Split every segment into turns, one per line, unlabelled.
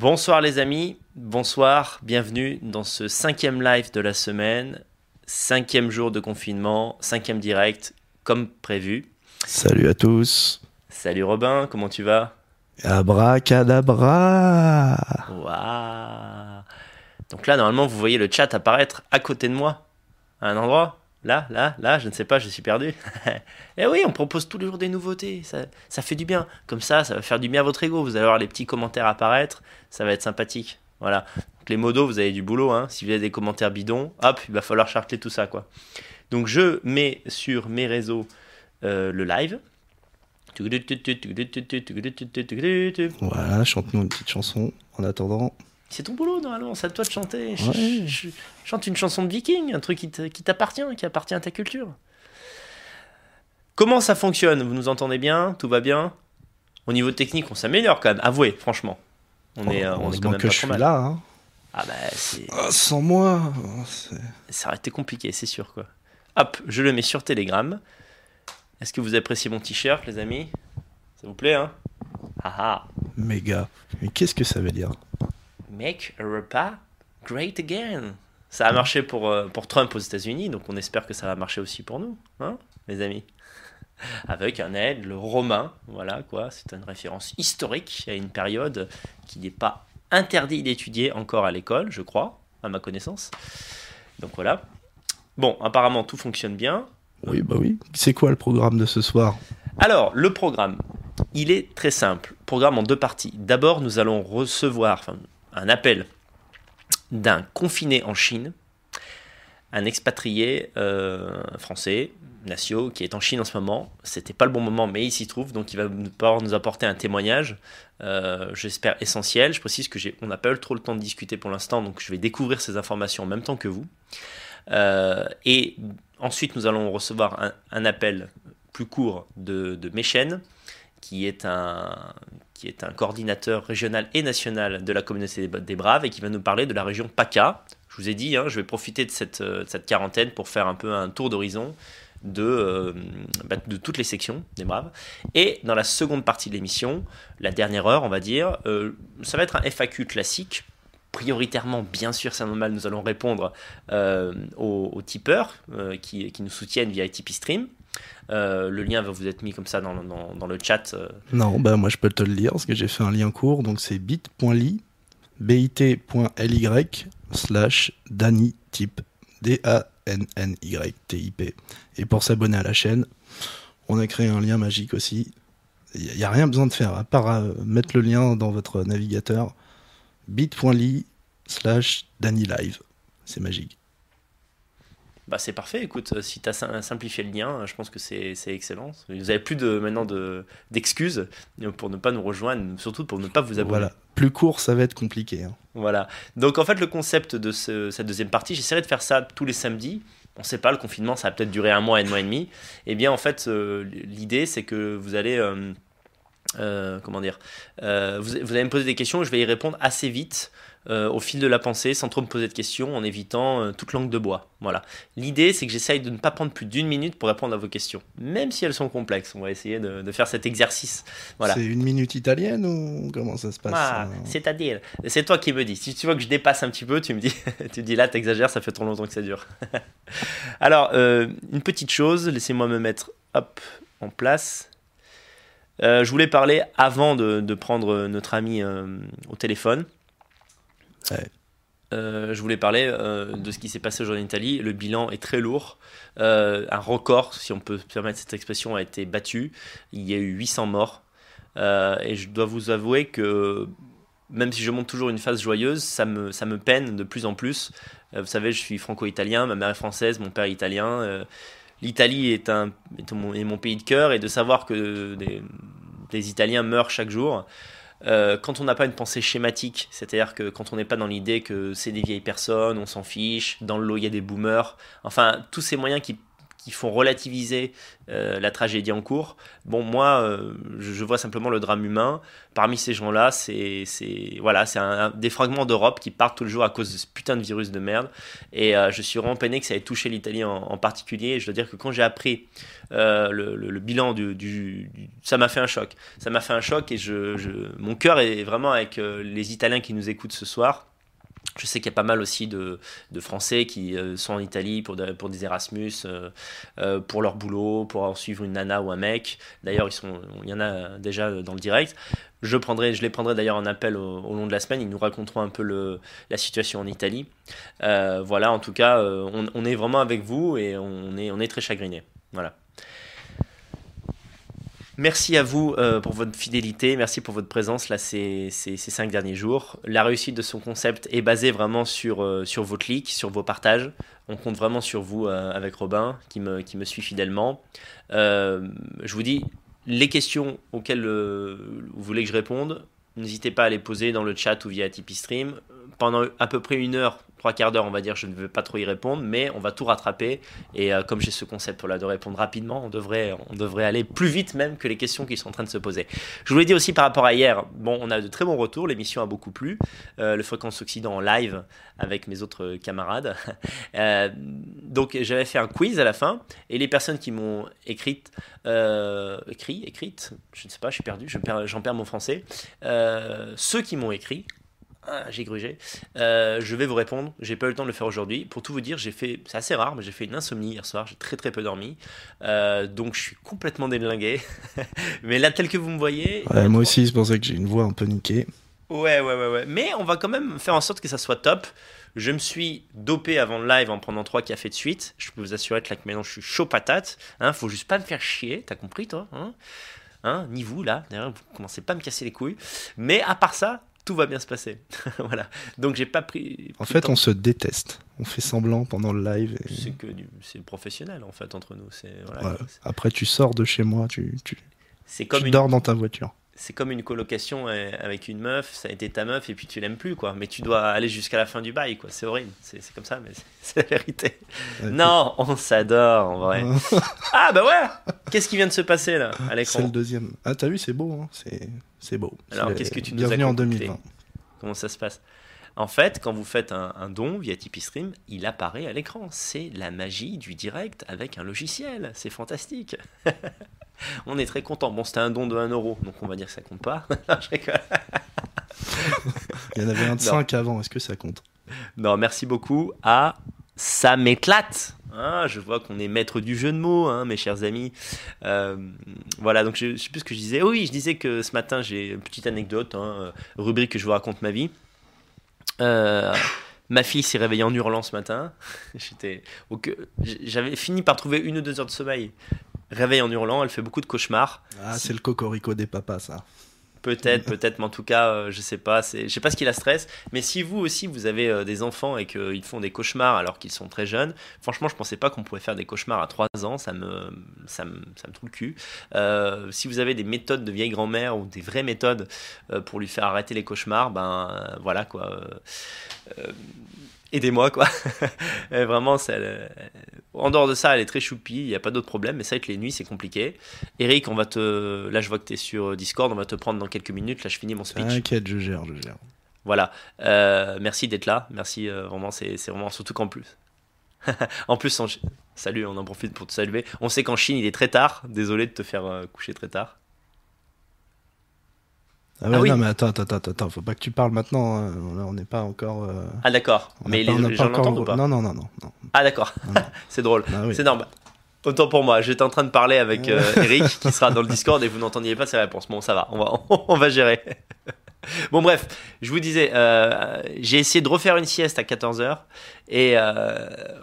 Bonsoir les amis, bonsoir, bienvenue dans ce cinquième live de la semaine, cinquième jour de confinement, cinquième direct, comme prévu.
Salut à tous.
Salut Robin, comment tu vas?
Abracadabra.
Waouh. Donc là, normalement, vous voyez le chat apparaître à côté de moi, à un endroit Là, là, là, je ne sais pas, je suis perdu. eh oui, on propose tous les jours des nouveautés, ça, fait du bien. Comme ça, ça va faire du bien à votre ego. Vous allez voir les petits commentaires apparaître, ça va être sympathique. Voilà. Les modos, vous avez du boulot. Hein. Si vous avez des commentaires bidons, hop, il va falloir charter tout ça. quoi. Donc je mets sur mes réseaux euh, le live.
Voilà, chante-nous une petite chanson en attendant.
C'est ton boulot, normalement, c'est à toi de chanter. chante une chanson de viking, un truc qui t'appartient, qui appartient à ta culture. Comment ça fonctionne? Vous nous entendez bien? Tout va bien? Au niveau technique, on s'améliore quand même, avouez, franchement. On est, euh, on est quand même
que
pas
je
trop
suis
mal.
là. Hein.
Ah bah, c'est...
Ah, sans moi,
ça aurait été compliqué, c'est sûr, quoi. Hop, je le mets sur Telegram. Est-ce que vous appréciez mon t-shirt, les amis? Ça vous plaît, hein? Ah ah
méga. Mais qu'est-ce que ça veut dire?
Make a repas great again. Ça a marché pour, euh, pour Trump aux États-Unis, donc on espère que ça va marcher aussi pour nous, hein, les amis. Avec un aide, le romain, voilà quoi, c'est une référence historique à une période qui n'est pas interdit d'étudier encore à l'école, je crois, à ma connaissance. Donc voilà. Bon, apparemment tout fonctionne bien.
Oui, bah oui. C'est quoi le programme de ce soir?
Alors, le programme, il est très simple. Programme en deux parties. D'abord, nous allons recevoir enfin, un appel d'un confiné en Chine, un expatrié euh, français, Nacio, qui est en Chine en ce moment. C'était pas le bon moment, mais il s'y trouve, donc il va pouvoir nous apporter un témoignage, euh, j'espère essentiel. Je précise que j'ai, on n'a pas eu trop le temps de discuter pour l'instant, donc je vais découvrir ces informations en même temps que vous. Euh, et ensuite, nous allons recevoir un, appel plus court de, de Méchène, qui est, un, qui est un coordinateur régional et national de la communauté des, Braves et qui va nous parler de la région PACA. Je vous ai dit, hein, je vais profiter de cette, euh, de cette quarantaine pour faire un peu un tour d'horizon de, euh, bah, de toutes les sections des Braves. Et dans la seconde partie de l'émission, la dernière heure, on va dire, euh, ça va être un FAQ classique. Prioritairement, bien sûr, c'est normal, nous allons répondre aux, aux tipeurs qui, qui nous soutiennent via Tipeee Stream. Euh, le lien va vous être mis comme ça dans, le chat. euh,
Non, bah moi je peux te le lire parce que j'ai fait un lien court. Donc c'est bit.ly, bit.ly slash danytype. D-A-N-N-Y-T-I-P. Et pour s'abonner à la chaîne, on a créé un lien magique aussi. Il n'y a rien besoin de faire à part euh, mettre le lien dans votre navigateur. bit.ly slash danylive. C'est magique.
Bah c'est parfait, écoute, euh, si tu as simplifié le lien, euh, je pense que c'est excellent. Vous n'avez plus de, maintenant de- d'excuses euh, pour ne pas nous rejoindre, surtout pour ne pas vous abonner.
Voilà. Plus court, ça va être compliqué. hein.
Voilà. Donc en fait, le concept de ce- cette deuxième partie, j'essaierai de faire ça tous les samedis. On ne sait pas, le confinement, ça va peut-être durer un mois, un mois et demi. Eh bien, en fait, euh, l'idée, c'est que vous allez... euh, euh, comment dire vous, vous allez me poser des questions, je vais y répondre assez vite, euh, au fil de la pensée, sans trop me poser de questions, en évitant euh, toute langue de bois. Voilà. L'idée, c'est que j'essaye de ne pas prendre plus d'une minute pour répondre à vos questions, même si elles sont complexes. On va essayer de, de faire cet exercice. Voilà.
C'est une minute italienne ou comment ça se passe
Ah,
ça
c'est-à-dire, c'est toi qui me dis. Si tu vois que je dépasse un petit peu, tu me dis, tu me dis là, t'exagères, ça fait trop longtemps que ça dure. Alors, euh, une petite chose, laissez-moi me mettre hop en place. Euh, je voulais parler avant de, de prendre notre ami euh, au téléphone. Euh, je voulais parler euh, de ce qui s'est passé aujourd'hui en Italie. Le bilan est très lourd. Euh, un record, si on peut permettre cette expression, a été battu. Il y a eu 800 morts. Et je dois vous avouer que même si je monte toujours une phase joyeuse, ça me, ça me peine de plus en plus. Vous savez, je suis franco-italien, ma mère est française, mon père est italien. L'Italie est, un, est, mon, pays de cœur et de savoir que des Italiens meurent chaque jour, euh, quand on n'a pas une pensée schématique, c'est-à-dire que quand on n'est pas dans l'idée que c'est des vieilles personnes, on s'en fiche, dans le lot il y a des boomers, enfin tous ces moyens qui, qui font relativiser euh, la tragédie en cours. Bon, moi, euh, je, vois simplement le drame humain. Parmi ces gens-là, c'est voilà, c'est des fragments d'Europe qui partent tout le jour à cause de ce putain de virus de merde. Et euh, je suis vraiment peiné que ça ait touché l'Italie en, particulier. Je dois dire que quand j'ai appris le, bilan du, ça m'a fait un choc. Ça m'a fait un choc et je mon cœur est vraiment avec les Italiens qui nous écoutent ce soir je sais qu'il y a pas mal aussi de, Français qui euh, sont en Italie pour, des Erasmus, euh, euh, pour leur boulot, pour suivre une nana ou un mec. D'ailleurs, il y en a déjà dans le direct. Je, prendrai, je les prendrai d'ailleurs en appel au, long de la semaine. Ils nous raconteront un peu la situation en Italie. voilà, en tout cas, on, on, est vraiment avec vous et on est, on est très chagrinés. Voilà. Merci à vous euh, pour votre fidélité, merci pour votre présence là ces, ces, cinq derniers jours. La réussite de son concept est basée vraiment sur, euh, sur vos clics, sur vos partages. On compte vraiment sur vous euh, avec Robin qui me, qui me suit fidèlement. je vous dis, les questions auxquelles vous voulez que je réponde, n'hésitez pas à les poser dans le chat ou via Tipeee Stream. Pendant à peu près une heure, trois quarts d'heure, on va dire, je ne vais pas trop y répondre, mais on va tout rattraper. Et euh, comme j'ai ce concept là de répondre rapidement, on devrait, on devrait aller plus vite même que les questions qui sont en train de se poser. Je vous l'ai dit aussi par rapport à hier, bon, on a de très bons retours, l'émission a beaucoup plu. Euh, le Fréquence Occident en live avec mes autres camarades. Euh, donc j'avais fait un quiz à la fin, et les personnes qui m'ont écrite, écrit, écrite, je ne sais pas, je suis perdu, j'en perds, mon français, ceux qui m'ont écrit, j'ai grugé. Euh, je vais vous répondre. J'ai pas eu le temps de le faire aujourd'hui. Pour tout vous dire, j'ai fait, c'est assez rare, mais j'ai fait une insomnie hier soir. J'ai très très peu dormi, euh, donc je suis complètement délingué. mais là, tel que vous me voyez.
moi aussi, c'est pour ça que j'ai une voix un peu niquée.
Ouais, ouais, ouais, ouais. Mais on va quand même faire en sorte que ça soit top. Je me suis dopé avant le live en prenant trois cafés de suite. Je peux vous assurer que là, maintenant, je suis chaud patate. Hein, faut juste pas me faire chier. T'as compris, toi hein, hein Ni vous, là. D'ailleurs, vous commencez pas à me casser les couilles. Mais à part ça, tout va bien se passer. voilà. Donc j'ai pas pris.
En fait, on se déteste. On fait semblant pendant le live.
C'est que c'est professionnel en fait entre nous. C'est
Après, tu sors de chez moi, tu, tu,
c'est comme
tu dors dans ta voiture
c'est comme une colocation euh, avec une meuf, ça a été ta meuf et puis tu l'aimes plus, quoi. Mais tu dois aller jusqu'à la fin du bail, quoi. C'est horrible, c'est comme ça, mais c'est la vérité. non, on s'adore, en vrai. ah, bah ouais Qu'est-ce qui vient de se passer, là, à l'écran
C'est le deuxième. Ah, t'as vu, c'est beau, hein c'est beau.
Alors, qu'est-ce que tu nous
as en 2020.
Comment ça se passe? En fait, quand vous faites un, don via Tipeee Stream, il apparaît à l'écran. C'est la magie du direct avec un logiciel. C'est fantastique. on est très content. Bon, c'était un don de 1 euro, donc on va dire que ça compte pas.
il y en avait un de 5 avant, est-ce que ça compte?
Non, merci beaucoup à Ça m'éclate. Ah, je vois qu'on est maître du jeu de mots, hein, mes chers amis. Euh, voilà, donc je, ne sais plus ce que je disais. oui, je disais que ce matin, j'ai une petite anecdote, hein, euh, rubrique que je vous raconte ma vie. Euh, ma fille s'est réveillée en hurlant ce matin. J'étais, j'avais fini par trouver une ou deux heures de sommeil réveille en hurlant, elle fait beaucoup de cauchemars.
Ah, c'est le cocorico des papas, ça.
Peut-être, peut-être, mais en tout cas, euh, je sais pas. Je sais pas ce qui la stresse. Mais si vous aussi, vous avez euh, des enfants et qu'ils font des cauchemars alors qu'ils sont très jeunes, franchement, je pensais pas qu'on pouvait faire des cauchemars à 3 ans. Ça me, ça me, ça me trouve le cul. Euh, si vous avez des méthodes de vieille grand-mère ou des vraies méthodes pour lui faire arrêter les cauchemars, ben voilà quoi aidez-moi quoi. vraiment, ça, en dehors de ça, elle est très choupie, il n'y a pas d'autre problème, mais ça avec les nuits, c'est compliqué. Eric, on va te. Là, je vois que tu es sur Discord, on va te prendre dans quelques minutes. Là, je finis mon speech.
T'inquiète, je gère, je gère.
Voilà. Euh, merci d'être là. Merci, euh, vraiment, c'est vraiment surtout qu'en plus. en plus, salut, on en profite pour te saluer. On sait qu'en Chine, il est très tard. Désolé de te faire euh, coucher très tard.
Ah, ah, oui. non, mais attends, attends, attends, attends, faut pas que tu parles maintenant. Hein. on n'est pas encore. Euh,
ah d'accord. Mais les gens l'entendent ou pas
Non, non, non, non.
Ah d'accord. c'est drôle. Ah c'est normal. Autant pour moi, j'étais en train de parler avec euh, Eric qui sera dans le Discord et vous n'entendiez pas ses réponses. Bon, ça va, on va, on va gérer. bon, bref, je vous disais, euh, j'ai essayé de refaire une sieste à 14h et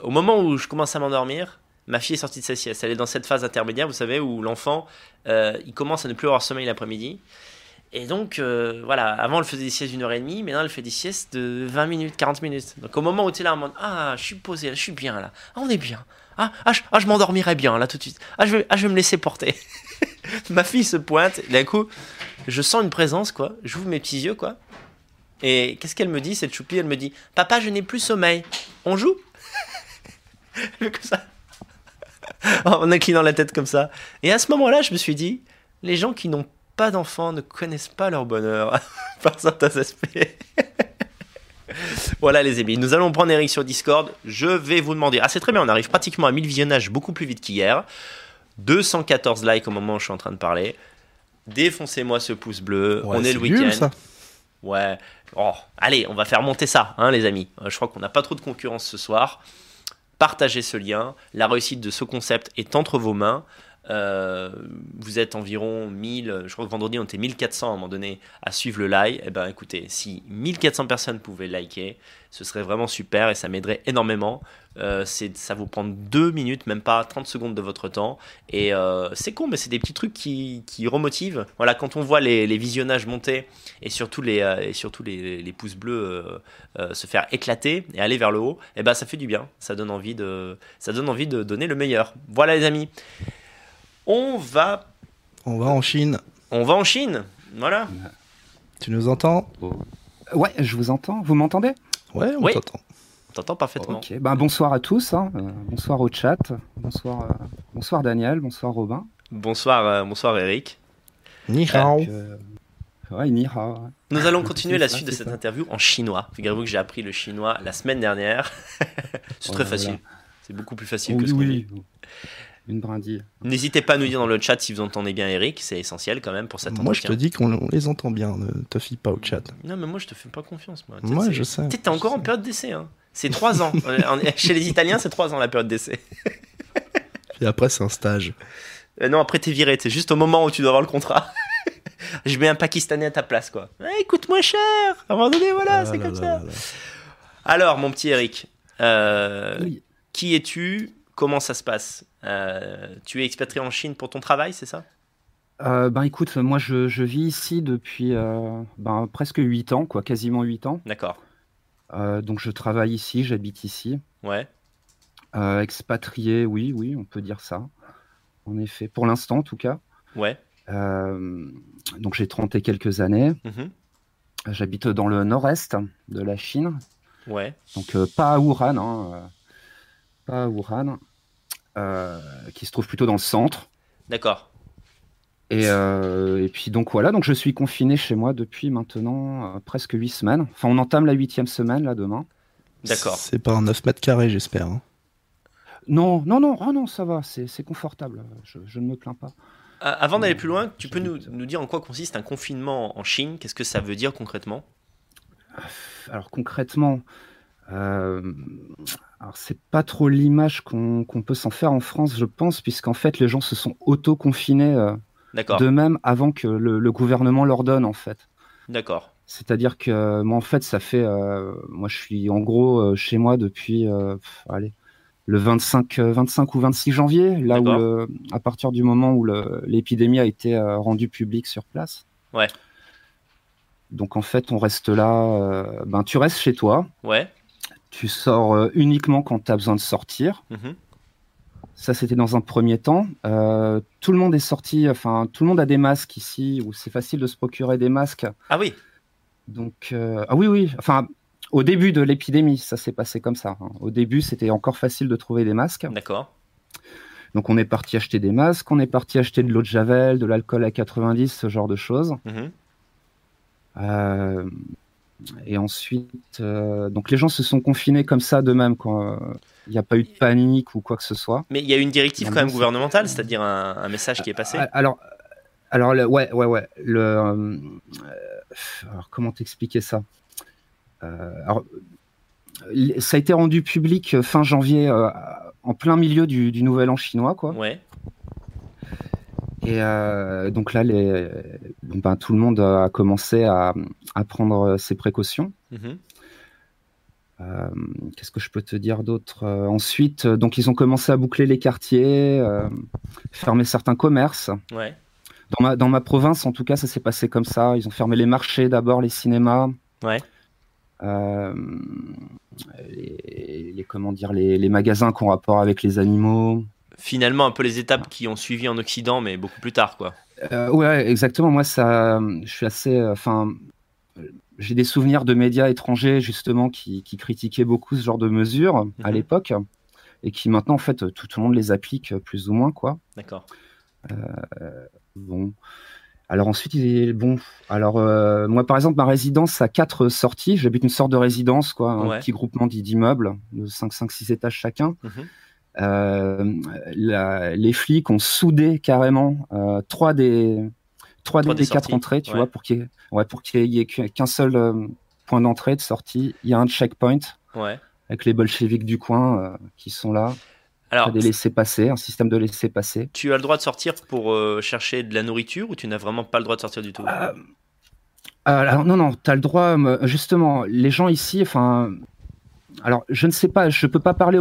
au moment où je commence à m'endormir, ma fille est sortie de sa sieste. Elle est dans cette phase intermédiaire, vous savez, où l'enfant, il commence à ne plus avoir sommeil l'après-midi. Et donc, euh, voilà, avant elle faisait des siestes d'une heure et demie, maintenant elle fait des siestes de 20 minutes, 40 minutes. Donc au moment où tu es là, en mode, ah, je suis posé, je suis bien là, ah, on est bien, ah, ah, je, ah, m'endormirai bien là tout de suite, ah, je vais, ah, je me laisser porter. Ma fille se pointe, d'un coup, je sens une présence, quoi, j'ouvre mes petits yeux, quoi. Et qu'est-ce qu'elle me dit, cette choupie? Elle me dit, papa, je n'ai plus sommeil, on joue Comme ça. en inclinant la tête comme ça. Et à ce moment-là, je me suis dit, les gens qui n'ont pas d'enfants ne connaissent pas leur bonheur par certains aspects. voilà les amis, nous allons prendre Eric sur Discord. Je vais vous demander, ah c'est très bien, on arrive pratiquement à 1000 visionnages beaucoup plus vite qu'hier. 214 likes au moment où je suis en train de parler. Défoncez-moi ce pouce bleu,
Ouais,
on est
c'est
le week-end. Ouais. Oh, allez, on va faire monter ça, hein, les amis. Euh, je crois qu'on n'a pas trop de concurrence ce soir. Partagez ce lien. La réussite de ce concept est entre vos mains. Euh, vous êtes environ 1000, je crois que vendredi on était 1400 à un moment donné à suivre le live. Eh ben écoutez, si 1400 personnes pouvaient liker, ce serait vraiment super et ça m'aiderait énormément. Euh, ça vous prend deux minutes, même pas 30 secondes de votre temps. Et euh, c'est con, mais c'est des petits trucs qui, qui remotivent. Voilà, quand on voit les, visionnages monter et surtout les, euh, et surtout les, pouces bleus se faire éclater et aller vers le haut, et ben ça fait du bien. Ça donne envie de, ça donne envie de donner le meilleur. Voilà les amis. On va,
On va en Chine.
on va en Chine. Voilà.
Tu nous entends?
Ouais, je vous entends. Vous m'entendez?
Ouais, on
Oui.
t'entend.
T'entends parfaitement.
Ok. Ben, bonsoir à tous. hein. Euh, bonsoir au chat. Bonsoir, euh, bonsoir Daniel. Bonsoir Robin.
Bonsoir, euh, bonsoir Eric.
Ni hao.
Ouais, ni hao, ouais.
Nous allons continuer la
ça,
suite de cette
ça.
interview en chinois. Figurez-vous que j'ai appris le chinois la semaine dernière. C'est très
Voilà.
facile. C'est beaucoup plus facile que
Oui,
ce qu'on dit.
Une brindille.
N'hésitez pas à nous dire dans le chat si vous entendez bien Eric, c'est essentiel quand même pour cet
Moi, je te dis qu'on on les entend bien. Ne te fie pas au chat.
Non, mais moi je te fais pas confiance. Moi,
je sais.
Tu sais, T'es encore en période d'essai. Hein. C'est 3 ans. Chez les Italiens, c'est 3 ans la période d'essai.
Et après, c'est un stage.
Euh, non, après t'es viré. C'est juste au moment où tu dois avoir le contrat. je mets un Pakistanais à ta place, quoi. Eh, coûte moins cher. À un moment donné, voilà,
Ah
c'est comme
là
ça.
là là.
Alors, mon petit Eric, euh,
Oui.
qui es-tu Comment ça se passe Euh, Tu es expatrié en Chine pour ton travail, c'est ça?
Euh, ben écoute, moi je, je vis ici depuis euh, ben, presque 8 ans, quoi, quasiment 8 ans.
D'accord.
Euh, donc je travaille ici, j'habite ici.
Ouais.
Expatrié, oui, oui, on peut dire ça. En effet, pour l'instant en tout cas.
Ouais.
Donc j'ai 30 et quelques années.
Mhm.
J'habite dans le nord-est de la Chine,
Ouais.
donc pas à Wuhan, hein, pas à Wuhan, qui se trouve plutôt dans le centre.
D'accord.
Et, euh, et puis donc voilà, donc je suis confiné chez moi depuis maintenant euh, presque 8 semaines. Enfin, on entame la huitième semaine là demain.
D'accord.
C'est pas un 9 mètres carrés, j'espère. hein.
Non, non, non, oh non, ça va, c'est confortable. Je, je ne me plains pas.
Euh, Avant d'aller plus loin, tu peux nous, nous dire en quoi consiste un confinement en Chine? Qu'est-ce que ça veut dire concrètement?
Alors concrètement, euh, alors c'est pas trop l'image qu'on peut s'en faire en France, je pense, puisqu'en fait les gens se sont auto-confinés euh, d'eux-mêmes avant que le, le gouvernement leur donne en fait.
D'accord.
C'est-à-dire que euh, moi en fait ça fait, euh, moi je suis en gros euh, chez moi depuis, pff, allez, le 25, euh, 25 ou 26 janvier, là où le- à partir du moment où l'épidémie a été rendue publique sur place.
Ouais.
Donc en fait on reste là, ben tu restes chez toi.
Ouais.
Tu sors euh, uniquement quand tu as besoin de sortir.
Mhm.
Ça, c'était dans un premier temps. Euh, tout le monde est sorti, enfin, tout le monde a des masques ici, où c'est facile de se procurer des masques.
Ah oui.
Donc, euh, ah oui, oui, enfin, au début de l'épidémie, ça s'est passé comme ça. hein. Au début, c'était encore facile de trouver des masques.
D'accord.
Donc, on est parti acheter des masques, on est parti acheter de l'eau de Javel, de l'alcool à 90, ce genre de choses.
Mhm.
Euh, et ensuite, euh, donc les gens se sont confinés comme ça d'eux-mêmes, quoi. Il n'y a pas eu de panique ou quoi que ce soit.
Mais il y a une directive quand même gouvernementale, c'est-à-dire un, un message qui est passé.
Ah, Alors, alors le- ouais, ouais, ouais. Le, euh, alors, comment t'expliquer ça? Euh, alors, Ça a été rendu public euh, fin janvier, euh, en plein milieu du, du Nouvel An chinois, quoi.
Ouais.
Et euh, donc là, les, ben, tout le monde a commencé à, à prendre ses précautions.
Mhm.
Euh, Qu'est-ce que je peux te dire d'autre Euh, Ensuite, euh, donc ils ont commencé à boucler les quartiers, euh, fermer certains commerces.
Ouais.
Dans ma, dans ma province, en tout cas, ça s'est passé comme ça. Ils ont fermé les marchés d'abord, les cinémas.
Ouais.
Euh, les, les- comment dire, les, les magasins qui ont rapport avec les animaux.
Finalement, un peu les étapes qui ont suivi en Occident, mais beaucoup plus tard, quoi.
Euh, ouais, exactement. Moi, ça, je suis assez. euh, Enfin, j'ai des souvenirs de médias étrangers justement qui, qui critiquaient beaucoup ce genre de mesures à
Mhm.
l'époque. et qui maintenant, en fait, tout, le monde les applique plus ou moins, quoi.
D'accord.
bon. Alors ensuite, il est bon. Alors moi, par exemple, ma résidence a quatre sorties. J'habite une sorte de résidence, quoi, un petit groupement d'immeubles de 5, 5, 6 étages chacun. Mhm. les flics ont soudé carrément trois des trois, des, quatre entrées, tu vois, pour qu'il y ait, ouais, pour qu'il y ait qu'un seul euh, point d'entrée, de sortie. Il y a un checkpoint
ouais.
avec les bolcheviks du coin euh, qui sont là. Alors, des laissés passer, un système de laisser passer.
Tu as le droit de sortir pour euh, chercher de la nourriture ou tu n'as vraiment pas le droit de sortir du tout?
Alors, Non, non, tu as le droit. Justement, les gens ici, enfin. Alors, je ne sais pas, je ne peux pas parler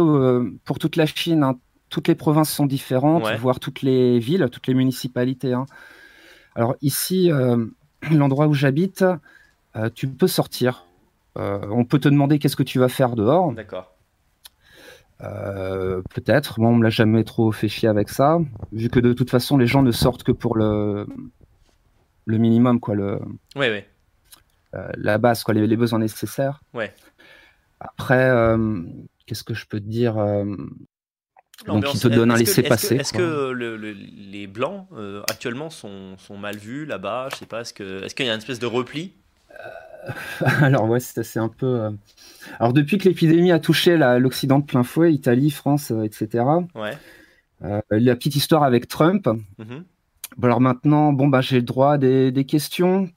pour toute la Chine. Hein. Toutes les provinces sont différentes, voire toutes les villes, toutes les municipalités. Hein. Alors ici, euh, l'endroit où j'habite, euh, tu peux sortir. Euh, on peut te demander qu'est-ce que tu vas faire dehors.
D'accord.
Peut-être. Moi, on me l'a jamais trop fait chier avec ça, vu que de toute façon, les gens ne sortent que pour le le minimum, quoi. Le. La base, quoi, les, besoins nécessaires.
Ouais.
Après, qu'est-ce que je peux te dire donc il te donne un laisser-passer.
Est-ce que, les blancs euh, actuellement sont, mal vus là-bas? Je sais pas. Est-ce qu'il y a une espèce de repli?
Euh, Alors ouais, c'est un peu. Euh, alors depuis que l'épidémie a touché l'Occident de plein fouet, Italie, France, etc.
Ouais.
la petite histoire avec Trump. Mm-hmm. alors maintenant, bon bah j'ai le droit à des, questions.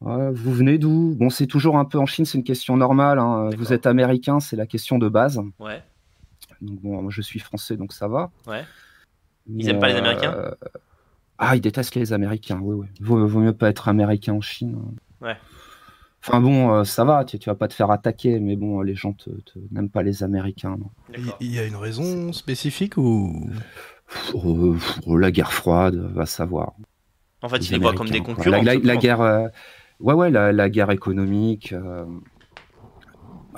Vous venez d'où? Bon, c'est toujours un peu en Chine, c'est une question normale. Hein. Vous êtes américain, c'est la question de base.
Ouais.
Donc bon, moi je suis français, donc ça va.
Ouais. Ils n'aiment pas les Américains? euh,
Ah, ils détestent les Américains, oui, oui. Vaut, vaut mieux pas être américain en Chine.
Ouais.
Enfin bon, euh, ça va, tu, tu, vas pas te faire attaquer, mais bon, les gens te, n'aiment pas les Américains.
Il y a une raison spécifique ou?
Oh, oh, La guerre froide, va savoir.
En fait, ils les voient comme des concurrents.
La, guerre, euh, ouais, ouais, la, guerre économique.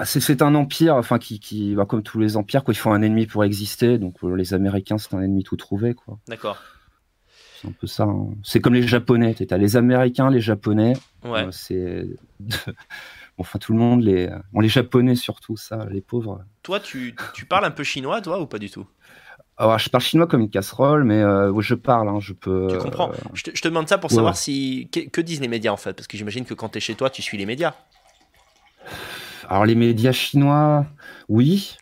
Ah, c'est un empire, enfin qui, qui bah, comme tous les empires, quoi, il faut un ennemi pour exister. Donc euh, les Américains, c'est un ennemi tout trouvé, quoi.
D'accord.
C'est un peu ça. Hein. C'est comme les Japonais. Tu as les Américains, les Japonais.
Ouais. Euh,
c'est enfin tout le monde les, on les Japonais surtout ça, les pauvres.
Toi, tu, tu parles un peu chinois, toi, ou pas du tout?
Alors, je parle chinois comme une casserole, mais euh, je parle, hein, je peux.
Tu comprends. Je, te, demande ça pour savoir si que, que, disent les médias en fait, parce que j'imagine que quand tu es chez toi, tu suis les médias.
Alors les médias chinois, oui.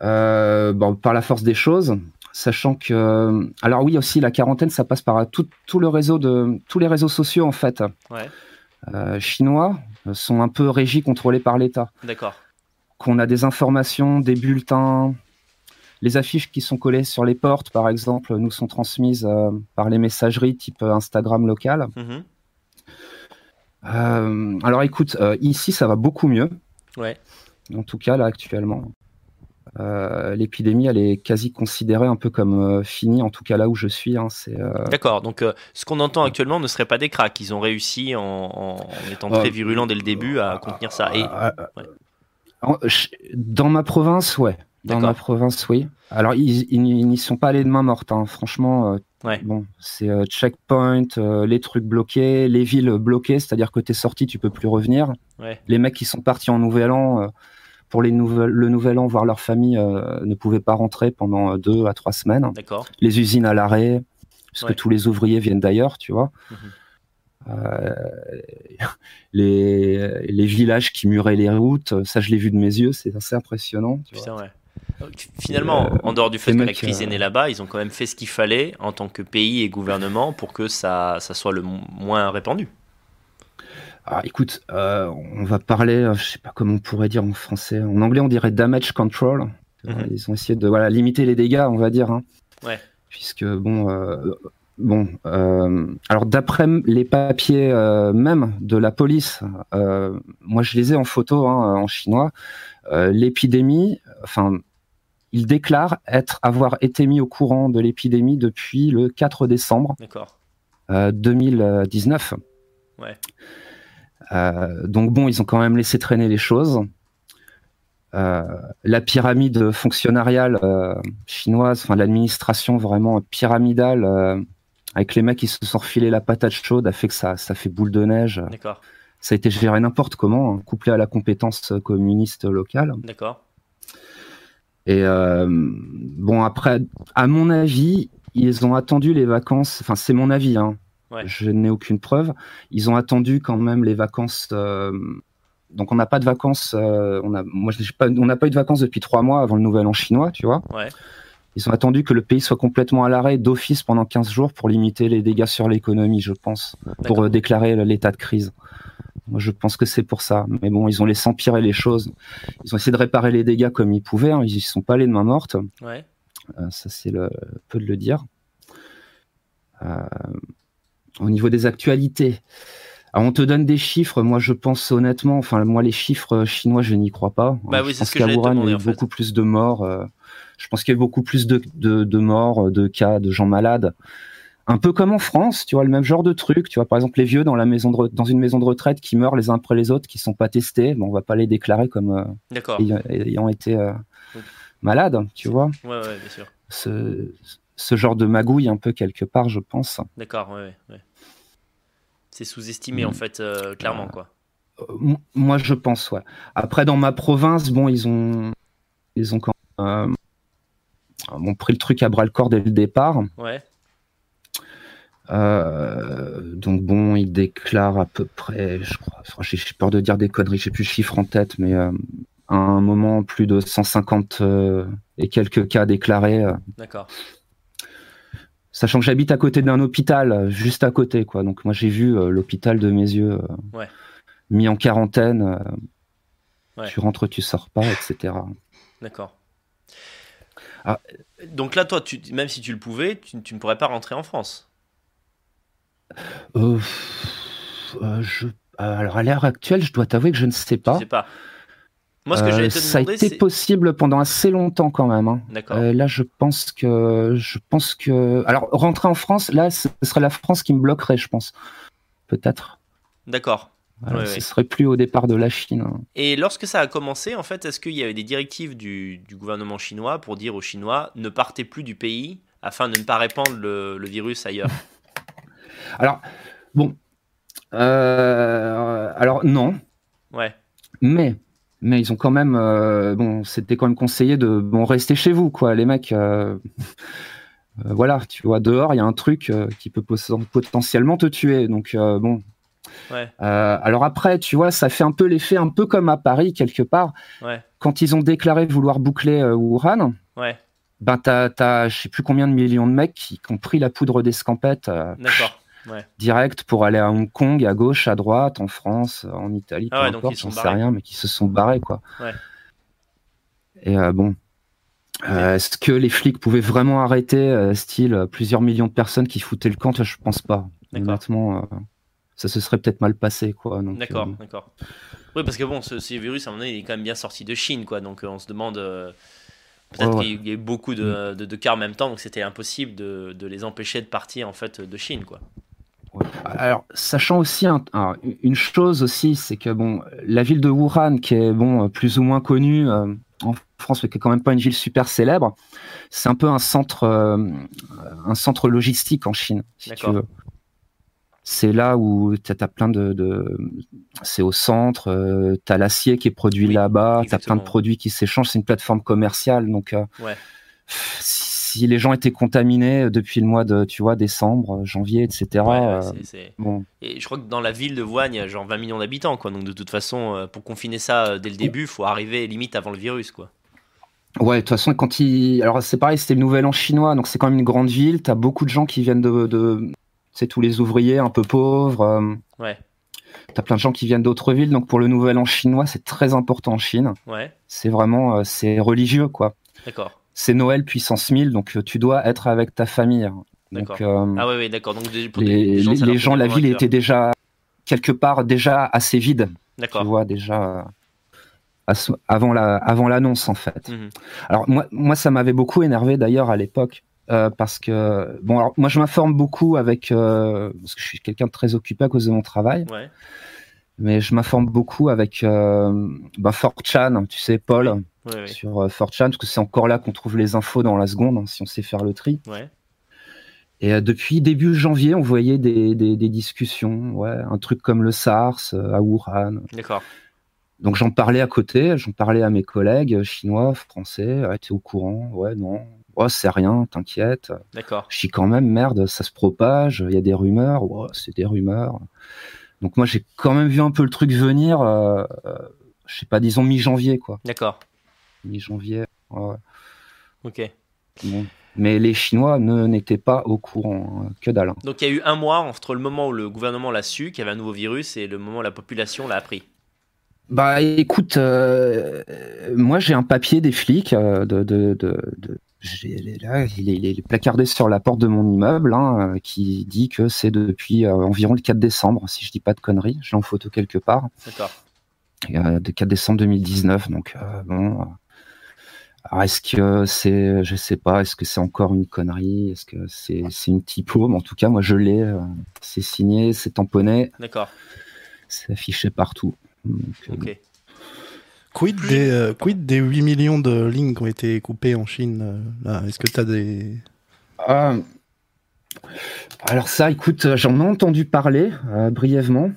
Euh, bon, par la force des choses, sachant que, alors oui aussi la quarantaine, ça passe par tout, le réseau de tous les réseaux sociaux en fait. Euh, chinois sont un peu régis, contrôlés par l'État.
D'accord.
Qu'on a des informations, des bulletins, les affiches qui sont collées sur les portes, par exemple, nous sont transmises euh, par les messageries type Instagram local. Mhm. alors écoute, ici ça va beaucoup mieux.
Ouais.
En tout cas, là, actuellement. Euh, l'épidémie, elle est quasi considérée un peu comme euh, finie, en tout cas là où je suis. Hein,
euh, D'accord, donc ce qu'on entend actuellement ne serait pas des cracks. Ils ont réussi, en, étant très virulents dès le début, à contenir ça. Et...
Dans ma province, ouais. Dans ma province, oui. Alors, ils n'y sont pas allés de main morte. Hein. Franchement, bon, c'est checkpoint, les trucs bloqués, les villes bloquées, c'est-à-dire que tu es sorti, tu peux plus revenir. Les mecs qui sont partis en nouvel an pour les le nouvel an voir leur famille ne pouvaient pas rentrer pendant deux à trois semaines. Les usines à l'arrêt, puisque tous les ouvriers viennent d'ailleurs, tu vois. Mmh les, les, villages qui muraient les routes, ça je l'ai vu de mes yeux, c'est assez impressionnant.
Finalement, en dehors du fait que la crise est née là-bas, ils ont quand même fait ce qu'il fallait en tant que pays et gouvernement pour que ça, ça soit le moins répandu.
Ah, écoute, euh, on va parler, euh, je sais pas comment on pourrait dire en français. En anglais, on dirait damage control. Mhm. Ils ont essayé de voilà, limiter les dégâts, on va dire. Hein.
Ouais.
Puisque, bon, euh, bon alors d'après les papiers même de la police, moi je les ai en photo hein, en chinois, l'épidémie, enfin, ils déclarent être, avoir été mis au courant de l'épidémie depuis le 4 décembre 2019.
Ouais.
Euh, donc bon, ils ont quand même laissé traîner les choses. Euh, la pyramide fonctionnariale euh, chinoise, enfin l'administration vraiment pyramidale, avec les mecs qui se sont refilés la patate chaude, a fait que ça, ça fait boule de neige.
D'accord.
Ça a été géré n'importe comment, hein, couplé à la compétence communiste locale.
D'accord.
Et bon, après, à mon avis, ils ont attendu les vacances. Enfin, c'est mon avis. Hein. Je n'ai aucune preuve. Ils ont attendu quand même les vacances. donc, on n'a pas de vacances. on a, moi, pas, on n'a pas eu de vacances depuis trois mois avant le Nouvel An chinois, tu vois.
Ouais.
Ils ont attendu que le pays soit complètement à l'arrêt d'office pendant 15 jours pour limiter les dégâts sur l'économie, je pense, pour euh, déclarer l'état de crise. Moi, je pense que c'est pour ça. Mais bon, ils ont laissé empirer les choses. Ils ont essayé de réparer les dégâts comme ils pouvaient. Hein. Ils ne sont pas allés de main morte.
Ouais.
Euh, ça, c'est le peu de le dire. Euh, au niveau des actualités, on te donne des chiffres. Moi, je pense honnêtement, enfin, moi, les chiffres chinois, je n'y crois pas.
Bah oui,
je
pense qu'à Wuhan,
il y a beaucoup plus de morts. Je pense qu'il y a beaucoup plus de, de, morts, de cas, de gens malades. Un peu comme en France, tu vois, le même genre de truc. Tu vois, par exemple, les vieux dans, la maison de, dans une maison de retraite qui meurent les uns après les autres, qui sont pas testés. Bon, on va pas les déclarer comme euh, ayant, été euh, malades, tu vois.
Ouais, ouais, bien sûr.
Ce, ce, genre de magouille, un peu quelque part, je pense.
D'accord, ouais, ouais. C'est sous-estimé, en mm. fait, euh, clairement, quoi.
moi, je pense, ouais. Après, dans ma province, bon, ils ont, ils ont quand même ont pris le truc à bras le corps dès le départ.
Ouais.
Euh, donc bon, il déclare à peu près, je crois, j'ai peur de dire des conneries, j'ai plus le chiffre en tête, mais euh, à un moment, plus de 150 euh, et quelques cas déclarés.
D'accord.
Sachant que j'habite à côté d'un hôpital, juste à côté, quoi. Donc moi, j'ai vu l'hôpital de mes yeux mis en quarantaine. Tu rentres, tu sors pas, etc.
D'accord. Ah. Donc là, toi, tu, même si tu le pouvais, tu, ne pourrais pas rentrer en France
euh, euh, je, Alors à l'heure actuelle, je dois t'avouer que je ne sais pas.
Je sais pas. Moi, ce que euh, te
ça a été possible pendant assez longtemps quand même. Hein.
D'accord.
là, je pense que, je pense que, alors rentrer en France, là, ce serait la France qui me bloquerait, je pense. Peut-être.
D'accord
ce serait plus au départ de la Chine. Hein.
Et lorsque ça a commencé, en fait, est-ce qu'il y avait des directives du, gouvernement chinois pour dire aux Chinois ne partez plus du pays afin de ne pas répandre le, virus ailleurs?
Alors, bon. Euh, alors, non.
Ouais.
Mais. Mais ils ont quand même, euh, bon, c'était quand même conseillé de bon rester chez vous, quoi, les mecs. Euh, voilà, tu vois, dehors, il y a un truc qui peut potentiellement te tuer. Donc, bon,
euh,
alors après, tu vois, ça fait un peu l'effet, un peu comme à Paris quelque part. Quand ils ont déclaré vouloir boucler euh, Wuhan,
ouais.
ben t'as, t'as, je sais plus combien de millions de mecs qui, ont pris la poudre d'escampette.
Euh,
direct pour aller à Hong Kong, à gauche, à droite, en France, en Italie,
ah
peu j'en sais rien, mais qui se sont barrés, quoi. Et bon, est-ce que les flics pouvaient vraiment arrêter, style, plusieurs millions de personnes qui foutaient le camp? Je pense pas. Honnêtement, ça se serait peut-être mal passé, quoi.
D'accord, euh, d'accord. Oui, parce que bon, ce, virus, à un moment donné, il est quand même bien sorti de Chine, quoi. Donc euh, on se demande. Euh, peut-être qu'il y a eu beaucoup de, de, cas en même temps, donc c'était impossible de, de, les empêcher de partir en fait de Chine, quoi.
Alors, sachant aussi une chose aussi, c'est que bon, la ville de Wuhan, qui est bon plus ou moins connue en France, mais qui est quand même pas une ville super célèbre, c'est un peu un centre, un centre logistique en Chine, si tu veux. C'est là où tu as, plein de, c'est au centre, euh, tu as l'acier qui est produit là-bas, tu as plein de produits qui s'échangent, c'est une plateforme commerciale donc euh, si, les gens étaient contaminés euh, depuis le mois de tu vois décembre, janvier, etc.
Bon. Et je crois que dans la ville de Wuhan, il y a genre 20 millions d'habitants quoi. Donc de toute façon pour confiner ça dès le début, il faut arriver limite avant le virus quoi.
Ouais, de toute façon, quand il. Alors, c'est pareil, c'était le nouvel an chinois, donc c'est quand même une grande ville. Tu as beaucoup de gens qui viennent de, c'est tous les ouvriers un peu pauvres. Euh,
ouais.
T'as plein de gens qui viennent d'autres villes, donc pour le Nouvel An chinois, c'est très important en Chine.
Ouais.
C'est vraiment, euh, c'est religieux, quoi.
D'accord.
C'est Noël puissance 1000, donc euh, tu dois être avec ta famille.
D'accord. ah ouais, ouais d'accord. Donc
les, gens, la ville était déjà quelque part déjà assez vide.
D'accord.
Tu vois déjà avant la avant l'annonce en fait. Mhm. Alors moi moi ça m'avait beaucoup énervé d'ailleurs à l'époque euh, parce que bon, alors, moi je m'informe beaucoup avec euh, parce que je suis quelqu'un de très occupé à cause de mon travail.
Ouais.
Mais je m'informe beaucoup avec euh, ben, 4chan, tu sais, Paul, sur 4chan, parce que c'est encore là qu'on trouve les infos dans la seconde, hein, si on sait faire le tri.
Ouais.
Et depuis début janvier, on voyait des, des, des, discussions, ouais, un truc comme le SARS à Wuhan.
D'accord.
donc j'en parlais à côté, j'en parlais à mes collègues chinois, français, ah, t'es au courant Ouais, non. Oh, c'est rien, t'inquiète.
D'accord.
Je dis quand même, merde, ça se propage, il y a des rumeurs. Oh, c'est des rumeurs. Donc moi, j'ai quand même vu un peu le truc venir, euh, euh, je sais pas, disons mi-janvier, quoi.
D'accord.
Mi-janvier. Ouais.
Ok.
Bon. Mais les Chinois n'étaient pas au courant, hein, que dalle. hein.
Donc il y a eu un mois entre le moment où le gouvernement l'a su qu'il y avait un nouveau virus et le moment où la population l'a appris.
Bah écoute, euh, moi j'ai un papier des flics euh, de, de, de, il est là, il est, il est placardé sur la porte de mon immeuble, hein, euh, qui dit que c'est depuis euh, environ le 4 décembre, si je dis pas de conneries, j'ai en photo quelque part,
D'accord.
de 4 décembre 2019. Donc bon, alors est-ce que c'est, je sais pas, est-ce que c'est encore une connerie, est-ce que c'est c'est une typo, mais en tout cas moi je l'ai, euh, c'est signé, c'est tamponné,
D'accord.
c'est affiché partout. Donc, euh,
Ok.
Quid des, euh, quid des 8 millions de lignes qui ont été coupées en Chine euh, là? Est-ce que tu as des.
Ah. alors ça, écoute, j'en ai entendu parler euh, brièvement.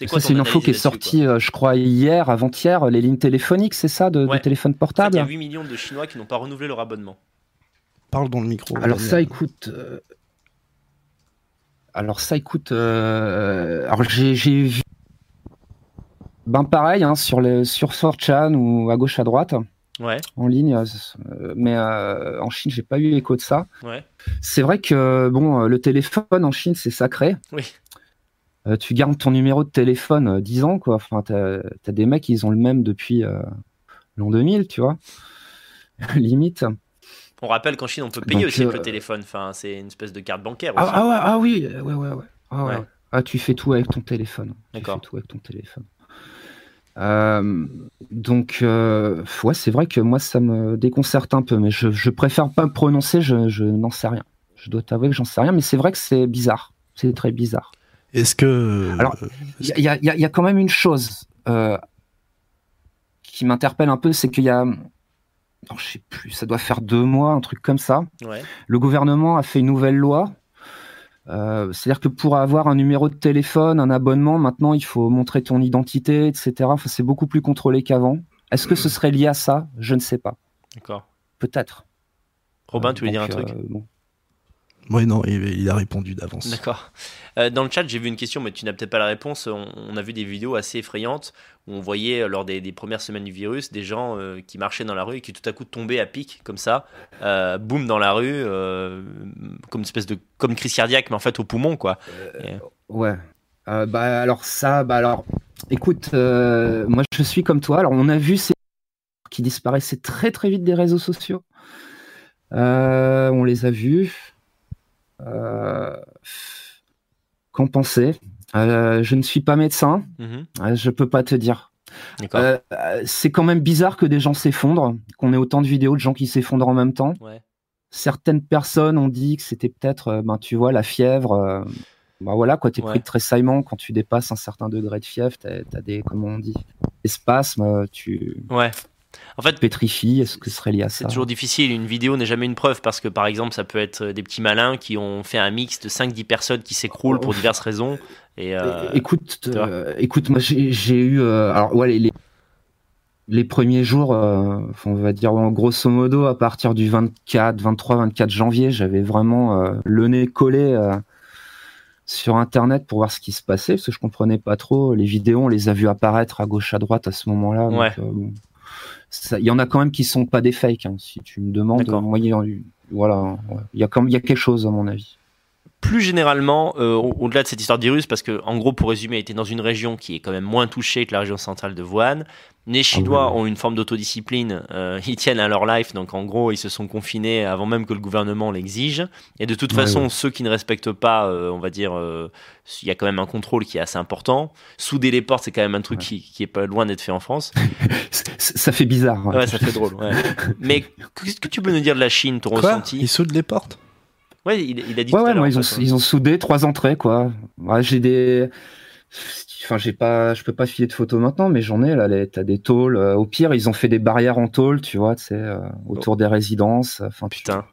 C'est
Ça,
quoi
c'est une info qui est sortie, euh, je crois, hier, avant-hier, les lignes téléphoniques, c'est ça, de, de
Ouais.
téléphone
quoi En fait, il y
portable
a 8 millions de Chinois qui n'ont pas renouvelé leur abonnement.
Parle dans le micro.
Alors
Daniel.
ça, écoute... euh, Alors ça, écoute... euh, Alors j'ai j'ai vu... Ben pareil, hein, sur, le, sur 4chan ou à gauche, à droite,
Ouais,
en ligne, euh, mais euh, en Chine, j'ai pas eu écho de ça.
ouais.
C'est vrai que bon, le téléphone en Chine, c'est sacré.
Oui.
Euh, tu gardes ton numéro de téléphone euh, 10 ans, quoi. Enfin, t'as as des mecs, ils ont le même depuis euh, l'an 2000, tu vois. Limite.
On rappelle qu'en Chine, on peut payer
Donc,
aussi avec
euh,
le téléphone. Enfin, c'est une espèce de carte bancaire aussi.
Ah, ah ouais, ah oui, ouais, ouais, ouais. Ah, ouais. Ah, tu fais tout avec ton téléphone. Tu
D'accord.
fais tout avec ton téléphone. Euh, donc, euh, ouais, c'est vrai que moi, ça me déconcerte un peu, mais je, je préfère pas me prononcer, je, je n'en sais rien. Je dois t'avouer que j'en sais rien, mais c'est vrai que c'est bizarre. C'est très bizarre.
Est-ce que.
Alors,
euh,
Il y, a- y y quand même une chose euh, qui m'interpelle un peu, c'est qu'il y a, non, je sais plus, ça doit faire deux mois, un truc comme ça.
Ouais.
Le gouvernement a fait une nouvelle loi. Euh, C'est-à-dire que pour avoir un numéro de téléphone, un abonnement, maintenant il faut montrer ton identité, etc. Enfin, c'est beaucoup plus contrôlé qu'avant. Est-ce que ce serait lié à ça? Je ne sais pas.
D'accord.
Peut-être.
Robin,
Euh,
tu voulais dire un truc?
euh, bon.
Oui, non, il, il a répondu d'avance.
D'accord. Euh, dans le chat, j'ai vu une question, mais tu n'as peut-être pas la réponse. On, on a vu des vidéos assez effrayantes où on voyait, euh, lors des, des premières semaines du virus, des gens euh, qui marchaient dans la rue et qui tout à coup tombaient à pic, comme ça, euh, boum, dans la rue, euh, comme une espèce de. comme une crise cardiaque, mais en fait au poumon, quoi. Et-
Ouais. Euh, bah alors ça, bah alors, écoute, euh, moi je suis comme toi. Alors on a vu ces qui disparaissaient très très vite des réseaux sociaux. Euh, on les a vus. Euh, Qu'en penser Euh, Je ne suis pas médecin, euh, je peux pas te dire. Euh, euh, c'est quand même bizarre que des gens s'effondrent, qu'on ait autant de vidéos de gens qui s'effondrent en même temps.
Ouais.
Certaines personnes ont dit que c'était peut-être, euh, ben, tu vois, la fièvre. euh, ben voilà, quoi, t'es
Ouais.
pris de tressaillement quand tu dépasses un certain degré de fièvre, t'as as des, comment on dit, des spasmes, euh, tu
Ouais. En fait,
pétrifies. Est-ce que ce serait lié à
C'est
ça
toujours difficile, une vidéo n'est jamais une preuve parce que par exemple ça peut être des petits malins qui ont fait un mix de 5-10 personnes qui s'écroulent pour diverses raisons. Et euh,
Écoute, euh, écoute, moi j'ai eu, euh, alors ouais, les, les, premiers jours, on va dire en grosso modo à partir du 24, 23, 24 janvier, j'avais vraiment le nez collé sur Internet pour voir ce qui se passait parce que je comprenais pas trop les vidéos, on les a vues apparaître à gauche à droite à ce moment-là. donc,
Ouais.
bon. Il y en a quand même qui sont pas des fakes. hein, si tu me demandes, moi, il y a- voilà, ouais. il y a quand même, il y a quelque chose à mon avis.
Plus généralement, euh, au- au-delà de cette histoire de virus, parce que en gros, pour résumer, était dans une région qui est quand même moins touchée que la région centrale de Wuhan. Les Chinois
oui, oui.
ont une forme d'autodiscipline, euh, ils tiennent à leur life, donc en gros, ils se sont confinés avant même que le gouvernement l'exige. Et de toute
Ouais,
façon,
ouais.
ceux qui ne respectent pas, euh, on va dire, il y a quand même un contrôle qui est assez important. Souder les portes, c'est quand même un truc
Ouais.
qui, qui est pas loin d'être fait en France.
Ça fait bizarre. ouais.
Ouais, ça fait drôle. Mais qu'est-ce que tu peux nous dire de la Chine, ton
Quoi?
ressenti?
Il soude les portes?
Ouais, il, il a dit
Ouais,
tout
ouais, moi, ils ont, ils soudé trois entrées, quoi. Ouais, j'ai des. Enfin, j'ai pas, je peux pas filer de photos maintenant, mais j'en ai là. les- T'as des tôles. euh, Au pire, ils ont fait des barrières en tôle, tu vois, tu sais, euh, autour des résidences. Enfin,
Putain,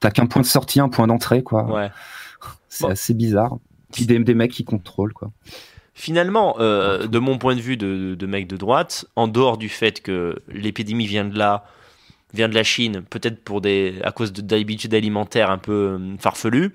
T'as qu'un point de sortie, un point d'entrée, quoi.
ouais.
C'est
Bon.
assez bizarre. Puis des, des mecs qui contrôlent, quoi.
finalement, euh, de mon point de vue de, de mec de droite, en dehors du fait que l'épidémie vient de là, vient de la Chine, peut-être pour des, à cause d'habitudes alimentaires un peu euh, farfelues,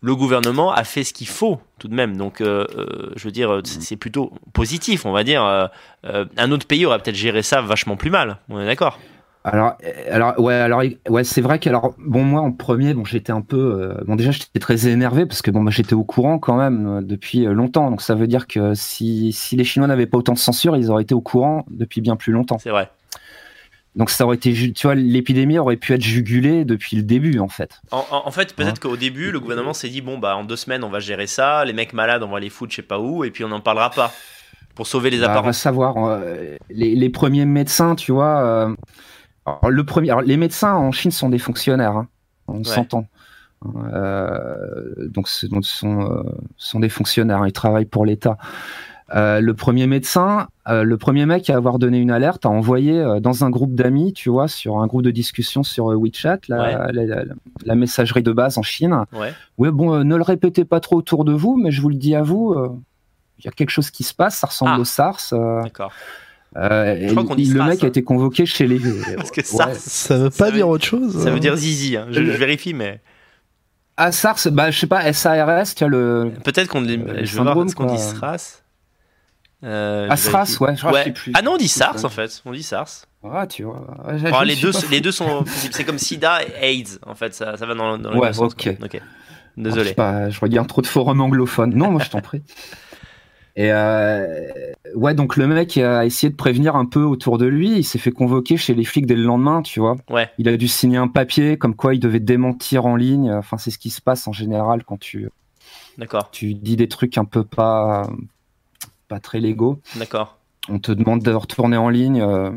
le gouvernement a fait ce qu'il faut tout de même. Donc, euh, euh, je veux dire, c'est plutôt positif, on va dire. Euh, un autre pays aurait peut-être géré ça vachement plus mal. On est d'accord?
Alors, alors ouais, alors ouais, c'est vrai que alors bon moi en premier, bon j'étais un peu euh, bon déjà j'étais très énervé parce que bon moi j'étais au courant quand même depuis longtemps. Donc ça veut dire que si si les Chinois n'avaient pas autant de censure, ils auraient été au courant depuis bien plus longtemps.
C'est vrai.
Donc ça aurait été tu vois l'épidémie aurait pu être jugulée depuis le début en fait.
En, fait, peut-être qu'au début, le gouvernement s'est dit bon, bah, en deux semaines, on va gérer ça. Les mecs malades, on va les foutre, je sais pas où, et puis on n'en parlera pas. Pour sauver les
Bah, on va
apparences.
savoir euh, les, les premiers médecins, tu vois. euh, alors, le premier, alors, les médecins en Chine sont des fonctionnaires, hein, on s'entend. Euh, donc, ce donc, ce sont, euh, sont des fonctionnaires, ils travaillent pour l'État. Euh, le premier médecin, euh, le premier mec à avoir donné une alerte, a envoyé euh, dans un groupe d'amis, tu vois, sur un groupe de discussion sur euh, WeChat, la, la- la- la messagerie de base en Chine.
Ouais.
Ouais, bon, euh, ne le répétez pas trop autour de vous, mais je vous le dis à vous, euh, il y a quelque chose qui se passe, ça ressemble
Ah.
au SARS. euh,
D'accord.
euh,
Je crois qu'on dit
le mec a
hein.
été convoqué chez les.
Parce que
Ouais.
SARS,
Ça veut
Ça
pas
veut-
dire autre chose
ça
hein
veut dire zizi. hein. Je, vérifie, mais
Ah, SARS, bah, je sais pas, SARS, tu as le.
peut-être qu'on. je vais voir qu'on dit SRAS. Euh,
Ah,
je
SRAS,
vérifie.
ouais. je
Ouais.
plus-
Ah non, on dit SARS
Ouais.
en fait. On dit SARS.
Ah, tu vois.
Alors, Oh, les, deux, les deux sont. C'est comme SIDA et AIDS en fait. Ça, ça va dans, dans
Ouais,
deux sens,
ok.
quoi. Ok.
Ah, je,
Désolé.
pas, je regarde trop de forums anglophones. Non, moi, je t'en prie. Et euh, ouais, donc le mec a essayé de prévenir un peu autour de lui. Il s'est fait convoquer chez les flics dès le lendemain, tu vois.
Ouais.
Il a dû signer un papier comme quoi il devait démentir en ligne. Enfin, c'est ce qui se passe en général quand tu,
D'accord.
tu dis des trucs un peu pas, pas très légaux.
D'accord.
On te demande de retourner en ligne, euh,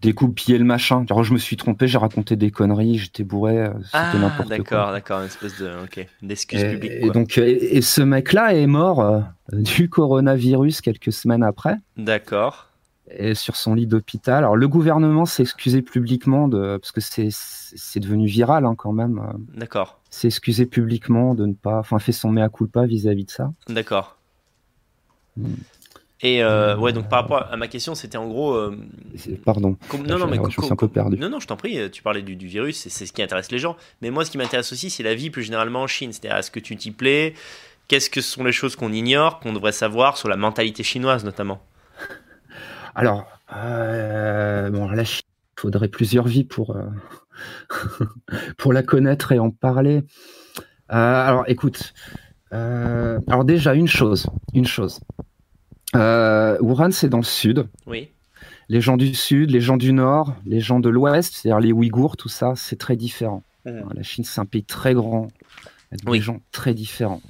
découpiller le machin. Genre, je me suis trompé, j'ai raconté des conneries, j'étais bourré, euh, c'était
Ah,
n'importe quoi.
d'accord, d'accord. Une espèce de. Ok. D'excuse
Et,
publique.
et donc, et, et ce mec-là est mort euh, du coronavirus quelques semaines après,
D'accord.
et sur son lit d'hôpital. Alors, le gouvernement s'est excusé publiquement de, parce que c'est c'est devenu viral hein, quand même. euh,
D'accord.
s'est excusé publiquement de ne pas, enfin, fait son mea culpa vis-à-vis de ça.
D'accord. Et euh, ouais, donc par rapport à ma question, c'était en gros. euh,
Pardon.
non, non, mais
Je suis un peu perdu.
Non, non, je t'en prie. Tu parlais du, du virus, c'est ce qui intéresse les gens. Mais moi, ce qui m'intéresse aussi, c'est la vie plus généralement en Chine. C'est-à-dire, est-ce que tu t'y plais? Qu'est-ce que sont les choses qu'on ignore, qu'on devrait savoir sur la mentalité chinoise notamment?
Alors, euh, bon, la Chine, il faudrait plusieurs vies pour, euh, pour la connaître et en parler. Euh, alors, écoute, euh, alors déjà, une chose, une chose. Euh, Wuhan, c'est dans le sud.
Oui.
Les gens du sud, les gens du nord, les gens de l'ouest, c'est-à-dire les Ouïghours, tout ça, c'est très différent.
Mhm.
La Chine, c'est un pays très grand, avec
Oui.
des gens très différents.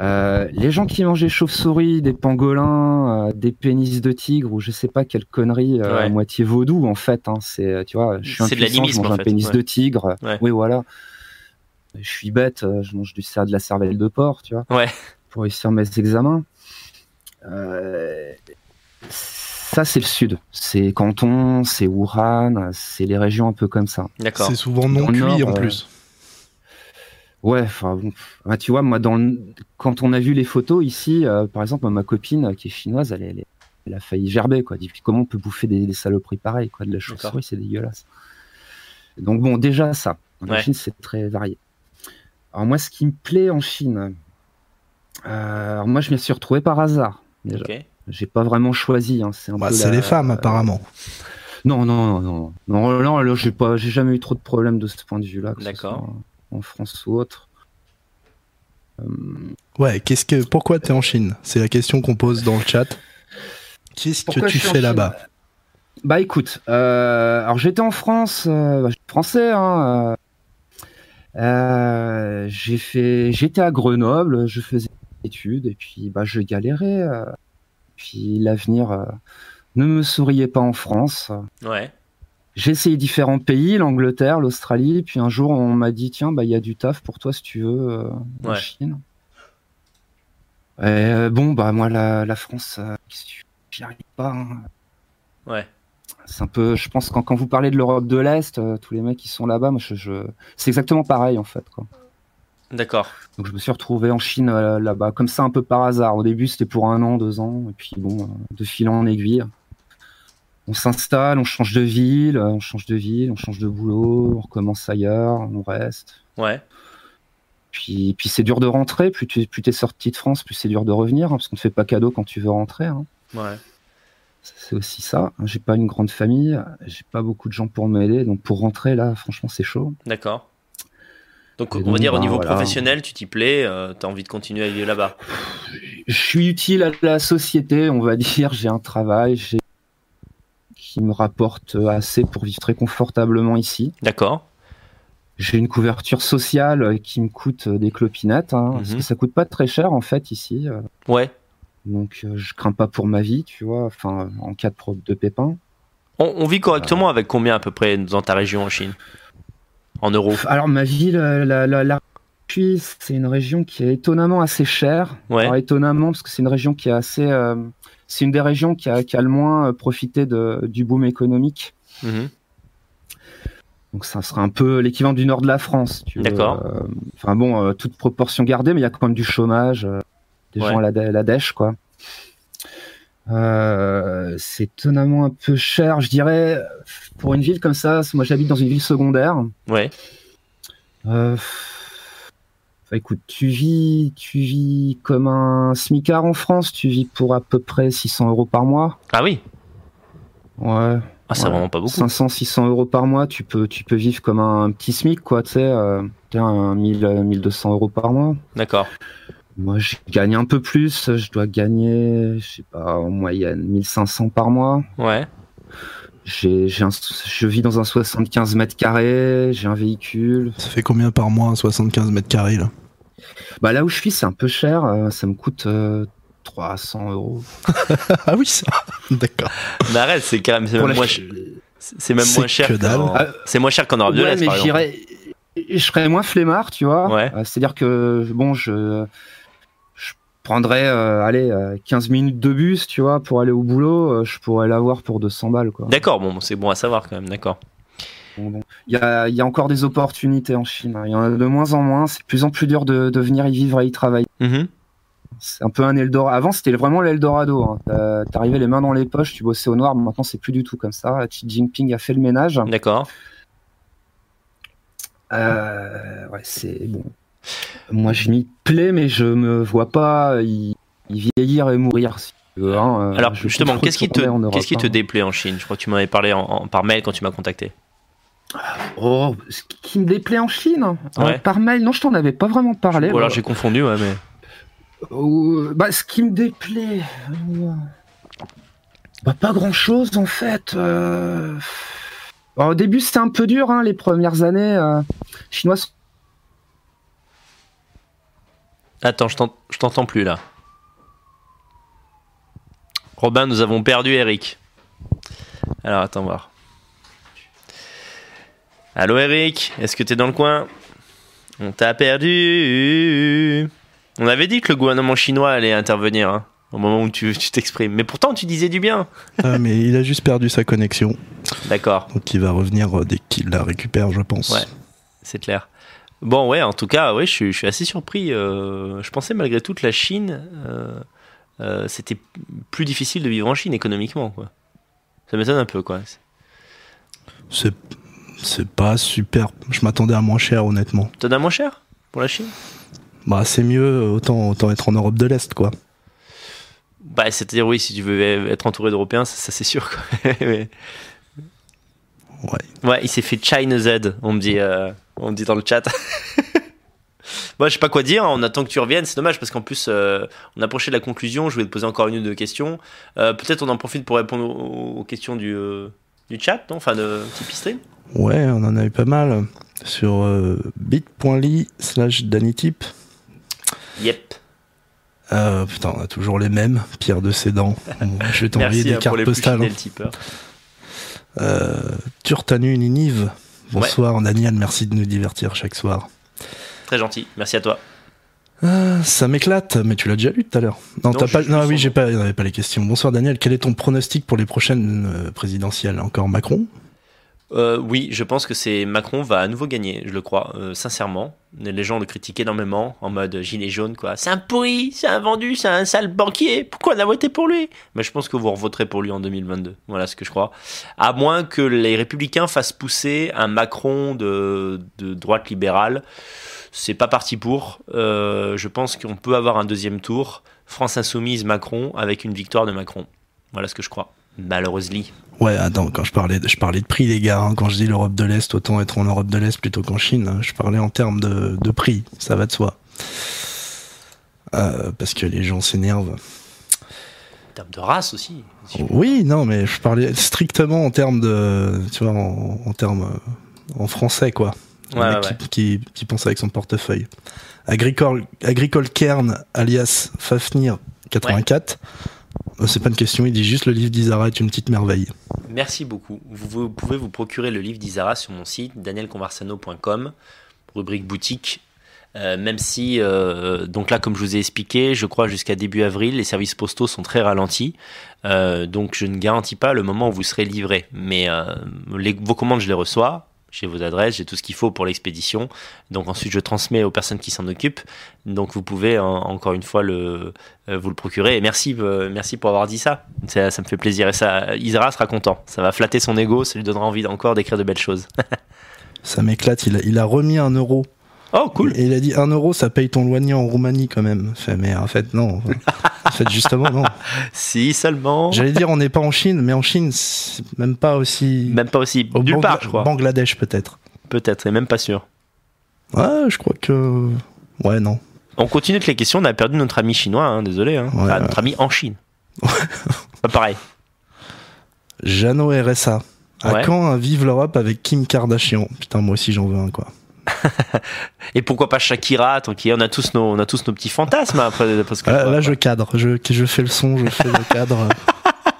Euh, les gens qui mangent des chauves-souris, des pangolins, euh, des pénis de tigre ou je sais pas quelle connerie euh,
Ouais.
à moitié vaudou en fait. Hein, c'est tu vois, je suis impuissant, je mange
en
un pénis
ouais.
de tigre.
Ouais.
Oui voilà. Je suis bête, je mange du de la cervelle de porc, tu vois, pour réussir mes examens. Euh, ça c'est le sud, c'est Canton, c'est Wuhan, c'est les régions un peu comme ça.
D'accord.
C'est souvent non
Dans
cuit
Nord,
en
euh,
plus.
Ouais, enfin, bon, ouais, tu vois, moi, dans le- quand on a vu les photos ici, euh, par exemple, ma copine qui est chinoise, elle, elle, elle a failli gerber, quoi. Dit, comment on peut bouffer des, des saloperies pareilles, quoi, de la chauve-souris, c'est dégueulasse. Donc bon, déjà ça. En
Ouais.
Chine, c'est très varié. Alors moi, ce qui me plaît en Chine, euh, alors moi, je m'y suis retrouvé par hasard. Déjà, j'ai pas vraiment choisi. Hein, c'est
Bah,
la-
les femmes apparemment.
Non, non, non, non, non, là, j'ai pas, j'ai jamais eu trop de problèmes de ce point de vue-là.
D'accord.
En France ou autre. Euh,
Ouais, qu'est-ce que pourquoi t'es en Chine? C'est la question qu'on pose dans le chat. Qu'est-ce que tu fais là-bas?
Bah écoute, euh, alors j'étais en France, euh, bah, je suis français, hein, euh, euh, j'ai fait, j'étais à Grenoble, je faisais études et puis bah je galérais. euh, puis l'avenir euh, ne me souriait pas en France.
Ouais.
J'ai essayé différents pays, l'Angleterre, l'Australie, puis un jour on m'a dit tiens bah il y a du taf pour toi si tu veux euh, en
Ouais.
Chine. Et, euh, bon bah moi la, la France, euh, j'y arrive pas. hein.
Ouais.
C'est un peu, je pense quand, quand vous parlez de l'Europe de l'Est, tous les mecs qui sont là-bas, moi je, je- c'est exactement pareil en fait quoi.
D'accord.
Donc je me suis retrouvé en Chine euh, là-bas, comme ça un peu par hasard. Au début c'était pour un an, deux ans, et puis bon, euh, de fil en aiguille. On s'installe, on change de ville, euh, on change de ville, on change de boulot, on recommence ailleurs, on reste.
Ouais.
Puis, puis c'est dur de rentrer, plus tu plus es sorti de France, plus c'est dur de revenir, hein, parce qu'on ne te fait pas cadeau quand tu veux rentrer. hein.
Ouais.
C'est aussi ça. J'ai pas une grande famille, j'ai pas beaucoup de gens pour m'aider, donc pour rentrer là, franchement, c'est chaud.
D'accord. Donc, on va dire au
bah,
niveau
voilà.
professionnel, tu t'y plais, euh, t'as envie de continuer à vivre là-bas.
Je suis utile à la société, on va dire. J'ai un travail j'ai- qui me rapporte assez pour vivre très confortablement ici.
D'accord.
J'ai une couverture sociale qui me coûte des clopinettes, hein, parce
Mhm.
que ça coûte pas très cher en fait ici. euh,
Ouais.
Donc euh, je crains pas pour ma vie, tu vois, enfin en cas de, de pépin.
On, on vit correctement avec combien à peu près dans ta région en Chine? En euros
Alors ma ville, euh, la, la, la Suisse, c'est une région qui est étonnamment assez chère.
Ouais.
Alors, étonnamment parce que c'est une région qui est assez, euh, c'est une des régions qui a, qui a le moins euh, profité de, du boom économique.
Mhm.
Donc ça sera un peu l'équivalent du nord de la France.
D'accord.
Euh, Enfin bon, euh, toute proportion gardée, mais il y a quand même du chômage, euh, des
Ouais.
gens à la, la dèche, quoi. Euh, c'est étonnamment un peu cher, je dirais, pour une ville comme ça. Moi, j'habite dans une ville secondaire.
Ouais.
Euh, enfin, écoute, tu vis, tu vis comme un smicard en France. Tu vis pour à peu près 600 euros par mois.
Ah oui
Ouais.
Ah, c'est
Ouais.
vraiment pas beaucoup.
500, 600 euros par mois, tu peux, tu peux vivre comme un petit SMIC, quoi, tu sais, t'as un 1000, euh, 1200 euros par mois.
D'accord.
Moi, je gagne un peu plus, je dois gagner, je sais pas, en moyenne 1500 par mois.
Ouais.
J'ai, j'ai un, je vis dans un 75 mètres carrés, j'ai un véhicule.
Ça fait combien par mois 75 mètres carrés là?
Bah là où je suis, c'est un peu cher, euh, ça me coûte euh, 300 euros.
Ah oui, ça D'accord.
Mais arrête, c'est quand même c'est même moins
ch-
cher. C'est même
C'est
moins cher
que dalle.
qu'en-
Ah,
C'est moins cher qu'en Europe de
Ouais,
l'Est,
mais
par exemple.
j'irais, je serais moins flemmard, tu vois.
Ouais.
Euh, C'est-à-dire que bon, je, je prendrais, euh, allez, euh, 15 minutes de bus, tu vois, pour aller au boulot. euh, je pourrais l'avoir pour 200 balles, quoi.
D'accord, bon, c'est bon à savoir quand même, d'accord.
Bon, bon. Il y a, il y a encore des opportunités en Chine. hein. Il y en a de moins en moins. C'est de plus en plus dur de, de venir y vivre et y travailler.
Mhm.
C'est un peu un Eldorado. Avant, c'était vraiment l'Eldorado. Hein. T'as- T'arrivais les mains dans les poches, tu bossais au noir. mais Maintenant, c'est plus du tout comme ça. Xi Jinping a fait le ménage.
D'accord.
Euh, ouais, c'est bon. Moi, je m'y plais, mais je me vois pas y, y vieillir et mourir. si tu veux, hein. Euh,
Alors
je
justement, qu'est-ce qui te,
Europe,
qui
hein.
déplaît en Chine? Je crois que tu m'en avais parlé en, en- par mail quand tu m'as contacté.
Oh, ce qui me déplaît en Chine euh,
Ouais.
Par mail, non, je t'en avais pas vraiment parlé.
Ou alors j'ai confondu, ouais, mais.
Euh, bah, ce qui me déplaît. euh, Bah, pas grand chose en fait. euh. Alors, au début, c'était un peu dur, hein, les premières années. euh, chinoises.
Attends, je t'en- je t'entends plus là. Robin, nous avons perdu Eric. Alors attends voir. Allô Eric, est-ce que t'es dans le coin? On t'a perdu. On avait dit que le gouvernement chinois allait intervenir hein, au moment où tu tu t'exprimes. Mais pourtant tu disais du bien.
Ah, mais il a juste perdu sa connexion.
D'accord,
Donc il va revenir euh, dès qu'il la récupère, je pense.
Ouais. c'est clair. Bon ouais, en tout cas, ouais, je, suis, je suis assez surpris. euh, je pensais malgré tout que la Chine, euh, euh, c'était plus difficile de vivre en Chine économiquement. Quoi. Ça m'étonne un peu. quoi.
C'est c'est pas super. Je m'attendais à moins cher, honnêtement.
T'en as moins cher pour la Chine?
Bah, c'est mieux, autant, autant être en Europe de l'Est, quoi.
Bah, c'est-à-dire oui, si tu veux être entouré d'Européens, ça, ça, c'est sûr. Quoi. Mais-
Ouais.
ouais, il s'est fait China Z, on me dit, euh, on me dit dans le chat. Moi, je sais pas quoi dire. On attend que tu reviennes. C'est dommage parce qu'en plus, euh, on approchait de la conclusion. Je voulais te poser encore une ou deux questions. Euh, Peut-être on en profite pour répondre aux, aux questions du, euh, du chat, non? Enfin, de Tipeee Stream.
Ouais, on en a eu pas mal. Sur bit.ly slash danitip.
Yep.
Putain, on a toujours les mêmes. Pierre de Sédan. Je vais t'envoyer des
hein,
cartes postales. Euh, Turtanu Ninive. Bonsoir Daniel, merci de nous divertir chaque soir.
Très gentil. Merci à toi.
Ah, ça m'éclate, mais tu l'as déjà lu tout à l'heure. Non,
Non,
t'as
je-
pas. Non, oui, j'ai pas. Avait pas les questions. Bonsoir Daniel, quel est ton pronostic pour les prochaines euh, présidentielles? Encore Macron?
Euh, oui, je pense que c'est Macron va à nouveau gagner, je le crois, euh, sincèrement. Les gens le critiquent énormément en mode gilet jaune, quoi. C'est un pourri, c'est un vendu, c'est un sale banquier. Pourquoi on a voté pour lui? Mais je pense que vous revoterez pour lui en 2022. Voilà ce que je crois. À moins que les Républicains fassent pousser un Macron de, de droite libérale. C'est pas parti pour. Euh, je pense qu'on peut avoir un deuxième tour. France Insoumise Macron avec une victoire de Macron. Voilà ce que je crois. Malheureusement.
Ouais, attends, quand je parlais, de, je parlais de prix, les gars, hein, quand je dis l'Europe de l'Est, autant être en Europe de l'Est plutôt qu'en Chine, hein, je parlais en termes de, de, prix, ça va de soi. Euh, parce que les gens s'énervent.
En termes de race aussi.
Si oui, non, mais je parlais strictement en termes de. Tu vois, en, en termes. En français, quoi.
Ouais, ouais,
qui, qui, qui, pense avec son portefeuille. Agricole, Agricole Kern, alias Fafnir 84. Ouais. C'est pas une question, il dit juste le livre d'Isara est une petite merveille.
Merci beaucoup. Vous, pouvez vous procurer le livre d'Isara sur mon site danielconversano.com, rubrique boutique. Euh, même si, euh, donc là, comme je vous ai expliqué, je crois jusqu'à début avril, les services postaux sont très ralentis. Euh, donc je ne garantis pas le moment où vous serez livré. Mais vos commandes, je les reçois j'ai vos adresses, j'ai tout ce qu'il faut pour l'expédition. Donc ensuite, je transmets aux personnes qui s'en occupent. Donc vous pouvez en, encore une fois le, euh, vous le procurer. Et merci, euh, merci pour avoir dit ça. ça. me fait plaisir. Et ça, Isra sera content. Ça va flatter son ego, ça lui donnera envie encore d'écrire de belles choses.
ça m'éclate. Il a remis un euro.
Oh, cool.
Et il a dit un euro, ça paye ton loyer en Roumanie quand même. Fait, mais en fait, non. en fait, justement, non.
Si seulement.
J'allais dire, on n'est pas en Chine, mais en Chine, c'est même pas aussi.
Même pas aussi.
Au
Nulle
Bangla
part, je crois.
Bangladesh, peut-être.
Peut-être, et même pas sûr.
Ouais, je crois que. Ouais, non.
On continue avec les questions. On a perdu notre ami chinois, hein, désolé. Hein.
Ouais,
enfin,
ouais.
notre ami en Chine. pas pareil.
Jeannot RSA. À
Ouais.
quand un Vive l'Europe avec Kim Kardashian? Putain, moi aussi j'en veux un, quoi.
Et pourquoi pas Shakira tant qu'il y a- on a tous nos, on a tous nos petits fantasmes après. Parce que
Là, là, je cadre. Je, je fais le son, je fais le cadre.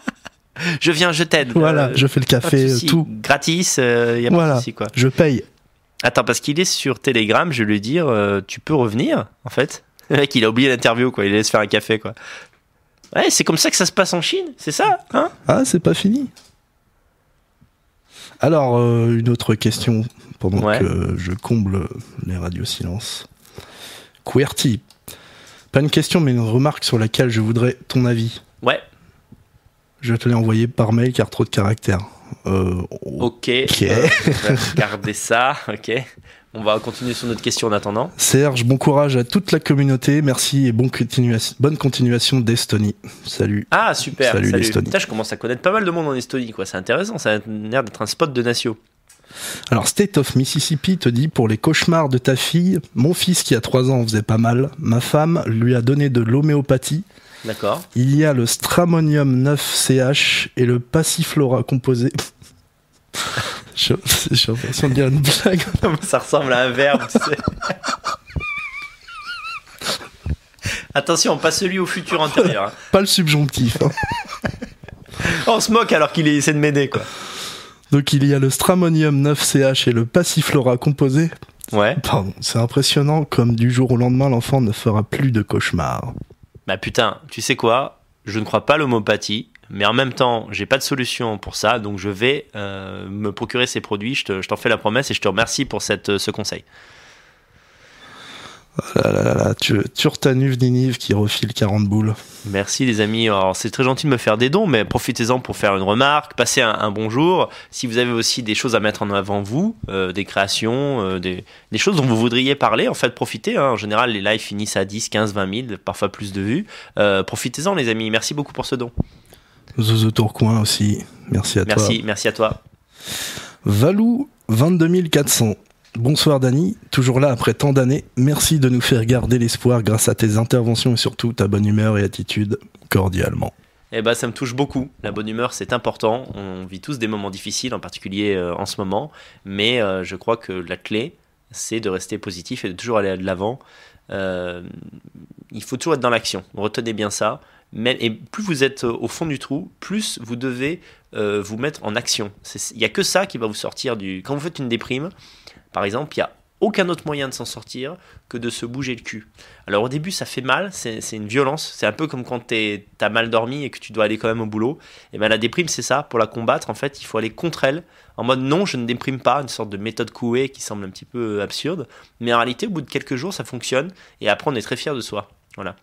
je viens, je t'aide.
voilà,
Euh,
je fais le
pas
café,
souci.
tout.
Gratis, il y a pas
Voilà.
de souci quoi.
Je paye.
Attends, parce qu'il est sur Telegram, je vais lui dire, euh, tu peux revenir, en fait. Le mec, il a oublié l'interview, quoi. Il laisse faire un café, quoi. Ouais, c'est comme ça que ça se passe en Chine, c'est ça, hein?
Ah, c'est pas fini. Alors, euh, une autre question pendant
Ouais.
que je comble les radios silence. QWERTY. Pas une question, mais une remarque sur laquelle je voudrais ton avis.
Ouais,
Je te l'ai envoyé par mail car trop de caractères. Euh,
ok.
Ok.
Euh, ça, ok. On va continuer sur notre question en attendant.
Serge, bon courage à toute la communauté. Merci et continua- bonne continuation d'Estonie. Salut.
Ah, super.
Salut, l'Estonie.
Putain, je commence à connaître pas mal de monde en Estonie, quoi. C'est intéressant, ça a l'air d'être un spot de Natio.
Alors, State of Mississippi te dit pour les cauchemars de ta fille, mon fils qui a 3 ans en faisait pas mal. Ma femme lui a donné de l'homéopathie.
D'accord.
Il y a le Stramonium 9CH et le Passiflora composé. J'ai j'ai l'impression de dire une blague.
ça ressemble à un verbe, tu sais. Attention, pas celui au futur antérieur. hein.
Pas le subjonctif. hein.
On se moque alors qu'il essaie de m'aider, quoi.
Donc il y a le Stramonium 9CH et le Passiflora composé.
Ouais.
Pardon, c'est impressionnant comme du jour au lendemain l'enfant ne fera plus de cauchemars.
Bah putain, tu sais quoi? Je ne crois pas à l'homopathie, mais en même temps, j'ai pas de solution pour ça, donc je vais euh, me procurer ces produits. Je te- je t'en fais la promesse et je te remercie pour cette, ce conseil.
Là, là, là, là, tu, Turtanuv Ninive qui refile 40 boules.
Merci les amis. Alors c'est très gentil de me faire des dons, mais profitez-en pour faire une remarque, passer un, un bonjour. Si vous avez aussi des choses à mettre en avant vous, euh, des créations, euh, des, des choses dont vous voudriez parler, en fait profitez. hein. En général, les lives finissent à 10, 15, 20 000, parfois plus de vues. Euh, profitez-en les amis. Merci beaucoup pour ce don.
Zozo Tourcoing aussi, merci à toi.
Merci, merci à toi.
Valou 22400. Bonsoir Dany, toujours là après tant d'années. Merci de nous faire garder l'espoir grâce à tes interventions et surtout ta bonne humeur et attitude cordialement.
Eh ben, ça me touche beaucoup. La bonne humeur, c'est important. On vit tous des moments difficiles, en particulier euh, en ce moment. Mais euh, je crois que la clé, c'est de rester positif et de toujours aller de l'avant. Euh, il faut toujours être dans l'action. Retenez bien ça. Mais, et plus vous êtes au fond du trou, plus vous devez vous mettre en action. Il n'y a que ça qui va vous sortir du... Quand vous faites une déprime, par exemple, il y a aucun autre moyen de s'en sortir que de se bouger le cul. Alors au début ça fait mal, c'est une violence, c'est un peu comme quand t'as mal dormi et que tu dois aller quand même au boulot. Et bien la déprime c'est ça, pour la combattre en fait il faut aller contre elle, en mode non je ne déprime pas, une sorte de méthode couée qui semble un petit peu absurde, mais en réalité au bout de quelques jours ça fonctionne et après on est très fier de soi. Voilà.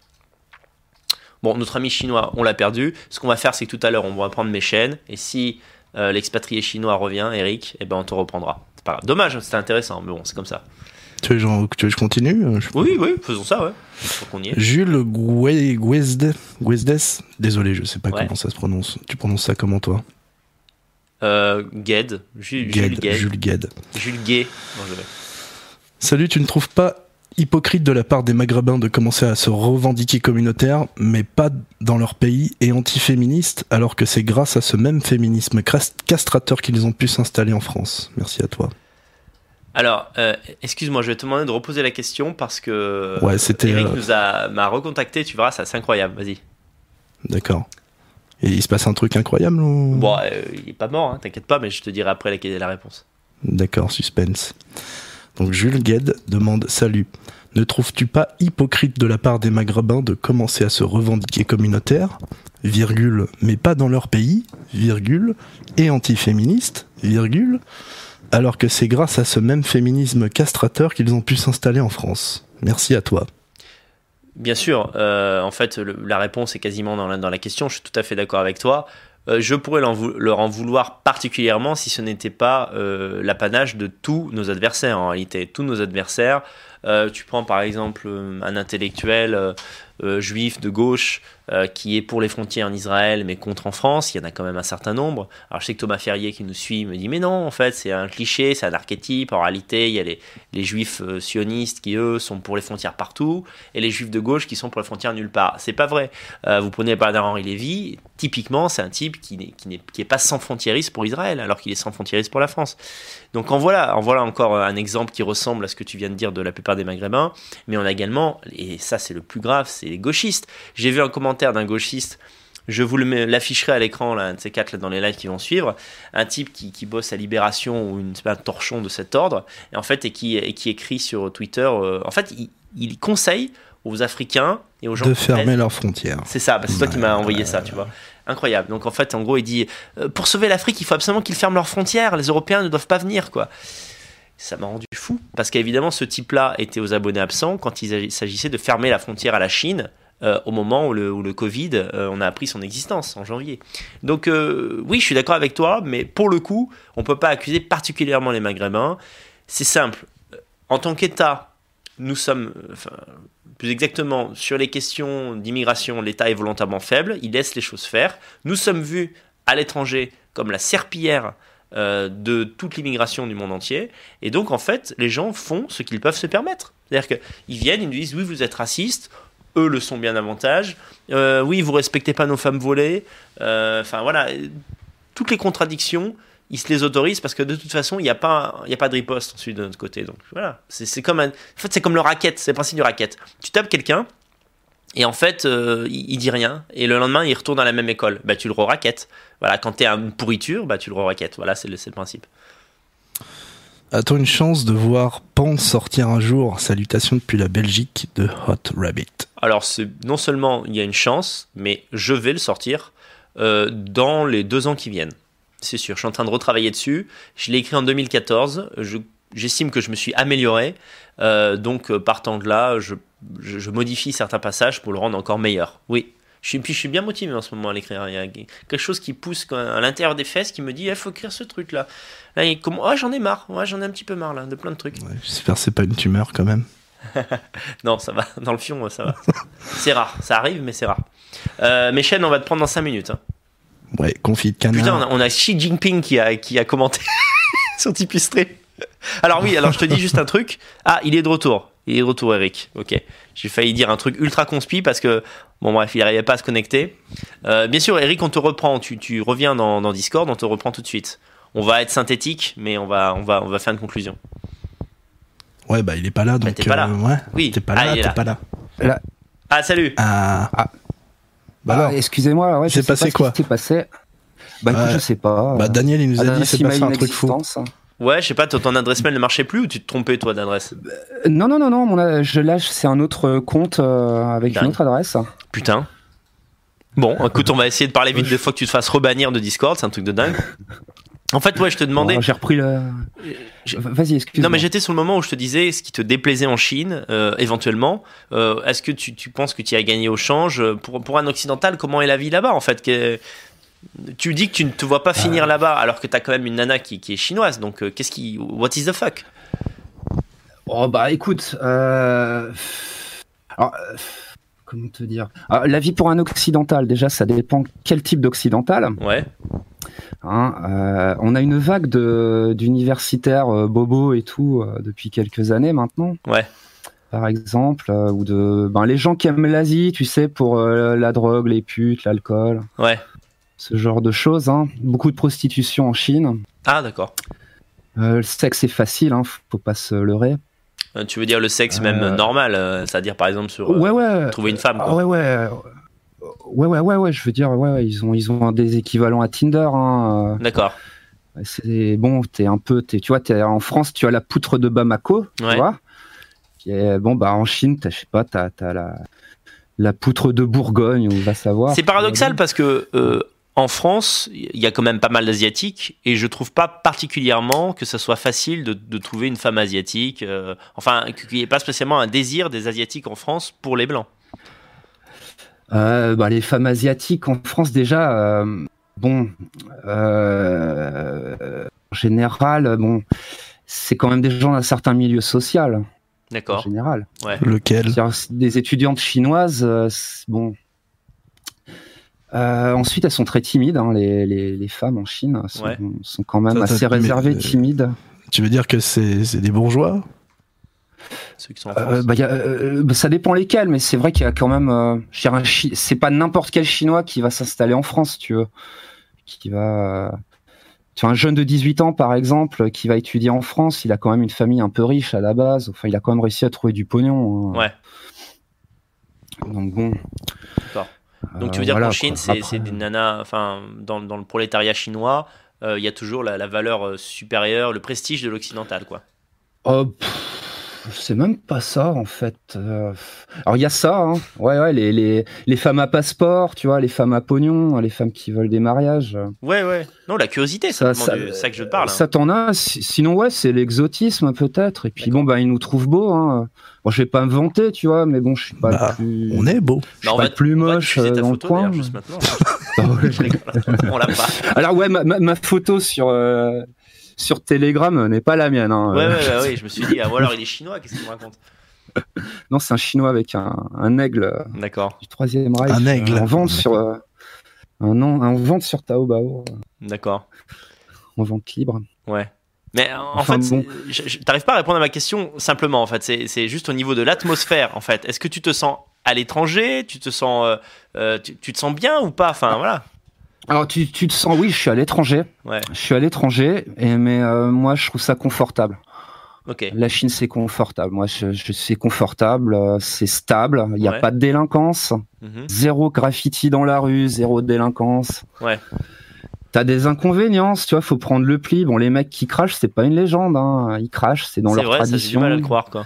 Bon, notre ami chinois, on l'a perdu. Ce qu'on va faire, c'est que tout à l'heure, on va prendre mes chaînes. Et si euh, l'expatrié chinois revient, Eric, eh ben, on te reprendra. C'est pas grave. Dommage, c'était intéressant, mais bon, c'est comme ça.
Tu veux, genre, tu veux que je continue
Oui, oui, faisons ça, ouais.
Jules Guesdes, désolé, je sais pas comment ça se prononce. Tu prononces ça comment, toi?
Euh, Gued. Jules Gued.
Jules Gued.
Jules Gay.
Salut, tu ne trouves pas hypocrite de la part des Maghrébins de commencer à se revendiquer communautaires, mais pas dans leur pays, et antiféministes, alors que c'est grâce à ce même féminisme castrateur qu'ils ont pu s'installer en France. Merci à toi.
Alors, euh, excuse-moi, je vais te demander de reposer la question parce que
ouais, c'était,
Eric euh, nous a, m'a recontacté, tu verras, ça c'est incroyable, vas-y.
D'accord. Et il se passe un truc incroyable ou...
Bon, euh, il est pas mort, hein, t'inquiète pas, mais je te dirai après la réponse.
D'accord, suspense. Donc Jules Gued demande Salut, ne trouves-tu pas hypocrite de la part des Maghrébins de commencer à se revendiquer communautaires, virgule, mais pas dans leur pays, virgule, et antiféministes, virgule, alors que c'est grâce à ce même féminisme castrateur qu'ils ont pu s'installer en France? Merci à toi.
Bien sûr, euh, en fait, la réponse est quasiment dans la question, je suis tout à fait d'accord avec toi. Euh, je pourrais leur en vouloir particulièrement si ce n'était pas euh, l'apanage de tous nos adversaires en réalité. Tous nos adversaires, euh, tu prends par exemple un intellectuel juif de gauche euh, qui est pour les frontières en Israël mais contre en France. Il y en a quand même un certain nombre. Alors je sais que Thomas Ferrier qui nous suit me dit mais non, en fait c'est un cliché, c'est un archétype. En réalité, il y a les, les juifs euh, sionistes qui eux sont pour les frontières partout et les juifs de gauche qui sont pour les frontières nulle part. C'est pas vrai. Euh, vous prenez Bernard Henri Lévy, typiquement c'est un type qui n'est qui n'est qui est pas sans frontieriste pour Israël alors qu'il est sans frontieriste pour la France. Donc en voilà, en voilà encore un exemple qui ressemble à ce que tu viens de dire de la plupart des Maghrébins. Mais on a également, et ça c'est le plus grave, c'est les gauchistes. J'ai vu un commentaire d'un gauchiste. Je vous l'afficherai à l'écran, là, un de ces quatre dans les lives qui vont suivre. Un type qui, bosse à Libération ou une, un torchon de cet ordre, et en fait, et qui, et qui écrit sur Twitter. Euh, en fait, il, conseille aux Africains et aux gens
de fermer leurs frontières.
C'est ça, c'est toi qui m'as envoyé ça, tu vois. Incroyable. Donc en fait, en gros, il dit euh, pour sauver l'Afrique, il faut absolument qu'ils ferment leurs frontières. Les Européens ne doivent pas venir, quoi. Ça m'a rendu fou parce qu'évidemment, ce type-là était aux abonnés absents quand il s'agissait de fermer la frontière à la Chine euh, au moment où le, Covid, euh, on a appris son existence en janvier. Donc euh, oui, je suis d'accord avec toi, mais pour le coup, on ne peut pas accuser particulièrement les Maghrébins. C'est simple. En tant qu'État, nous sommes, plus exactement, sur les questions d'immigration, l'État est volontairement faible, il laisse les choses faire. Nous sommes vus à l'étranger comme la serpillière de toute l'immigration du monde entier. Et donc, en fait, les gens font ce qu'ils peuvent se permettre. C'est-à-dire qu'ils viennent, ils nous disent, oui, vous êtes raciste, eux le sont bien davantage. Euh, oui, vous respectez pas nos femmes volées. Euh, enfin voilà, toutes les contradictions, ils se les autorisent parce que de toute façon, il n'y a pas, il a pas de riposte ensuite de notre côté. Donc voilà, c'est comme en fait, c'est comme le racket, c'est le principe du racket. Tu tapes quelqu'un. Et en fait, euh, il, dit rien. Et le lendemain, il retourne à la même école. Bah, tu le re-raquettes. Voilà, quand tu es une pourriture, bah, tu le re-raquettes. Voilà, c'est le, le principe.
A-t-on une chance de voir Pan sortir un jour Salutations depuis la Belgique de Hot Rabbit.
Alors, non seulement il y a une chance, mais je vais le sortir euh, dans les deux ans qui viennent. C'est sûr, je suis en train de retravailler dessus. Je l'ai écrit en 2014. J'estime que je me suis amélioré. Euh, donc, euh, partant de là, je, modifie certains passages pour le rendre encore meilleur. Oui, suis, puis je suis bien motivé en ce moment à l'écrire. Il y a quelque chose qui pousse à l'intérieur des fesses qui me dit il faut écrire ce truc là. là comme, oh, j'en ai marre, ouais, j'en ai un petit peu marre là, de plein de trucs.
J'espère que c'est pas une tumeur quand même.
non, ça va. Dans le fion, ça va. c'est rare. Ça arrive, mais c'est rare. Euh, mes chaînes, on va te prendre dans 5 minutes. Hein.
Ouais, confit de canard.
Putain, on a, Xi Jinping qui a, qui a commenté sur Tipeee Alors oui, alors je te dis juste un truc. Ah, il est de retour. Il est de retour, Eric. Ok. J'ai failli dire un truc ultra conspi parce que, bon, bref, il n'arrivait pas à se connecter. Euh, bien sûr, Eric, on te reprend. Tu, tu reviens dans, dans, Discord, on te reprend tout de suite. On va être synthétique, mais on va, on va, on va faire une conclusion.
Ouais, bah, il est pas là, donc.
t'es pas là.
Euh, ouais.
Oui.
T'es pas là, ah, t'es pas là. là.
Ah, salut.
Ah. ah.
Bah, ah, excusez-moi,
c'est passé quoi
s'est passé Bah, écoute, je sais pas.
Bah, Daniel, il nous a dit, c'est passé un truc fou.
Ouais, je sais pas, ton adresse mail ne marchait plus ou tu te trompais toi d'adresse
Non, non, non, non, mon, je lâche, c'est un autre compte avec une autre adresse.
Putain. Bon, écoute, on va essayer de parler vite des fois que tu te fasses rebannir de Discord, c'est un truc de dingue. En fait, ouais, je te demandais.
J'ai repris le. Vas-y, excuse-moi.
Non, mais j'étais sur le moment où je te disais ce qui te déplaisait en Chine, euh, éventuellement. Euh, est-ce que tu, tu, penses que tu as gagné au change? Pour, pour un occidental, comment est la vie là-bas, en fait? Tu dis que tu ne te vois pas finir
Ah.
là-bas, alors que tu as quand même une nana qui, qui est chinoise. Donc, euh, qu'est-ce qui. What is the fuck?
Oh, bah écoute. Euh... Alors, euh, comment te dire? Alors, La vie pour un occidental, déjà, ça dépend quel type d'occidental.
Ouais.
Hein, euh, on a une vague de d'universitaires euh, bobo et tout euh, depuis quelques années maintenant.
Ouais.
Par exemple, euh, ou de ben, les gens qui aiment l'Asie, tu sais, pour euh, la drogue, les putes, l'alcool,
Ouais.
Ce genre de choses. Hein. Beaucoup de prostitution en Chine.
Ah, d'accord.
Euh, le sexe est facile, hein, faut pas se leurrer.
Euh, Tu veux dire le sexe même
Euh,
normal, c'est-à-dire par exemple sur
ouais, ouais.
trouver une femme.
Ah
Quoi.
ouais, ouais. Ouais, ouais, ouais, ouais, je veux dire, ouais, ils ont, ils ont des équivalents à Tinder. Hein.
D'accord.
C'est bon, t'es un peu, t'es, tu vois, t'es en France, tu as la poutre de Bamako, tu vois. Qui est, bon, bah en Chine, je sais pas, t'as, t'as la, la poutre de Bourgogne, on va savoir.
C'est paradoxal parce que euh, en France, il y a quand même pas mal d'asiatiques et je trouve pas particulièrement que ça soit facile de, de trouver une femme asiatique. euh, enfin, qu'il n'y ait pas spécialement un désir des asiatiques en France pour les blancs.
Euh, bah, les femmes asiatiques en France déjà, euh, bon, euh, en général, bon, c'est quand même des gens d'un certain milieu social, en
D'accord.
général.
Lequel?
C'est-à-dire, Des étudiantes chinoises, euh, c'est- bon. Euh, ensuite, elles sont très timides, hein, les, les, les femmes en Chine sont,
Ouais.
sont quand même
Ça, ça,
assez réservées,
euh,
timides.
Tu veux dire que c'est des bourgeois?
Ceux qui sont en
Euh,
France.
bah, y a, euh, bah, ça dépend lesquels, mais c'est vrai qu'il y a quand même. Euh, c'est pas n'importe quel Chinois qui va s'installer en France, tu veux. Qui va. Tu vois, un jeune de 18 ans, par exemple, qui va étudier en France, il a quand même une famille un peu riche à la base. Enfin, il a quand même réussi à trouver du pognon. hein.
Ouais.
Donc bon.
D'accord. Donc
Euh,
tu veux dire
voilà,
qu'en Chine, c'est
Après-
des nanas, enfin, dans, dans le prolétariat chinois, euh, il y a toujours la, la valeur euh, supérieure, le prestige de l'occidental, quoi.
Oh, pff, c'est même pas ça en fait. Euh, Alors il y a ça, hein. ouais, ouais, les, les, les femmes à passeport, tu vois, les femmes à pognon, les femmes qui veulent des mariages.
Ouais, ouais. Non, la curiosité,
Ça,
c'est
ça-
du- ça que je te parle. hein.
Ça t'en a. si- Sinon ouais, c'est l'exotisme peut-être. Et puis bon bah ils nous trouvent beaux. Hein. Bon, je vais pas me vanter, tu vois, mais bon, je suis pas
Bah,
le plus.
On est beau.
je suis
Bah, on
pas
va-
plus moche euh,
ta
dans le coin.
d'ailleurs, juste maintenant.
Ouais, je rigole.
On l'a pas.
Alors ouais, ma, ma, ma photo sur euh, sur Telegram euh, n'est pas la mienne. Hein.
Ouais,
Euh,
ouais, ouais, ouais, je me suis dit, ah, ou alors il est chinois, qu'est-ce qu'il me raconte?
Non, c'est un chinois avec un, un aigle. euh,
D'accord,
du troisième Reich.
Un aigle.
En vente sur euh, un nom, en vente sur Taobao, euh,
d'accord,
en vente libre.
ouais. Mais en
Enfin,
fait,
bon.
je- pas à répondre à ma question simplement, en fait. C'est- C'est juste au niveau de l'atmosphère, en fait. Est-ce que tu te sens à l'étranger? Tu te sens, euh, euh, tu, tu te sens bien ou pas? Enfin, voilà.
Alors tu, tu te sens, oui, je suis à l'étranger.
Ouais,
Je suis à l'étranger, et mais euh, moi je trouve ça confortable.
ok.
La Chine c'est confortable. Moi je, je c'est confortable, euh, c'est stable. Il n'y a
Ouais.
pas de délinquance,
Mhm.
zéro graffiti dans la rue, zéro délinquance.
Ouais.
T'as des inconvéniences, tu vois, faut prendre le pli. Bon, les mecs qui crachent, c'est pas une légende, hein. Ils crachent, c'est dans leur
vrai, ça j'ai du
tradition.
mal à le croire, quoi.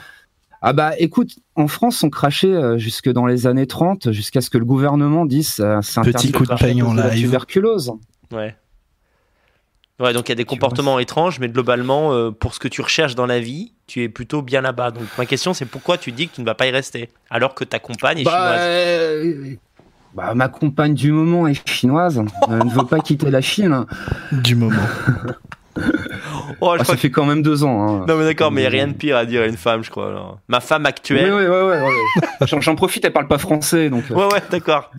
Ah bah écoute, en France, on crachait euh, jusque dans les années 30, jusqu'à ce que le gouvernement dise euh, c'est
Petit
interdit
coup de
cause
en live.
tuberculose.
Ouais. Ouais, donc il y a des comportements étranges, mais globalement, euh, pour ce que tu recherches dans la vie, tu es plutôt bien là-bas. Donc ma question, c'est pourquoi tu dis que tu ne vas pas y rester, alors que ta compagne est
Bah,
chinoise
euh, bah, ma compagne du moment est chinoise, elle ne veut pas quitter la Chine.
Du moment.
Oh, je
Ah, ça fait quand même deux ans. hein.
Non mais d'accord, mais rien de pire à dire à une femme, je crois. alors. Ma femme actuelle.
oui, oui, oui, oui. J'en j'en profite, elle parle pas français, donc. euh,
Ouais, ouais, d'accord.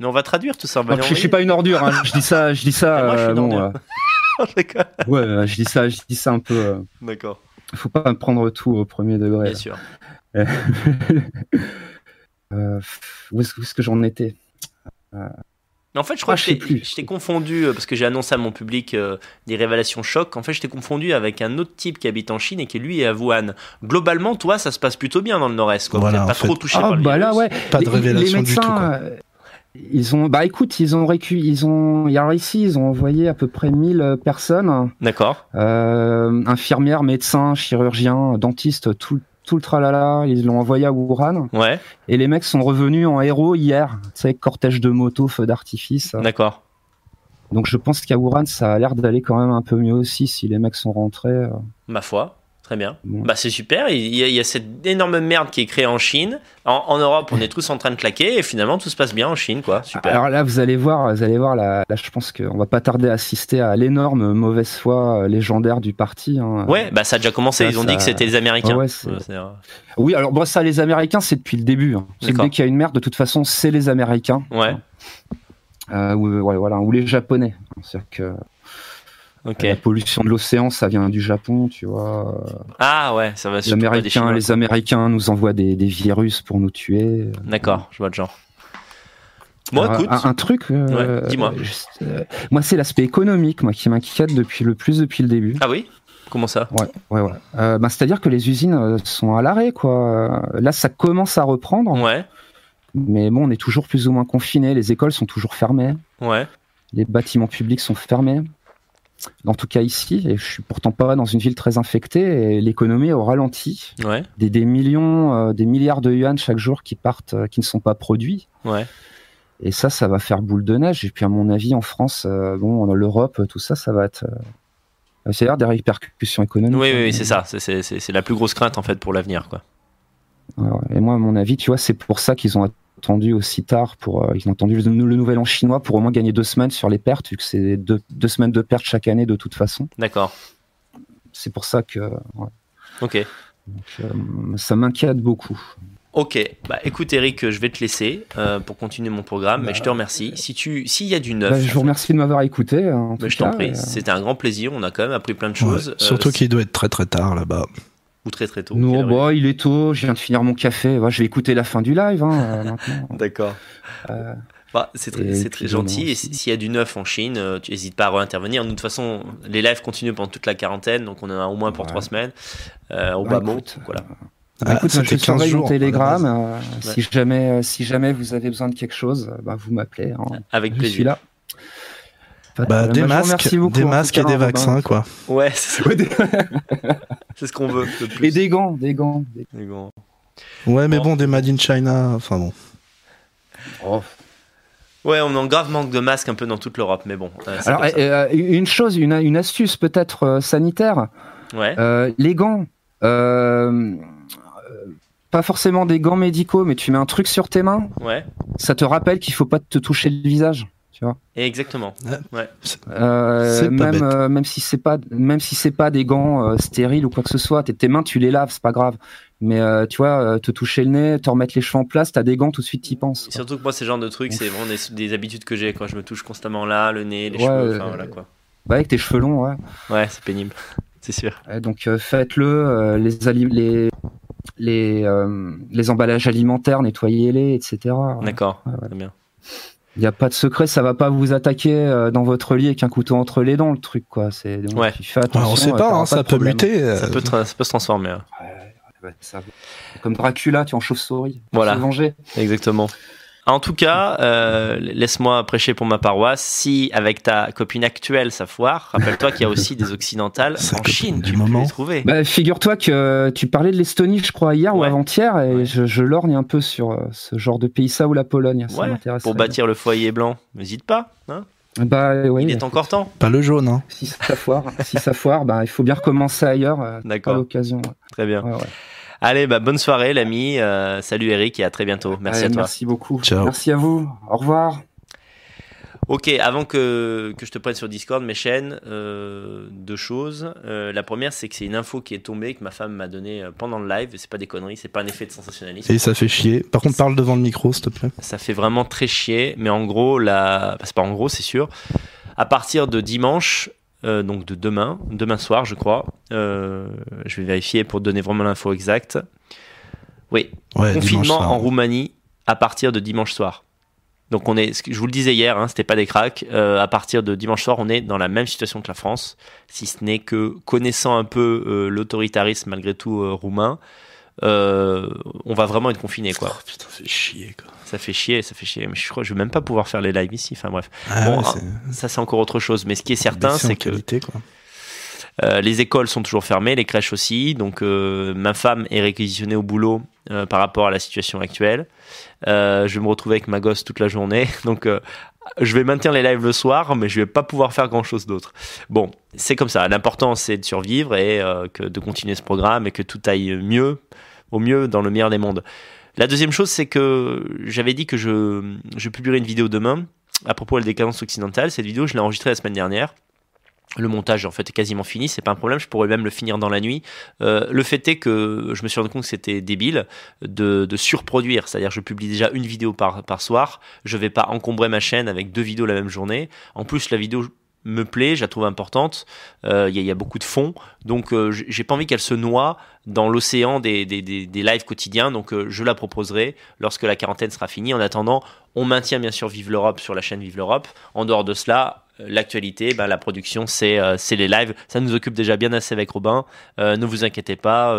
Mais on va traduire tout ça.
je, suis pas une ordure, hein. je dis ça, je dis ça.
Moi, je suis
euh, bon, euh,
D'accord.
ouais, euh, je dis ça, je dis ça un peu. euh,
D'accord,
faut pas prendre tout au premier degré.
bien sûr.
Euh, où est-ce où est-ce que j'en étais?
Mais en fait, je crois
Ah,
que
je
t'ai- confondu, euh, parce que j'ai annoncé à mon public euh, des révélations chocs. En fait, je t'ai confondu avec un autre type qui habite en Chine et qui lui est à Wuhan. Globalement, toi, ça se passe plutôt bien dans le nord-est. Quoi.
Voilà,
Vous n'êtes pas
fait.
trop touché
Ah
par le
bah là,
virus.
ouais.
Pas de
Les-
révélation
les
du tout.
médecins,
quoi.
euh, Ils ont, bah écoute, ils ont récu, ils ont, alors ici, ils ont envoyé à peu près 1000 personnes,
D'accord.
euh, infirmières, médecins, chirurgiens, dentistes, tout, tout le tralala. Ils l'ont envoyé à Wuhan.
Ouais,
Et les mecs sont revenus en héros hier. Tu sais, cortège de motos, feux d'artifice.
d'accord.
Donc je pense qu'à Wuhan, ça a l'air d'aller quand même un peu mieux aussi si les mecs sont rentrés. euh.
Ma foi. Très bien.
Bon.
Bah, c'est super. Il y, a, il y a cette énorme merde qui est créée en Chine. En, en Europe, on est tous en train de claquer et finalement, tout se passe bien en Chine, quoi. Super.
Alors là, vous allez voir, vous allez voir, là, là je pense qu'on va pas tarder à assister à l'énorme mauvaise foi euh, légendaire du parti. hein.
Ouais, bah ça a déjà commencé. Ils ont
ça-
dit que c'était les Américains.
Ouais, ouais, Oui, alors bon, ça, les Américains, c'est depuis le début. hein. C'est dès qu'il y a une merde, de toute façon, c'est les Américains.
Ouais.
Euh, ou, ouais, voilà, ou les Japonais. C'est-à-dire que La pollution de l'océan, ça vient du Japon, tu vois.
Ah ouais, ça va
Les Américains,
Chinois.
les Américains nous envoient des, des virus pour nous tuer.
D'accord, je vois le genre.
Alors,
écoute.
un, un truc. euh,
Ouais, dis-moi.
euh, moi, c'est l'aspect économique, moi, qui m'inquiète depuis le plus depuis le début.
Ah oui? Comment ça?
Ouais, ouais, ouais. Euh, bah, C'est-à-dire que les usines sont à l'arrêt, quoi. Là, ça commence à reprendre,
Ouais,
mais bon, on est toujours plus ou moins confinés. Les écoles sont toujours fermées,
ouais.
les bâtiments publics sont fermés. En tout cas ici, et je suis pourtant pas dans une ville très infectée, et l'économie au ralenti.
Ouais,
Des, des millions, euh, des milliards de yuan chaque jour qui partent, euh, qui ne sont pas produits.
ouais.
Et ça, ça va faire boule de neige. Et puis, à mon avis, en France, euh, bon, dans l'Europe, tout ça, ça va être. Euh, c'est des répercussions économiques.
Oui, oui,
hein.
oui, c'est ça. C'est- la plus grosse crainte en fait pour l'avenir, quoi.
Et moi, à mon avis, tu vois, c'est pour ça qu'ils ont attendu aussi tard. Pour, euh, ils ont attendu le, le nouvel an chinois pour au moins gagner deux semaines sur les pertes, vu que c'est deux, deux semaines de pertes chaque année de toute façon.
D'accord.
C'est pour ça que ouais.
Ok.
Donc, euh, ça m'inquiète beaucoup.
Ok. Bah écoute, Eric, je vais te laisser euh, pour continuer mon programme, mais je te remercie. Si tu, s'il y a du neuf,
Bah, je vous remercie de m'avoir écouté. En
mais
tout
je t'en prie.
euh,
C'était un grand plaisir. On a quand même appris plein de
Ouais,
choses. euh,
Surtout qu'il doit être très très tard là-bas.
Ou très très tôt.
non, bah, il est tôt. Je viens de finir mon café. Ouais, je vais écouter la fin du live hein, euh,
D'accord.
Euh,
Bah, c'est très,
Et
gentil. Et si- s'il y a du neuf en Chine, euh, tu n'hésites pas à réintervenir. De toute façon, les lives continuent pendant toute la quarantaine, donc on en a au moins pour
Ouais.
trois semaines. Euh, au
Bah,
bas mot.
écoute,
Voilà.
Bah, écoute, je
c'était 15
surveille mon
base.
euh, Si jamais, euh, si jamais vous avez besoin de quelque chose, bah, vous m'appelez. hein.
Avec
Je suis
plaisir.
là.
Bah, des
Moi,
masques,
beaucoup,
des
en
masques
cas,
et des
Robin.
vaccins, quoi.
Ouais, c'est ce qu'on veut. de plus.
Et des gants, des gants. des-
Des gants.
Ouais, mais
Bon.
des Made in China, enfin bon.
Oh.
Ouais, on a un grave manque de masques un peu dans toute l'Europe, mais bon. euh,
Alors,
ça.
euh, une chose, une, une astuce peut-être euh, sanitaire.
ouais.
Euh, les gants. euh, euh, pas forcément des gants médicaux, mais tu mets un truc sur tes mains,
Ouais.
ça te rappelle qu'il faut pas te toucher le visage. Tu vois.
Et exactement.
Euh, même euh, même si c'est pas même si c'est pas des gants euh, stériles ou quoi que ce soit, tes, mains tu les laves, c'est pas grave. Mais euh, tu vois, euh, te toucher le nez, te remettre les cheveux en place, t'as des gants tout de suite, t'y penses.
Surtout que moi, ce genre de trucs, c'est vraiment des, des habitudes que j'ai. Quand je me touche constamment là, le nez, les
Ouais,
cheveux, enfin
euh,
voilà quoi.
Bah, avec tes cheveux longs, ouais.
Ouais, c'est pénible. c'est sûr.
Donc euh, faites-le. euh, les, les les euh, les emballages alimentaires, nettoyez-les, etc.
D'accord.
Ouais, ouais.
Très bien.
Il n'y a pas de secret, ça va pas vous attaquer euh, dans votre lit avec un couteau entre les dents, le truc, quoi. C'est donc,
Ouais.
tu fais
Ouais,
attention.
on sait
euh,
pas,
t'auras
hein, ça peut
problème.
muter. euh,
Ça peut, tra- ça peut se transformer. hein.
Ouais, ça- Comme Dracula, tu es en chauve-souris.
Voilà.
Se venger.
Exactement. En tout cas, euh, laisse-moi prêcher pour ma paroisse. Si avec ta copine actuelle ça foire, rappelle-toi qu'il y a aussi des occidentales en Chine.
du
Tu peux
moment.
les trouver.
Bah, figure-toi que tu parlais de l'Estonie, je crois, hier ou avant-hier, et
Ouais.
je, je lorgne un peu sur euh, ce genre de pays, ça ou la Pologne. Ça
Ouais,
m'intéresse.
pour bâtir le foyer blanc, n'hésite pas. hein.
Bah, oui,
Il est encore temps.
Pas le jaune, hein.
Si ça foire, si ça foire, bah, il faut bien recommencer ailleurs. euh, à
D'accord.
l'occasion.
Très bien. Allez, bah, bonne soirée, l'ami. Euh, salut Eric et à très bientôt. Merci
Allez,
à toi.
Merci beaucoup.
Ciao.
Merci à vous. Au revoir.
Ok, avant que, que je te prenne sur Discord, mes chaînes, euh, deux choses. Euh, la première, c'est que c'est une info qui est tombée, que ma femme m'a donnée pendant le live. C'est pas des conneries, c'est pas un effet de sensationnalisme.
Et ça fait chier. Par contre, parle devant le micro, s'il te plaît.
Ça fait vraiment très chier, mais en gros, la... bah, c'est pas en gros, c'est sûr. À partir de dimanche, euh, donc de demain, demain soir, je crois, euh, je vais vérifier pour donner vraiment l'info exacte. Oui,
Ouais,
confinement en Roumanie à partir de dimanche soir. Donc on est, je vous le disais hier, hein, c'était pas des cracks. euh, à partir de dimanche soir, on est dans la même situation que la France, si ce n'est que connaissant un peu euh, l'autoritarisme malgré tout euh, roumain, on va vraiment être confiné quoi.
Oh, putain, c'est chier quoi.
Ça fait chier, ça fait chier. Mais je crois que je vais même pas pouvoir faire les lives ici. Enfin bref,
Ah
Bon,
ouais,
ah, ça c'est encore autre chose. Mais ce qui est certain, c'est que
qualité, quoi.
euh, les écoles sont toujours fermées, les crèches aussi. Donc, euh, ma femme est réquisitionnée au boulot euh, par rapport à la situation actuelle. Je vais me retrouver avec ma gosse toute la journée. Donc, je vais maintenir les lives le soir, mais je vais pas pouvoir faire grand chose d'autre. Bon, c'est comme ça. L'important, c'est de survivre et que de continuer ce programme et que tout aille mieux, au mieux, dans le meilleur des mondes. La deuxième chose, c'est que j'avais dit que je, je publierai une vidéo demain à propos de la décadence occidentale. Cette vidéo, je l'ai enregistrée la semaine dernière. Le montage en fait est quasiment fini, c'est pas un problème, je pourrais même le finir dans la nuit. Euh, le fait est que je me suis rendu compte que c'était débile de, de surproduire, c'est-à-dire je publie déjà une vidéo par, par soir, je vais pas encombrer ma chaîne avec deux vidéos la même journée. En plus la vidéo me plaît, je la trouve importante, Euh, il y, a- beaucoup de fond, donc euh, j'ai pas envie qu'elle se noie dans l'océan des, des, des, des lives quotidiens, donc euh, je la proposerai lorsque la quarantaine sera finie. En attendant, on maintient bien sûr Vive l'Europe sur la chaîne Vive l'Europe. En dehors de cela, euh, l'actualité, ben, la production, c'est les lives. Ça nous occupe déjà bien assez avec Robin. Ne vous inquiétez pas,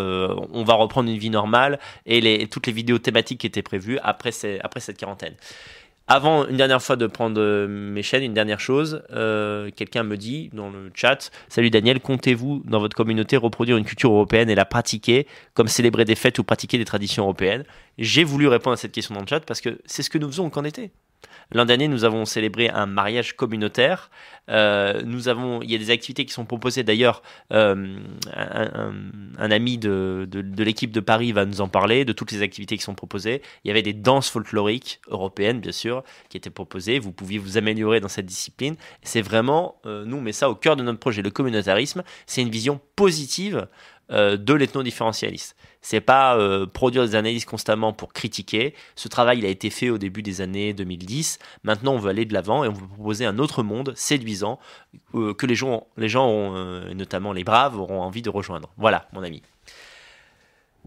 on va reprendre une vie normale et les, toutes les vidéos thématiques qui étaient prévues après, après cette quarantaine. Avant, une dernière fois de prendre euh, mes chaînes, une dernière chose, euh, quelqu'un me dit dans le chat, salut Daniel, comptez-vous dans votre communauté reproduire une culture européenne et la pratiquer, comme célébrer des fêtes ou pratiquer des traditions européennes? J'ai voulu répondre à cette question dans le chat parce que c'est ce que nous faisons qu'en été. L'an dernier, nous avons célébré un mariage communautaire. Euh, nous avons, il y a des activités qui sont proposées. D'ailleurs, euh, un, ami de, de, de l'équipe de Paris va nous en parler de toutes les activités qui sont proposées. Il y avait des danses folkloriques européennes, bien sûr, qui étaient proposées. Vous pouviez vous améliorer dans cette discipline. C'est vraiment, euh, nous, on met ça au cœur de notre projet. Le communautarisme, c'est une vision positive euh, de l'ethno-différentialiste. C'est pas euh, produire des analyses constamment pour critiquer. Ce travail, il a été fait au début des années 2010. Maintenant, on veut aller de l'avant et on veut proposer un autre monde séduisant euh, que les gens, les gens ont, notamment les braves, auront envie de rejoindre. Voilà, mon ami.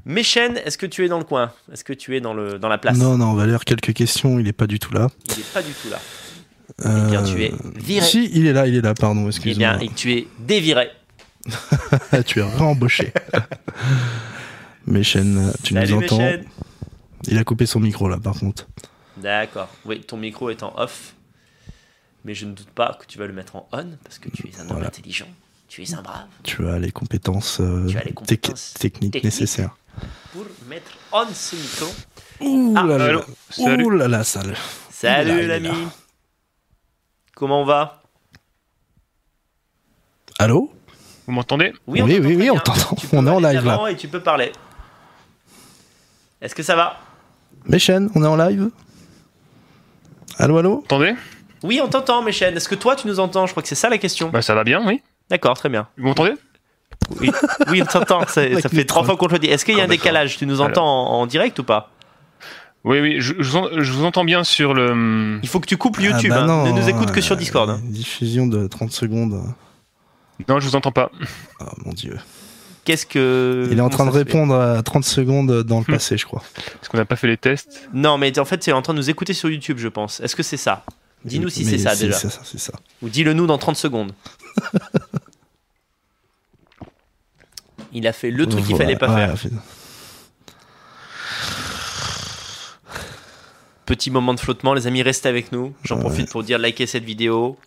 Méchène, est-ce que tu es dans le coin? Est-ce que tu es dans, le, dans la place?
Non, non, on va lire quelques questions, il est pas du tout là.
Il n'est pas du tout là. Eh bien, tu es viré.
Si, il est là, il est là, pardon,
Eh
excuse-moi.
bien, tu es déviré.
tu es réembauché. Méchène, tu
Salut,
nous entends
Méchène.
Il a coupé son micro là, par contre.
D'accord. Oui, ton micro est en off. Mais je ne doute pas que tu vas le mettre en on parce que tu es un homme
Voilà.
intelligent. Tu es un brave.
Tu as les compétences, euh,
Tu as les
tec-
compétences
techniques
techniques.
nécessaires.
Pour mettre on ce micro.
Ouh
Ah,
là là,
salut.
ouh là là, sale.
Salut
est
l'ami. Comment on va?
Allô?
Vous m'entendez
Oui,
on
oui,
t'entend
oui, on
bien.
t'entend. On est en live, là.
Et tu peux parler. Est-ce que ça va?
Méchène, on est en live? Allô, allô?
Vous m'entendez
Oui, on t'entend, Méchène. Est-ce que toi, tu nous entends? Je crois que c'est ça la question.
Bah ça va bien, oui.
D'accord, très bien.
Vous m'entendez?
Oui, oui on t'entend. Ça, fait trois fois qu'on te le dit. Est-ce qu'il y a
Ah,
un
d'accord.
décalage? Tu nous entends en, en direct ou pas?
Oui, oui, je, je vous en- je vous entends bien sur le...
Il faut que tu coupes YouTube.
Ah bah
hein.
non,
Ne nous écoute que sur
euh,
Discord. hein.
Diffusion de 30 secondes.
Non, je vous entends pas.
Oh mon dieu.
Qu'est-ce que.
Il est en train de répondre à 30 secondes dans le
Hmm.
passé, je crois.
Parce qu'on n'a pas fait les tests.
Non, mais en fait, c'est en train de nous écouter sur YouTube, je pense. Est-ce que c'est ça? Dis-nous si c'est ça déjà.
C'est ça, c'est ça.
Ou dis-le nous dans 30 secondes. Il a fait le truc qu'il fallait pas
Voilà,
faire.
fait-
Petit moment de flottement, les amis, restez avec nous. J'en
Ouais.
profite pour dire likez cette vidéo.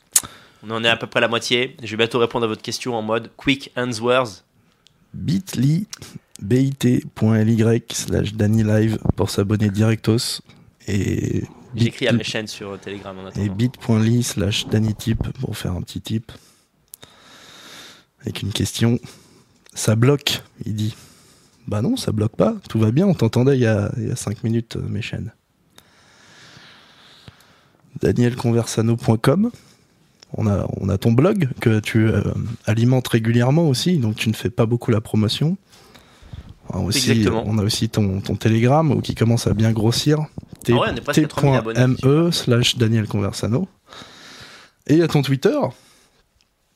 On en est à peu près à la moitié. Je vais bientôt répondre à votre question en mode quick answers.
bit.ly bit.ly slash Live pour s'abonner directos. Et
J'écris à mes chaînes sur Telegram en
et
attendant.
bit.ly slash Danny Tip pour faire un petit tip. Avec une question. Ça bloque il dit. Bah non ça bloque pas. Tout va bien on t'entendait il y a, il y a 5 minutes euh, mes chaînes. Danielconversano.com on a, on a ton blog que tu euh, alimentes régulièrement aussi, donc tu ne fais pas beaucoup la promotion. On a aussi,
Exactement.
on a aussi ton, ton Telegram qui commence à bien grossir.
Ah ouais, on est presque à 3000 abonnés.
T.me slash Daniel Conversano. Et il y a ton Twitter,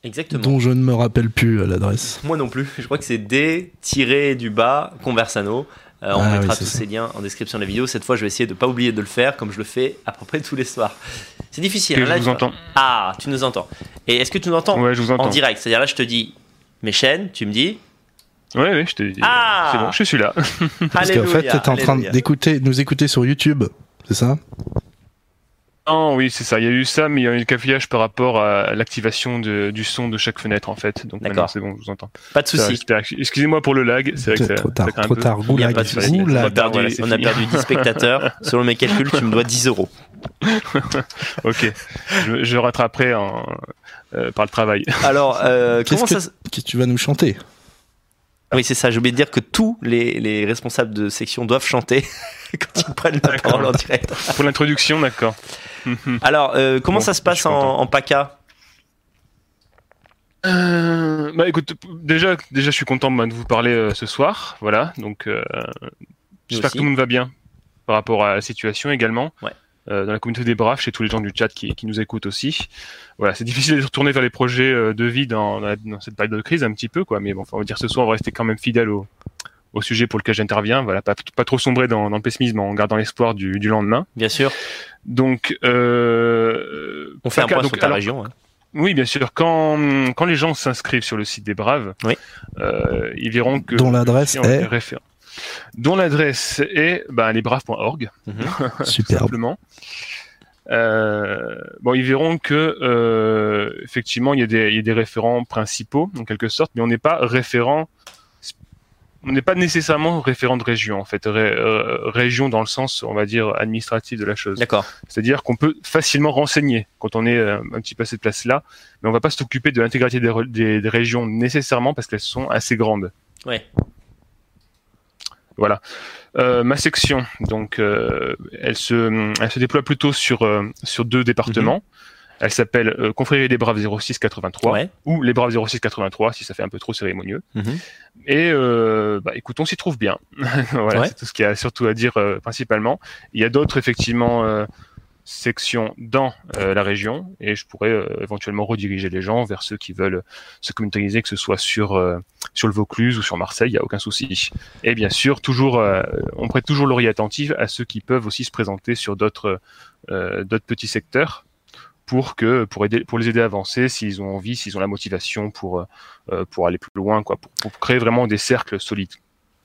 Exactement.
dont je ne me rappelle plus euh, l'adresse.
Moi non plus. Je crois que c'est D-du-bas Conversano. Euh, on
Ah
mettra
oui,
tous
ça.
ces liens en description de la vidéo. Cette fois, je vais essayer de pas oublier de le faire comme je le fais à peu près tous les soirs. C'est difficile. Hein,
je
là,
vous
tu-
entends.
Ah, tu nous entends. Et est-ce que tu nous entends
Ouais, je vous
en
entends.
direct? C'est-à-dire là, je te dis mes chaînes, tu me dis?
Oui, oui, je t'ai dit.
Ah
c'est bon, je suis là.
Parce qu'en fait, t'étais en train d'écouter, nous écouter sur YouTube, c'est ça?
Non, oui, c'est ça. Il y a eu ça, mais il y a eu le cafouillage par rapport à l'activation de- du son de chaque fenêtre, en fait. Donc maintenant, c'est bon, je vous entends.
Pas de souci.
Excusez-moi pour le lag. C'est vrai que
Trop tard, trop tard.
On a perdu,
Voilà, c'est
on a
fini.
perdu 10 spectateurs. Selon mes calculs, tu me dois 10 euros.
Ok. je, je rattraperai en, euh, par le travail.
Alors, euh,
Qu'est-ce
comment
que-
ça se-
Qu'est-ce que tu vas nous chanter?
Oui, c'est ça. J'ai oublié de dire que tous les, les responsables de section doivent chanter quand ils prennent la parole en direct.
Pour l'introduction, d'accord.
Alors, euh, comment
Bon,
ça se passe en, PACA
Euh, bah écoute, déjà, déjà, je suis content bah, de vous parler euh, ce soir. Voilà, donc euh, j'espère que tout le monde va bien par rapport à la situation également.
Ouais.
Euh, dans la communauté des braves, chez tous les gens du chat qui, qui nous écoutent aussi. Voilà, c'est difficile de retourner vers les projets euh, de vie dans, dans la- dans cette période de crise un petit peu, quoi. Mais bon, enfin, on va dire ce soir, on va rester quand même fidèle au, au sujet pour lequel j'interviens. Voilà, pas, pas trop sombrer dans, dans le pessimisme en gardant l'espoir du, du lendemain.
Bien sûr.
Donc, euh,
On fait un
Paca,
point
donc,
sur ta
alors,
région. hein.
oui, bien sûr. Quand, quand les gens s'inscrivent sur le site des Braves,
Oui.
euh, ils verront que
Dont l'adresse
est référent. Dont l'adresse est ben, lesbraves.org,
Mhm.
tout
superbe.
simplement. Euh, bon, ils verront que euh, effectivement, il y, a des, il y a des référents principaux en quelque sorte, mais on n'est pas référent. On n'est pas nécessairement référent de région en fait, Ré- euh, région dans le sens, on va dire, administratif de la chose.
D'accord.
C'est-à-dire qu'on peut facilement renseigner quand on est euh, un petit peu à cette place-là, mais on va pas s'occuper de l'intégralité des, re- des- des régions nécessairement parce qu'elles sont assez grandes.
Ouais.
Voilà. Euh, ma section, donc, euh, elle se, elle se déploie plutôt sur euh, sur deux départements. Elle s'appelle euh, Confrérie des Braves 0683
Ouais.
ou les Braves 0683 si ça fait un peu trop cérémonieux.
Mhm.
Et euh, bah, écoute, on s'y trouve bien. voilà,
Ouais.
c'est tout ce qu'il y a surtout à dire euh, principalement. Il y a d'autres effectivement sections dans la région et je pourrais éventuellement rediriger les gens vers ceux qui veulent se communautariser, que ce soit sur sur le Vaucluse ou sur Marseille, il y a aucun souci. Et bien sûr, toujours, euh, on prête toujours l'oreille attentive à ceux qui peuvent aussi se présenter sur d'autres euh, d'autres petits secteurs pour que pour aider pour les aider à avancer s'ils ont envie, s'ils ont la motivation pour euh, pour aller plus loin, quoi, pour, pour créer vraiment des cercles solides.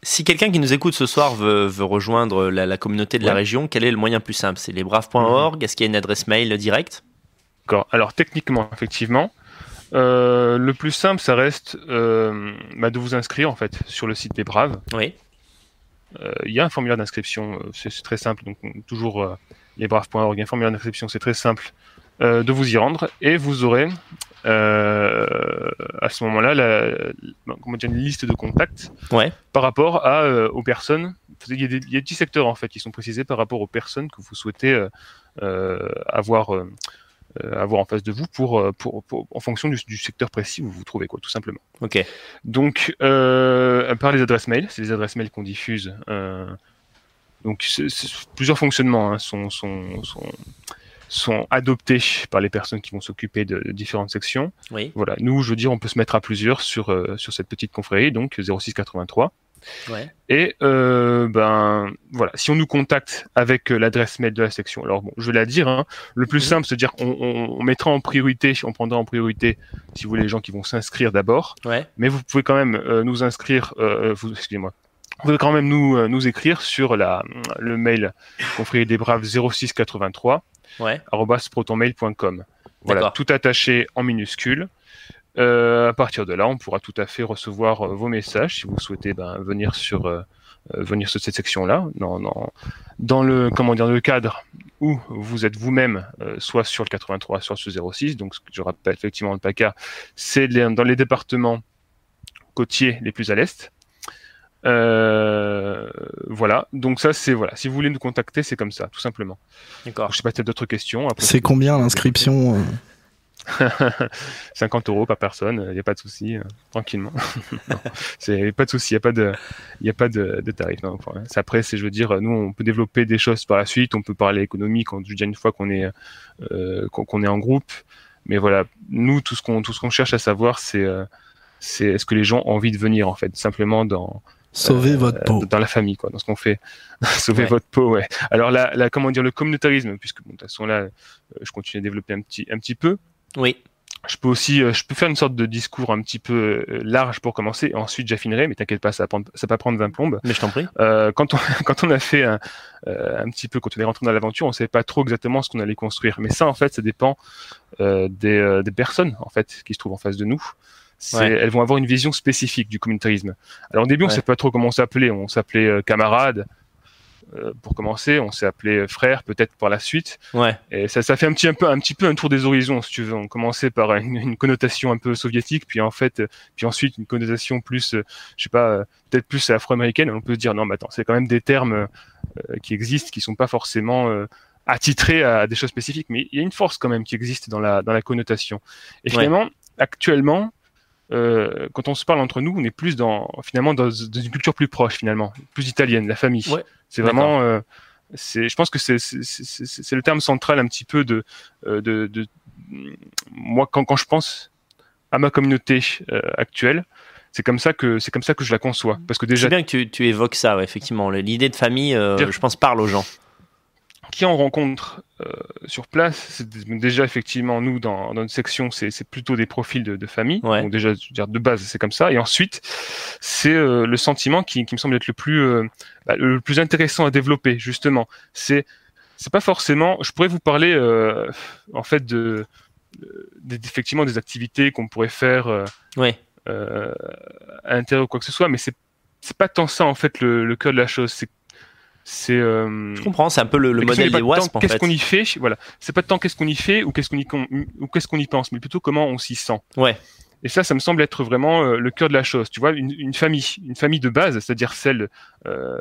Si quelqu'un qui nous écoute ce soir veut, veut rejoindre la, la communauté de la région, quel est le moyen plus simple? C'est lesbraves.org Est-ce qu'il y a une adresse mail directe?
D'accord. Alors techniquement, effectivement, euh, le plus simple, ça reste euh, bah, de vous inscrire en fait sur le site des Braves.
Oui.
Euh, Il y a un formulaire d'inscription, euh, c'est très simple. Donc on- toujours euh, lesbraves.org, il y a un formulaire d'inscription, c'est très simple euh, de vous y rendre et vous aurez euh, à ce moment-là la, la- comment dire, une liste de contacts
Ouais.
par rapport à, euh, aux personnes. Il y, a des, il y a des petits secteurs en fait qui sont précisés par rapport aux personnes que vous souhaitez avoir, avoir en face de vous pour, pour, pour- en fonction du, du secteur précis où vous vous trouvez quoi, tout simplement.
Ok.
Donc, par les adresses mail, c'est les adresses mail qu'on diffuse. donc, plusieurs fonctionnements hein, sont, sont, sont, sont adoptés par les personnes qui vont s'occuper de, de différentes sections.
Oui.
Voilà, nous, je veux dire, on peut se mettre à plusieurs sur, euh, sur cette petite confrérie, donc 0683.
Ouais.
Et euh, ben voilà, si on nous contacte avec euh, l'adresse mail de la section, alors bon, je vais la dire, hein, le plus
Mhm.
simple, c'est de dire qu'on on, on mettra en priorité, on prendra en priorité, si vous voulez, les gens qui vont s'inscrire d'abord,
Ouais.
mais vous pouvez quand même euh, nous inscrire, vous, excusez-moi, vous pouvez quand même nous, nous écrire sur la, le mail confrérie des braves 0683
Ouais.
protonmail.com. Voilà, tout attaché en minuscules. Euh, à partir de là, on pourra tout à fait recevoir euh, vos messages si vous souhaitez ben, venir sur euh, venir sur cette section-là, dans, dans, dans le comment dire le cadre où vous êtes vous-même, euh, soit sur le 83, soit sur le 06. Donc, ce que je rappelle effectivement le PACA, c'est dans les départements côtiers les plus à l'est. Euh, voilà, donc ça c'est voilà. Si vous voulez nous contacter, c'est comme ça, tout simplement.
D'accord.
Je sais pas si tu as d'autres questions. Après,
C'est combien l'inscription euh
50 euros par personne, il n'y a pas de souci, euh, tranquillement. Non, c'est pas de souci, il n'y a pas de, il y a pas de, de tarif. Non, enfin, c'est après, c'est, je veux dire, nous, on peut développer des choses par la suite, on peut parler économie quand dis une fois qu'on est, euh, qu'on qu'on est en groupe. Mais voilà, nous, tout ce qu'on, tout ce qu'on cherche à savoir, c'est, euh, c'est est-ce que les gens ont envie de venir, en fait, simplement dans,
Sauvez
euh,
votre peau.
dans la famille, quoi, dans ce qu'on fait. Sauver
Ouais.
votre peau, ouais. Alors là, là, comment dire, le communautarisme, puisque bon, de toute façon là, euh, je continue à développer un petit, un petit peu.
Oui.
je peux aussi, euh, je peux faire une sorte de discours un petit peu large pour commencer, et ensuite j'affinerai, mais t'inquiète pas, ça va, prendre, ça va pas prendre 20 plombes.
Mais je t'en prie.
Euh, quand, on, quand on a fait un, euh, un petit peu, quand on est rentré dans l'aventure, on savait pas trop exactement ce qu'on allait construire. Mais ça, en fait, ça dépend euh, des, euh, des personnes, en fait, qui se trouvent en face de nous.
Ouais.
Elles vont avoir une vision spécifique du communautarisme. Alors au début, on
Ouais.
sait pas trop comment on s'appelait. On s'appelait euh, camarade euh, pour commencer. On s'est appelé euh, frère peut-être par la suite.
Ouais.
Et ça, ça fait un petit, un peu, un petit peu un tour des horizons, si tu veux. On commençait par une, une connotation un peu soviétique, puis en fait, euh, puis ensuite une connotation plus, euh, je sais pas, peut-être plus afro-américaine. On peut se dire non, mais attends, c'est quand même des termes euh, qui existent, qui sont pas forcément euh, attitrés à des choses spécifiques, mais il y a une force quand même qui existe dans la dans la connotation. Et finalement, actuellement. Euh, quand on se parle entre nous, on est plus dans finalement dans, dans une culture plus proche finalement, plus italienne, la famille.
Ouais.
C'est vraiment euh, c'est, je pense que c'est, le terme central un petit peu de, euh, de, de moi quand, quand je pense à ma communauté euh, actuelle, c'est comme ça que c'est comme ça que je la conçois. Parce que déjà,
C'est bien que tu, tu évoques ça, ouais, effectivement. L'idée de famille, euh, je pense, parle aux gens.
Qui on rencontre euh, sur place, c'est déjà effectivement nous dans, dans notre section, c'est, plutôt des profils de, de famille.
Ouais.
Donc déjà, je veux dire, de base, c'est comme ça. Et ensuite, c'est euh, le sentiment qui, qui me semble être le plus euh, bah, le plus intéressant à développer justement. C'est c'est pas forcément. Je pourrais vous parler en fait de, de- effectivement des activités qu'on pourrait faire
Ouais.
à l'intérieur ou quoi que ce soit, mais c'est c'est pas tant ça en fait le, le cœur de la chose. C'est c'est euh,
Je comprends, c'est un peu le, le modèle des
pas tant
WASP, en
Qu'est-ce qu'on y fait Voilà, c'est pas tant qu'est-ce qu'on y fait ou qu'est-ce qu'on y ou qu'est-ce qu'on y pense, mais plutôt comment on s'y sent.
Ouais.
Et ça, ça me semble être vraiment euh, le cœur de la chose. Tu vois, une, une famille, une famille de base, c'est-à-dire celle euh,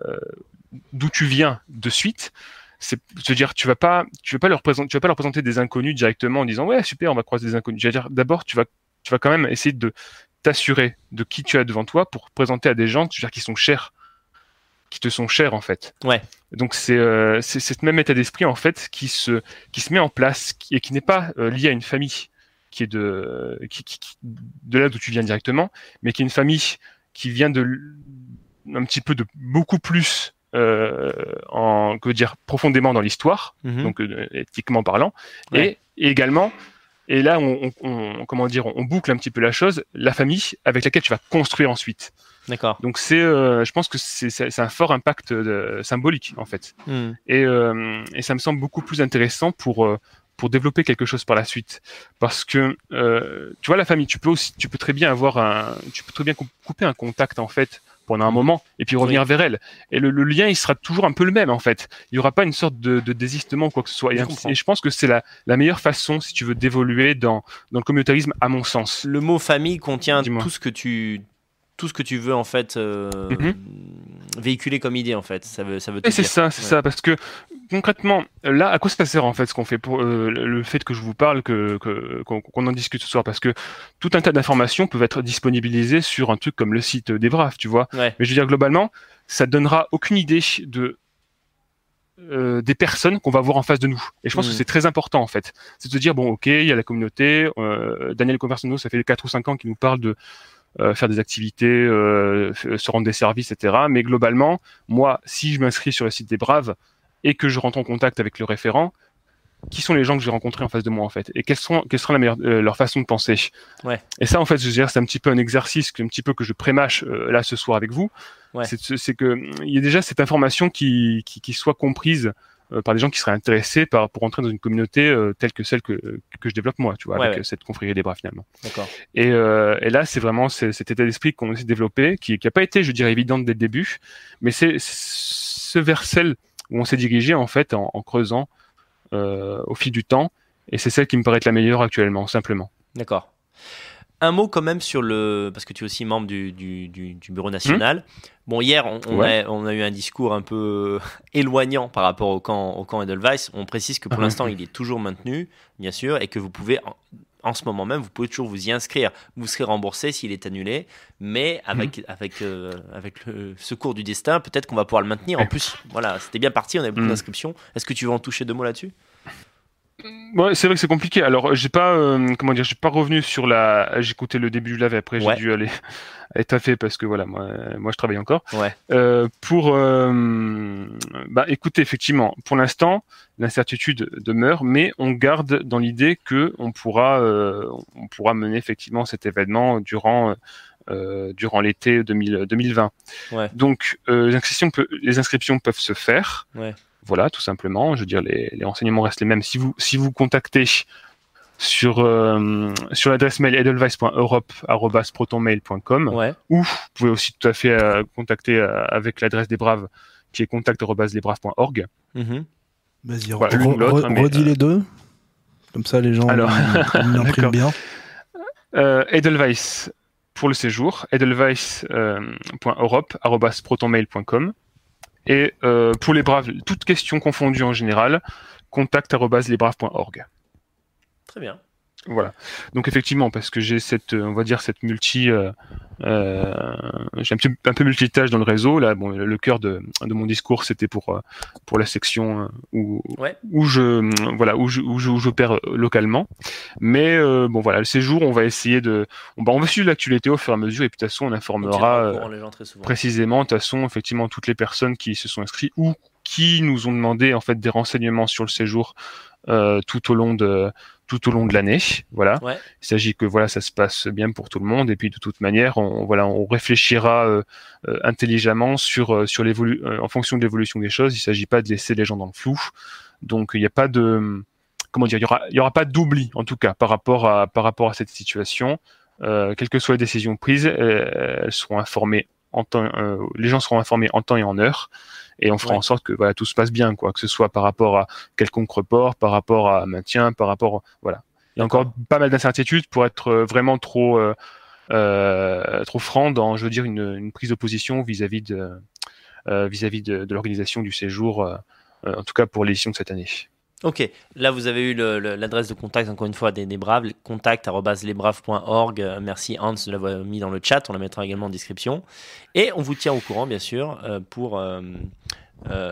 d'où tu viens de suite. C'est, je veux dire, tu vas pas, tu vas pas leur présenter, tu vas pas leur présenter des inconnus directement en disant ouais super, on va croiser des inconnus. Je veux dire, d'abord, tu vas, tu vas quand même essayer de t'assurer de qui tu as devant toi pour présenter à des gens, je veux dire, qui sont chers, qui te sont chers en fait.
Ouais.
Donc c'est euh, cette même état d'esprit en fait qui se qui se met en place qui, et qui n'est pas euh, lié à une famille qui est de qui, qui- qui- de là d'où tu viens directement, mais qui est une famille qui vient de un petit peu de beaucoup plus euh, en que dire profondément dans l'histoire,
Mhm.
donc euh, éthiquement parlant,
Ouais.
et, et également et là on- comment dire on boucle un petit peu la chose, la famille avec laquelle tu vas construire ensuite.
D'accord.
Donc c'est euh, je pense que c'est un fort impact euh, symbolique en fait.
Hmm.
Et, euh, et ça me semble beaucoup plus intéressant pour euh, pour développer quelque chose par la suite, parce que euh, tu vois la famille, tu peux aussi, tu peux très bien avoir un, tu peux très bien cou- couper un contact en fait pendant un moment et puis revenir vers elle. Et le, le lien, il sera toujours un peu le même en fait. Il y aura pas une sorte de, de désistement ou quoi que ce soit. Et,
Je
et je pense que c'est la, la meilleure façon, si tu veux, d'évoluer dans dans le communautarisme, à mon sens.
Le mot famille contient tout ce que tu tout ce que tu veux en fait euh,
Mhm.
véhiculer comme idée en fait. Ça veut ça veut tout
Et c'est ça, c'est
Ouais.
ça, parce que concrètement, là, à quoi ça sert en fait ce qu'on fait pour euh, le fait que je vous parle, que qu'on en discute ce soir, parce que tout un tas d'informations peuvent être disponibilisées sur un truc comme le site des Braves, tu vois?
Ouais.
Mais je veux dire globalement, ça donnera aucune idée de euh, des personnes qu'on va voir en face de nous. Et je pense
Mhm.
que c'est très important en fait. C'est de se dire bon, ok, il y a la communauté. Euh, Daniel Conversano, ça fait 4 ou 5 ans qu'il nous parle de faire des activités, euh, se rendre des services, etc. Mais globalement, moi, si je m'inscris sur le site des Braves et que je rentre en contact avec le référent, qui sont les gens que j'ai rencontrés en face de moi en fait? Et quelles sont quelle sera la meilleure euh, leur façon de penser?
Ouais.
et ça en fait je veux dire c'est un petit peu un exercice que- un petit peu que je prémâche euh, là ce soir avec vous
Ouais.
c'est que il y a déjà cette information qui qui, qui soit comprise euh, par des gens qui seraient intéressés par pour entrer dans une communauté euh, telle que celle que que je développe moi tu vois
Ouais,
avec
ouais.
euh, cette confrérie des bras finalement et, euh, et là, c'est vraiment cet état d'esprit qu'on essaie de développer, qui n'a pas été, je dirais, évident dès le début, mais c'est ce vers celle où on s'est dirigé en fait en, en creusant euh, au fil du temps, et c'est celle qui me paraît être la meilleure actuellement, simplement.
D'accord. Un mot quand même sur le. Parce que tu es aussi membre du, du, du- du Bureau national. Bon, hier, on, on
Ouais.
a, on a eu un discours un peu éloignant par rapport au camp, au camp Edelweiss. On précise que pour
Mhm.
l'instant, il est toujours maintenu, bien sûr, et que vous pouvez, en, en ce moment même, vous pouvez toujours vous y inscrire. Vous serez remboursé s'il est annulé, mais avec, avec, euh, avec le secours du destin, peut-être qu'on va pouvoir le maintenir. En plus, voilà, c'était bien parti, on avait beaucoup d'inscriptions. Est-ce que tu veux en toucher deux mots là-dessus?
Ouais, c'est vrai que c'est compliqué. Alors, j'ai pas, euh, comment dire, j'ai pas revenu sur la. J'ai écouté le début du live, après j'ai dû aller étaffer parce que voilà, moi, moi je travaille encore.
Ouais.
Euh, pour, euh, bah, écoutez, effectivement, pour l'instant, l'incertitude demeure, mais on garde dans l'idée que on pourra, euh, on pourra mener effectivement cet événement durant. euh, durant l'été 2000 2020.
Ouais.
Donc, euh, les, inscriptions les inscriptions peuvent se faire.
Ouais.
Voilà, tout simplement. Je veux dire, les, les renseignements restent les mêmes. Si vous, si vous contactez sur, euh, sur l'adresse mail edelweiss.europe.protonmail.com
Ouais.
ou vous pouvez aussi tout à fait euh, contacter euh, avec l'adresse des braves qui est contact.lesbraves.org.
Mhm.
Vas-y,
Voilà,
re- re- redis
euh,
les deux. Comme ça, les gens
Alors,
ils- ils l'impriment bien.
Euh, Edelweiss pour le séjour, edelweiss.europe.protonmail.com et euh, pour les braves, toutes questions confondues en général, contact.lesbraves.org.
Très bien.
Voilà. Donc effectivement, parce que j'ai cette, euh, on va dire cette multi, euh, euh, j'ai un, petit, un peu multitâche dans le réseau. Là, bon, le, cœur de, de mon discours, c'était pour euh, pour la section euh, où
Ouais.
où je voilà où je où je- où j'opère localement. Mais euh, bon voilà, le séjour, on va essayer de, on, bah, on va suivre l'actualité au fur et à mesure et puis de toute façon, on informera euh,
courant
précisément de toute façon effectivement toutes les personnes qui se sont inscrites ou qui nous ont demandé en fait des renseignements sur le séjour euh, tout au long de tout au long de l'année. Voilà.
Ouais.
il s'agit que voilà ça se passe bien pour tout le monde. Et puis de toute manière on voilà on réfléchira euh, euh, intelligemment sur euh, sur l'évolu euh, en fonction de l'évolution des choses. Il s'agit pas de laisser les gens dans le flou. Donc il n'y a pas de comment dire il y aura il y aura pas d'oubli en tout cas par rapport à par rapport à cette situation. Euh, quelles que soient les décisions prises euh, elles seront informées en temps euh, les gens seront informés en temps et en heure et on fera
Ouais.
en sorte que voilà tout se passe bien quoi que ce soit par rapport à quelconque report par rapport à maintien par rapport voilà il y a encore pas mal d'incertitudes pour être euh, vraiment trop euh, trop franc dans je veux dire une, une prise de position vis-à-vis de vis-à-vis de, de l'organisation du séjour en tout cas pour l'édition de cette année
Ok, là vous avez eu l'adresse de contact encore une fois des, des Braves, contact@lesbraves.org. Euh, Merci Hans de l'avoir mis dans le chat, on la mettra également en description. Et on vous tient au courant bien sûr euh, pour, euh,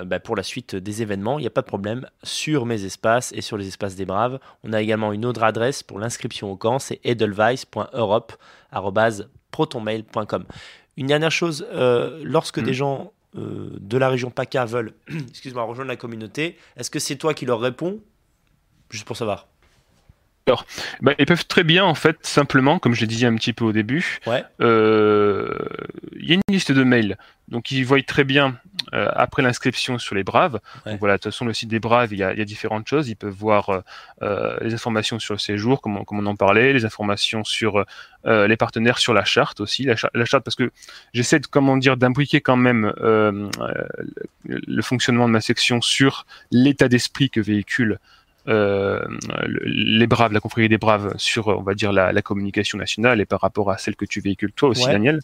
bah, pour la suite des événements. Il n'y a pas de problème sur mes espaces et sur les espaces des Braves. On a également une autre adresse pour l'inscription au camp, c'est edelweiss.europe.protonmail.com. Une dernière chose, euh, lorsque
Mhm.
des gens euh, de la région PACA veulent excuse-moi, rejoindre la communauté, est-ce que c'est toi qui leur réponds? Juste pour savoir.
Ben, ils peuvent très bien en fait simplement comme je l'ai dit un petit peu au début
Ouais.
euh, il y a une liste de mails donc ils voient très bien euh, après l'inscription sur les Braves
Ouais.
donc voilà de toute façon le site des Braves il y a, il y a différentes choses ils peuvent voir euh, les informations sur le séjour comme on, comme on en parlait les informations sur les partenaires sur la charte aussi la, cha- la charte parce que j'essaie de comment dire d'imbriquer quand même le fonctionnement de ma section sur l'état d'esprit que véhicule euh, le- les Braves, la confrérie des Braves sur, on va dire, la, la communication nationale et par rapport à celle que tu véhicules toi aussi,
Ouais.
Daniel.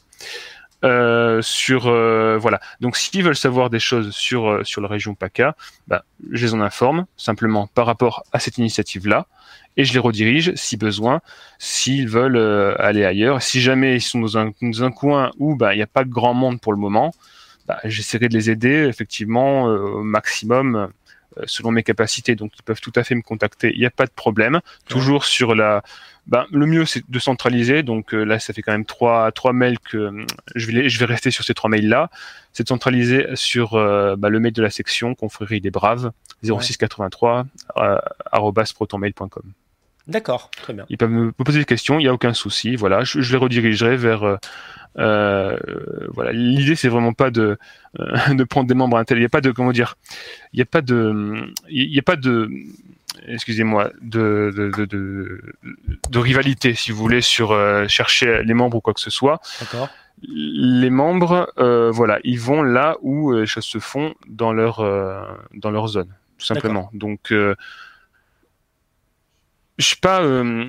Euh, sur euh, voilà donc s'ils veulent savoir des choses sur euh, sur la région PACA bah, je les en informe simplement par rapport à cette initiative là et je les redirige si besoin s'ils veulent aller ailleurs si jamais ils sont dans un, dans un coin où bah il n'y a pas grand monde pour le moment bah, j'essaierai de les aider effectivement au maximum selon mes capacités donc ils peuvent tout à fait me contacter il n'y a pas de problème toujours sur la ben, le mieux c'est de centraliser donc euh, là ça fait quand même trois trois mails que euh, je vais les- je vais rester sur ces trois mails là c'est de centraliser sur euh, bah, le mail de la section confrérie des braves 0683 euh, arobase protonmail.com
D'accord, très bien.
ils peuvent me me poser des questions, il n'y a aucun souci. Voilà, je, je les redirigerai vers. Euh, voilà, l'idée c'est vraiment pas de euh, de prendre des membres intel. Il n'y a pas de comment dire. Il n'y a pas de. Il n'y a pas de. Excusez-moi, de de, de de de rivalité, si vous voulez, sur euh, chercher les membres ou quoi que ce soit.
D'accord.
Les membres, euh, voilà, ils vont là où euh, les choses se font dans leur euh, dans leur zone, tout simplement. Donc euh, je suis pas euh,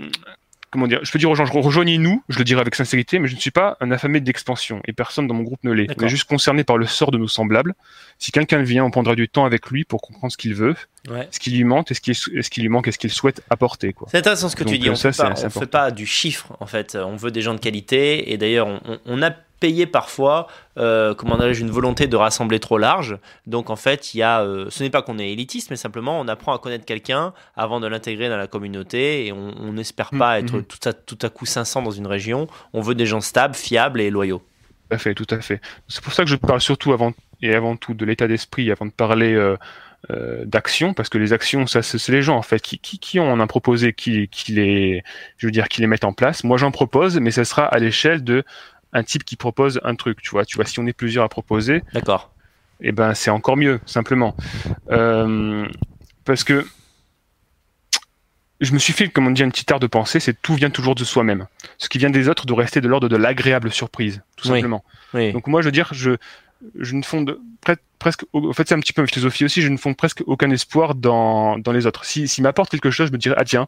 comment dire, je peux dire aux gens rejoignez-nous, je le dirai avec sincérité, mais je ne suis pas un affamé d'expansion et personne dans mon groupe ne l'est. On est juste concerné par le sort de nos semblables. Si quelqu'un vient, on prendra du temps avec lui pour comprendre ce qu'il veut,
Ouais.
ce qui lui manque, et ce qui, ce qui lui manque, et ce qu'il souhaite apporter.
C'est intéressant ce que tu dis. On
ça,
fait pas, on fait pas du chiffre en fait. On veut des gens de qualité et d'ailleurs on a payer parfois, euh, comment dirais-je, une volonté de rassembler trop large. Donc en fait, il y a, euh, ce n'est pas qu'on est élitiste, mais simplement on apprend à connaître quelqu'un avant de l'intégrer dans la communauté et on n'espère pas être
Mhm.
tout à, tout à coup 500 dans une région. On veut des gens stables, fiables et loyaux.
Tout à fait, tout à fait. C'est pour ça que je parle surtout avant et avant tout de l'état d'esprit avant de parler euh, euh, d'action, parce que les actions, ça, c'est les gens en fait qui, qui, qui en ont proposé, qui, qui les, je veux dire, qui les mettent en place. Moi, j'en propose, mais ça sera à l'échelle de un type qui propose un truc. Tu vois, tu vois, si on est plusieurs à proposer,
D'accord.
eh ben c'est encore mieux, simplement. Euh, parce que je me suis fait, comme on dit, un petit art de pensée, c'est tout vient toujours de soi-même. Ce qui vient des autres doit rester de l'ordre de l'agréable surprise, tout
Oui.
simplement.
Oui.
Donc moi, je veux dire, je, je ne fonde pre- presque, en fait, c'est un petit peu ma philosophie aussi, je ne fonde presque aucun espoir dans, dans les autres. Si, s'ils m'apportent quelque chose, je me dirais, ah tiens,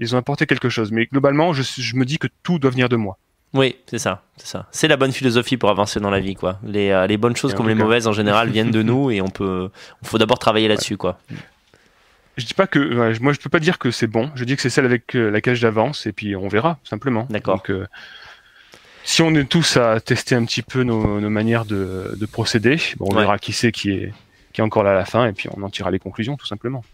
ils ont apporté quelque chose. Mais globalement, je, je me dis que tout doit venir de moi.
Oui, c'est ça, c'est ça. C'est la bonne philosophie pour avancer dans la vie, quoi. Les, euh, les bonnes choses comme les
cas-
mauvaises en général viennent de nous et on peut, il faut d'abord travailler là-dessus, quoi.
Je dis pas que, ouais, moi, je peux pas dire que c'est bon. Je dis que c'est celle avec euh, laquelle j'avance et puis on verra, simplement.
D'accord.
Euh, si on est tous à tester un petit peu nos, nos manières de, de procéder, bon, on
Ouais.
verra qui c'est qui est, qui est encore là à la fin et puis on en tirera les conclusions, tout simplement.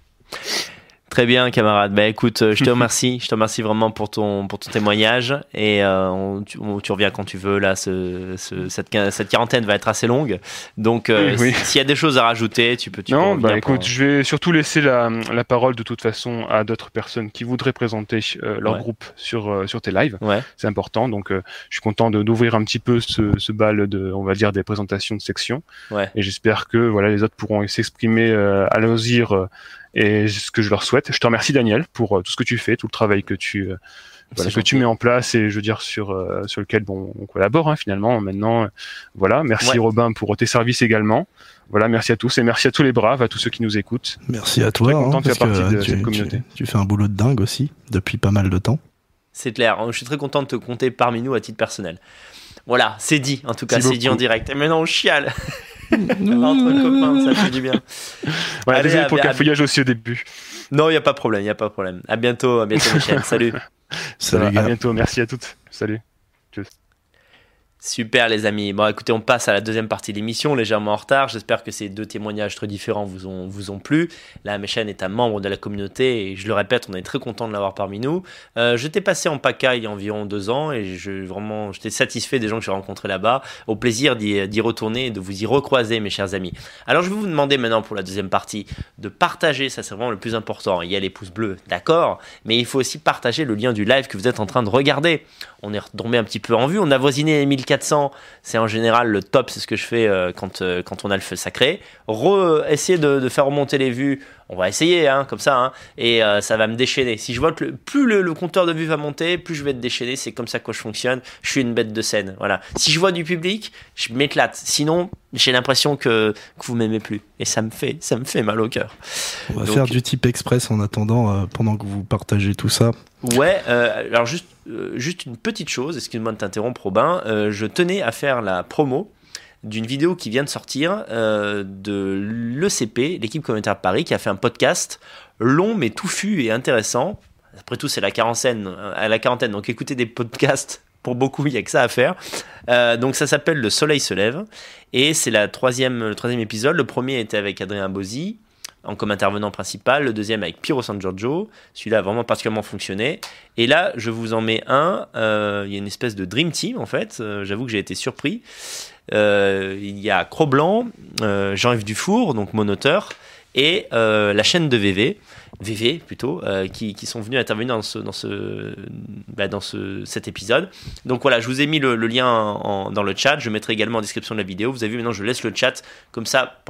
Très bien, camarade. Bah écoute, euh, je te remercie. Je te remercie vraiment pour ton, pour ton témoignage. Et euh, on- tu, on- tu reviens quand tu veux. Là, ce, ce- cette, cette quarantaine va être assez longue. Donc, euh,
Oui,
s'il y a des choses à rajouter, tu peux. Tu peux
non, bah
pour-
écoute, je vais surtout laisser la, la parole de toute façon à d'autres personnes qui voudraient présenter euh, leur
Ouais.
groupe sur, sur tes lives.
Ouais.
C'est important. Donc, je suis content d'ouvrir un petit peu ce, ce bal de, on va dire, des présentations de sections.
Ouais.
Et j'espère que voilà, les autres pourront s'exprimer à loisir et ce que je leur souhaite. Je te remercie, Daniel, pour euh, tout ce que tu fais, tout le travail que tu, euh, voilà, que tu mets en place et je veux dire sur euh, sur lequel bon on collabore hein, finalement maintenant euh, voilà merci
Ouais.
Robin pour tes services également voilà merci à tous et merci à tous les braves à tous ceux qui nous écoutent
Merci à toi.
Très content
hein,
de faire
parce que,
partie de
tu,
cette
tu-
communauté.
tu fais un boulot de dingue aussi depuis pas mal de temps.
C'est clair. Je suis très content de te compter parmi nous à titre personnel. Voilà, c'est dit. En tout cas, c'est dit en direct. Et maintenant, on chiale. Entre copains, ça fait du bien.
voilà,
Allez,
désolé pour le cafouillage aussi au début
Non, il y a pas de problème. Il y a pas de problème. À bientôt, à bientôt, Michel. Salut.
Salut
à bientôt merci à toutes salut
Super les amis. Bon écoutez, on passe à la deuxième partie de l'émission, légèrement en retard. J'espère que ces deux témoignages très différents vous ont, vous ont plu. La Méchane est un membre de la communauté et je le répète, on est très content de l'avoir parmi nous. Euh, je t'ai passé en PACA il y a environ deux ans et je, vraiment, j'étais satisfait des gens que j'ai rencontrés là-bas. Au plaisir d'y retourner et de vous y recroiser mes chers amis. Alors je vais vous demander maintenant pour la deuxième partie de partager, ça c'est vraiment le plus important. Il y a les pouces bleus, d'accord, mais il faut aussi partager le lien du live que vous êtes en train de regarder. On est retombé un petit peu en vue, on a voisiné 1400 400, c'est en général le top, c'est ce que je fais euh, euh, quand, on a le feu sacré. Re, euh, essayer de, faire remonter les vues, on va essayer, hein, comme ça, hein, et ça va me déchaîner. Si je vois que plus le, compteur de vues va monter, plus je vais être déchaîné, c'est comme ça que je fonctionne, je suis une bête de scène, voilà. Si je vois du public, je m'éclate, sinon j'ai l'impression que, que vous m'aimez plus, et ça me fait, ça me fait mal au cœur.
On va faire du type express en attendant, pendant que vous partagez tout ça.
Ouais, euh, alors juste, euh, juste une petite chose, excuse-moi de t'interrompre Robin, euh, je tenais à faire la promo d'une vidéo qui vient de sortir de l'ECP, l'équipe communautaire de Paris, qui a fait un podcast long mais touffu et intéressant. Après tout, c'est la quarantaine, à la quarantaine, donc écouter des podcasts, pour beaucoup, il n'y a que ça à faire. Donc ça s'appelle Le Soleil se lève, et c'est la troisième, le troisième épisode. Le premier était avec Adrien Bozzi, en comme intervenant principal, le deuxième avec Piero San Giorgio, celui-là a vraiment particulièrement fonctionné. Et là, je vous en mets un, euh, il y a une espèce de Dream Team en fait, Euh, j'avoue que j'ai été surpris. Euh, il y a Cro-Blanc, Jean-Yves Dufour, donc mon auteur, et la chaîne de VV, VV plutôt, qui, sont venus intervenir dans, ce, dans, ce, bah, dans ce, cet épisode. Donc voilà, je vous ai mis le, lien en- dans le chat, je mettrai également en description de la vidéo. Vous avez vu, maintenant je laisse le chat, comme ça,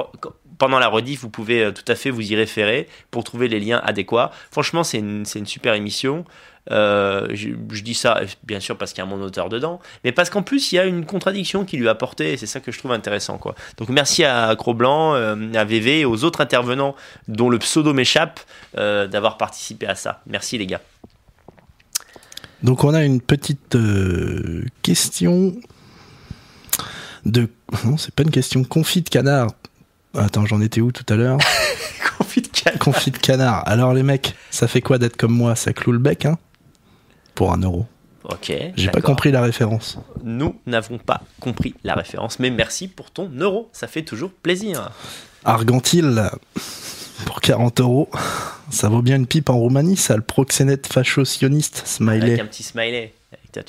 pendant la rediff, vous pouvez euh, tout à fait vous y référer pour trouver les liens adéquats. Franchement, c'est une, super émission. Euh, je, dis ça bien sûr parce qu'il y a mon auteur dedans, mais parce qu'en plus il y a une contradiction qui lui a apporté, et c'est ça que je trouve intéressant. Quoi. Donc merci à Cro-Blanc, euh, à VV et aux autres intervenants dont le pseudo m'échappe d'avoir participé à ça. Merci les gars.
Donc on a une petite question de... Non, c'est pas une question. Confit de canard. Attends, j'en étais où tout à l'heure
Confit de canard.
Confit de canard. Alors les mecs, ça fait quoi d'être comme moi? Ça cloue le bec, hein? Pour un euro.
Ok.
J'ai pas compris la référence.
Nous n'avons pas compris la référence, mais merci pour ton euro. Ça fait toujours plaisir.
Argentile, pour 40 euros. Ça vaut bien une pipe en Roumanie, ça, le proxénète facho-sioniste,
Avec
smiley.
un petit smiley.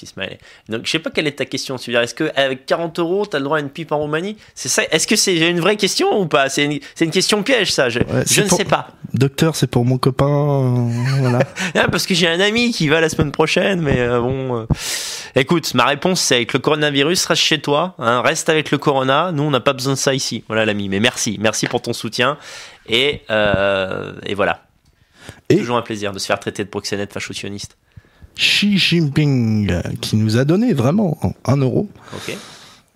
Smiley. Donc, je sais pas quelle est ta question. Tu veux dire, est-ce qu'avec 40 euros, tu as le droit à une pipe en Roumanie? C'est ça Est-ce que c'est une vraie question ou pas? C'est une, question piège, ça. Je,
Ouais,
je
c'est
ne
pour-
sais pas.
Docteur, c'est pour mon copain. euh, voilà.
Ah, parce que j'ai un ami qui va la semaine prochaine, mais euh, bon. euh. Écoute, ma réponse c'est avec le coronavirus, reste chez toi, hein, reste avec le corona. Nous, on n'a pas besoin de ça ici. Voilà, l'ami. Mais merci, merci pour ton soutien. Et, et voilà.
Et-
Toujours un plaisir de se faire traiter de proxénète facho-sioniste.
Xi Jinping, qui nous a donné vraiment 1 euro.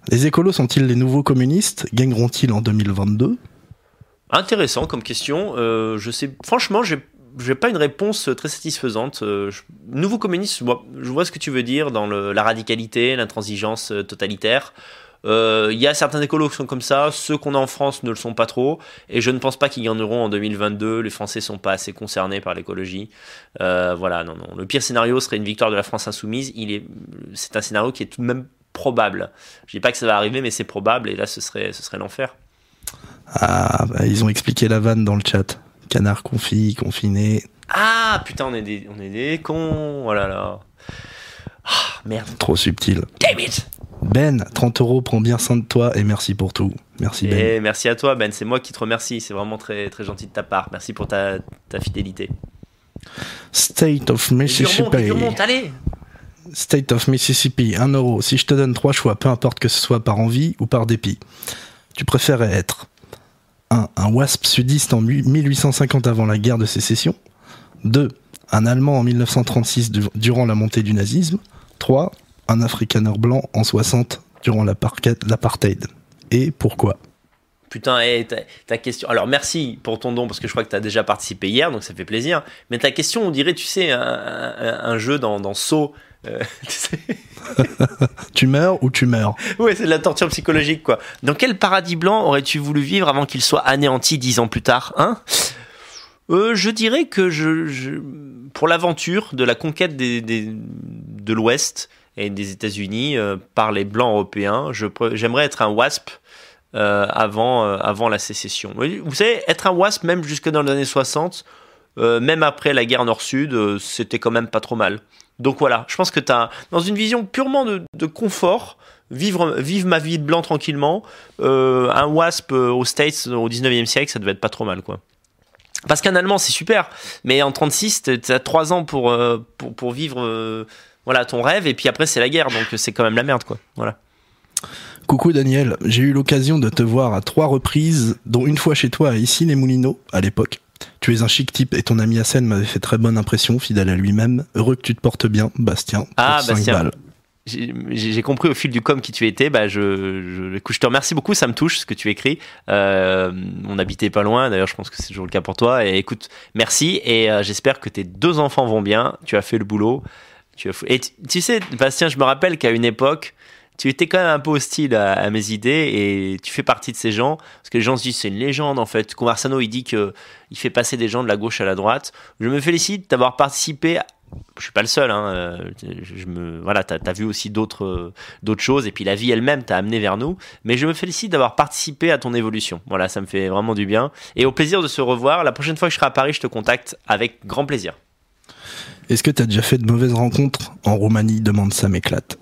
Les écolos sont-ils les nouveaux communistes? Gagneront-ils en 2022
Intéressant comme question. Euh, je sais, franchement, j'ai j'ai pas une réponse très satisfaisante. Euh, je- nouveau communiste, je vois, je vois ce que tu veux dire dans le- la radicalité, l'intransigeance euh, totalitaire. Euh, Il y a certains écolos qui sont comme ça, ceux qu'on a en France ne le sont pas trop, et je ne pense pas qu'ils gagneront en 2022. Les Français sont pas assez concernés par l'écologie. Euh, voilà, non, non. Le pire scénario serait une victoire de la France insoumise. Il est, c'est un scénario qui est tout de même probable. Je dis pas que ça va arriver, mais c'est probable, et là, ce serait, ce serait l'enfer.
Ah, bah, ils ont expliqué la vanne dans le chat. Canard confit, confiné.
Ah putain, on est des, on est des cons. Oh là là. Ah merde.
Trop subtil.
Damn it.
Ben, 30 euros, prends bien soin de toi et merci pour tout. Merci Ben.
Et merci à toi Ben, c'est moi qui te remercie. C'est vraiment très très gentil de ta part. Merci pour ta, ta fidélité.
State of Mississippi. State of Mississippi, 1 euro. Si je te donne trois choix, peu importe que ce soit par envie ou par dépit, tu préférais être 1. Un wasp sudiste en 1850 avant la guerre de sécession 2. Un Allemand en 1936 du- durant la montée du nazisme 3. Un Afrikaner blanc en 60 durant l'apartheid. Et pourquoi?
Putain, ta, ta question. Alors merci pour ton don parce que je crois que tu as déjà participé hier, donc ça fait plaisir. Mais ta question, on dirait, tu sais, un, un- un jeu dans, dans Saw. euh, tu sais.
Tu meurs ou tu meurs?
Ouais, c'est de la torture psychologique, quoi. Dans quel paradis blanc aurais-tu voulu vivre avant qu'il soit anéanti dix ans plus tard, hein? Euh, Je dirais que je, pour l'aventure de la conquête de l'Ouest et des États-Unis euh, par les blancs européens, j'aimerais être un WASP. euh, avant, avant la sécession. Vous savez, être un WASP, même jusque dans les années 60, euh, même après la guerre Nord-Sud, c'était quand même pas trop mal. Donc voilà, je pense que dans une vision purement de, confort, vivre, ma vie de blanc tranquillement, un wasp aux States au 19e siècle, ça devait être pas trop mal, quoi. Parce qu'un Allemand, c'est super, mais en 36, tu as 3 ans pour, euh, pour, pour vivre euh, voilà, ton rêve, et puis après, c'est la guerre, donc c'est quand même la merde, quoi. Voilà.
Coucou Daniel, j'ai eu l'occasion de te voir à trois reprises, dont une fois chez toi à Issy-les-Moulineaux, à l'époque. Tu es un chic type et ton ami Hassen m'avait fait très bonne impression, fidèle à lui-même. Heureux que tu te portes bien, Bastien.
Ah, Bastien.
balles.
J'ai compris au fil du com qui tu étais. Bah, je, je, te remercie beaucoup. Ça me touche ce que tu écris. Euh, on habitait pas loin. D'ailleurs, je pense que c'est toujours le cas pour toi. Et écoute, merci. Et euh, j'espère que tes deux enfants vont bien. Tu as fait le boulot. Tu as fait- Et tu, sais, Bastien, je me rappelle qu'à une époque, tu étais quand même un peu hostile à, à mes idées et tu fais partie de ces gens parce que les gens se disent c'est une légende en fait. Conversano il dit que il fait passer des gens de la gauche à la droite. Je me félicite d'avoir participé. Je suis pas le seul. Hein, euh, je, me voilà, t'as as vu aussi d'autres euh, d'autres choses et puis la vie elle-même t'a amené vers nous. Mais je me félicite d'avoir participé à ton évolution. Voilà, ça me fait vraiment du bien et au plaisir de se revoir. La prochaine fois que je serai à Paris, je te contacte avec grand plaisir.
Est-ce que tu as déjà fait de mauvaises rencontres en Roumanie? Demande ça m'éclate.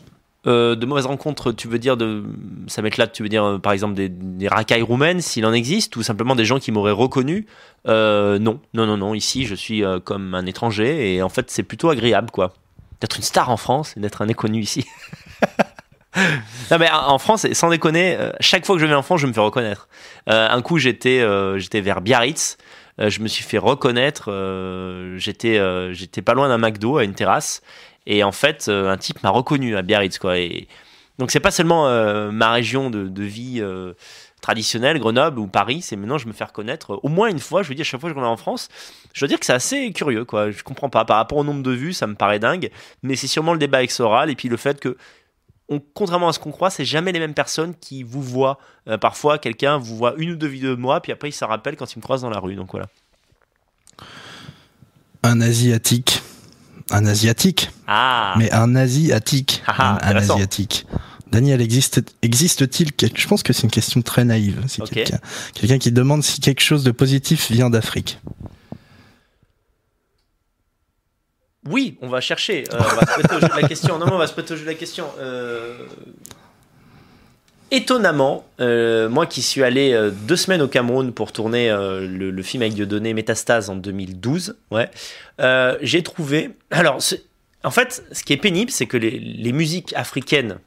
Euh, de mauvaises rencontres, tu veux dire de ça m'éclate, tu veux dire euh, par exemple des, racailles roumaines s'il en existe ou simplement des gens qui m'auraient reconnu? Euh, Non, non, non, non. Ici, je suis comme un étranger et en fait, c'est plutôt agréable quoi d'être une star en France et d'être un inconnu ici. non mais en France, sans déconner, chaque fois que je viens en France, je me fais reconnaître. Un coup, j'étais j'étais vers Biarritz. Euh, je me suis fait reconnaître. euh, j'étais euh, j'étais pas loin d'un McDo à une terrasse et en fait, un type m'a reconnu à Biarritz, quoi. Et donc, c'est pas seulement ma région de, vie traditionnelle, Grenoble ou Paris, c'est maintenant je me fais reconnaître au moins une fois. Je veux dire, chaque fois que je reviens en France, je dois dire que c'est assez curieux, quoi. Je comprends pas. Par rapport au nombre de vues, ça me paraît dingue, mais c'est sûrement le débat avec Soral et puis le fait que. On, contrairement à ce qu'on croit, c'est jamais les mêmes personnes qui vous voient. Euh, parfois, quelqu'un vous voit une ou deux vidéos de moi, puis après il s'en rappelle quand il me croise dans la rue. Donc voilà.
Un Asiatique. Un asiatique.
Ah.
Mais un asiatique.
Ah, ah,
un, asiatique. Daniel, existe, existe-t-il quelque... Je pense que c'est une question très naïve. C'est quelqu'un qui demande si quelque chose de positif vient d'Afrique.
Oui, on va chercher. Euh, on va se la question. Non, on va la question. Euh, Étonnamment, euh, moi qui suis allé deux semaines au Cameroun pour tourner le, film avec Dieudonné Métastase en 2012, ouais, euh, j'ai trouvé. Alors, c'est- en fait, ce qui est pénible, c'est que les, musiques africaines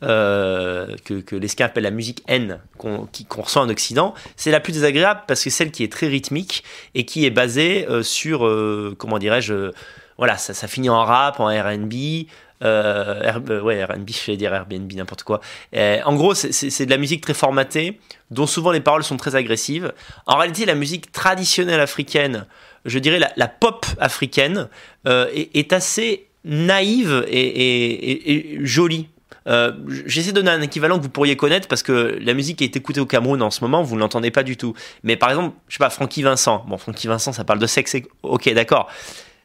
que, que l'ESCA appelle la musique N, qu'on reçoit en Occident, c'est la plus désagréable parce que celle qui est très rythmique et qui est basée sur, comment dirais-je, voilà, ça, finit en rap, en RB. Euh, euh, ouais, RB, je vais dire Airbnb, n'importe quoi. En gros, c'est- de la musique très formatée, dont souvent les paroles sont très agressives. En réalité, la musique traditionnelle africaine, je dirais la, pop africaine, euh, est, assez naïve et, jolie. J'essaie de donner un équivalent que vous pourriez connaître parce que la musique qui est écoutée au Cameroun en ce moment, vous ne l'entendez pas du tout. Mais par exemple, je sais pas, Francky Vincent. Bon, Francky Vincent, ça parle de sexe. Ok, d'accord.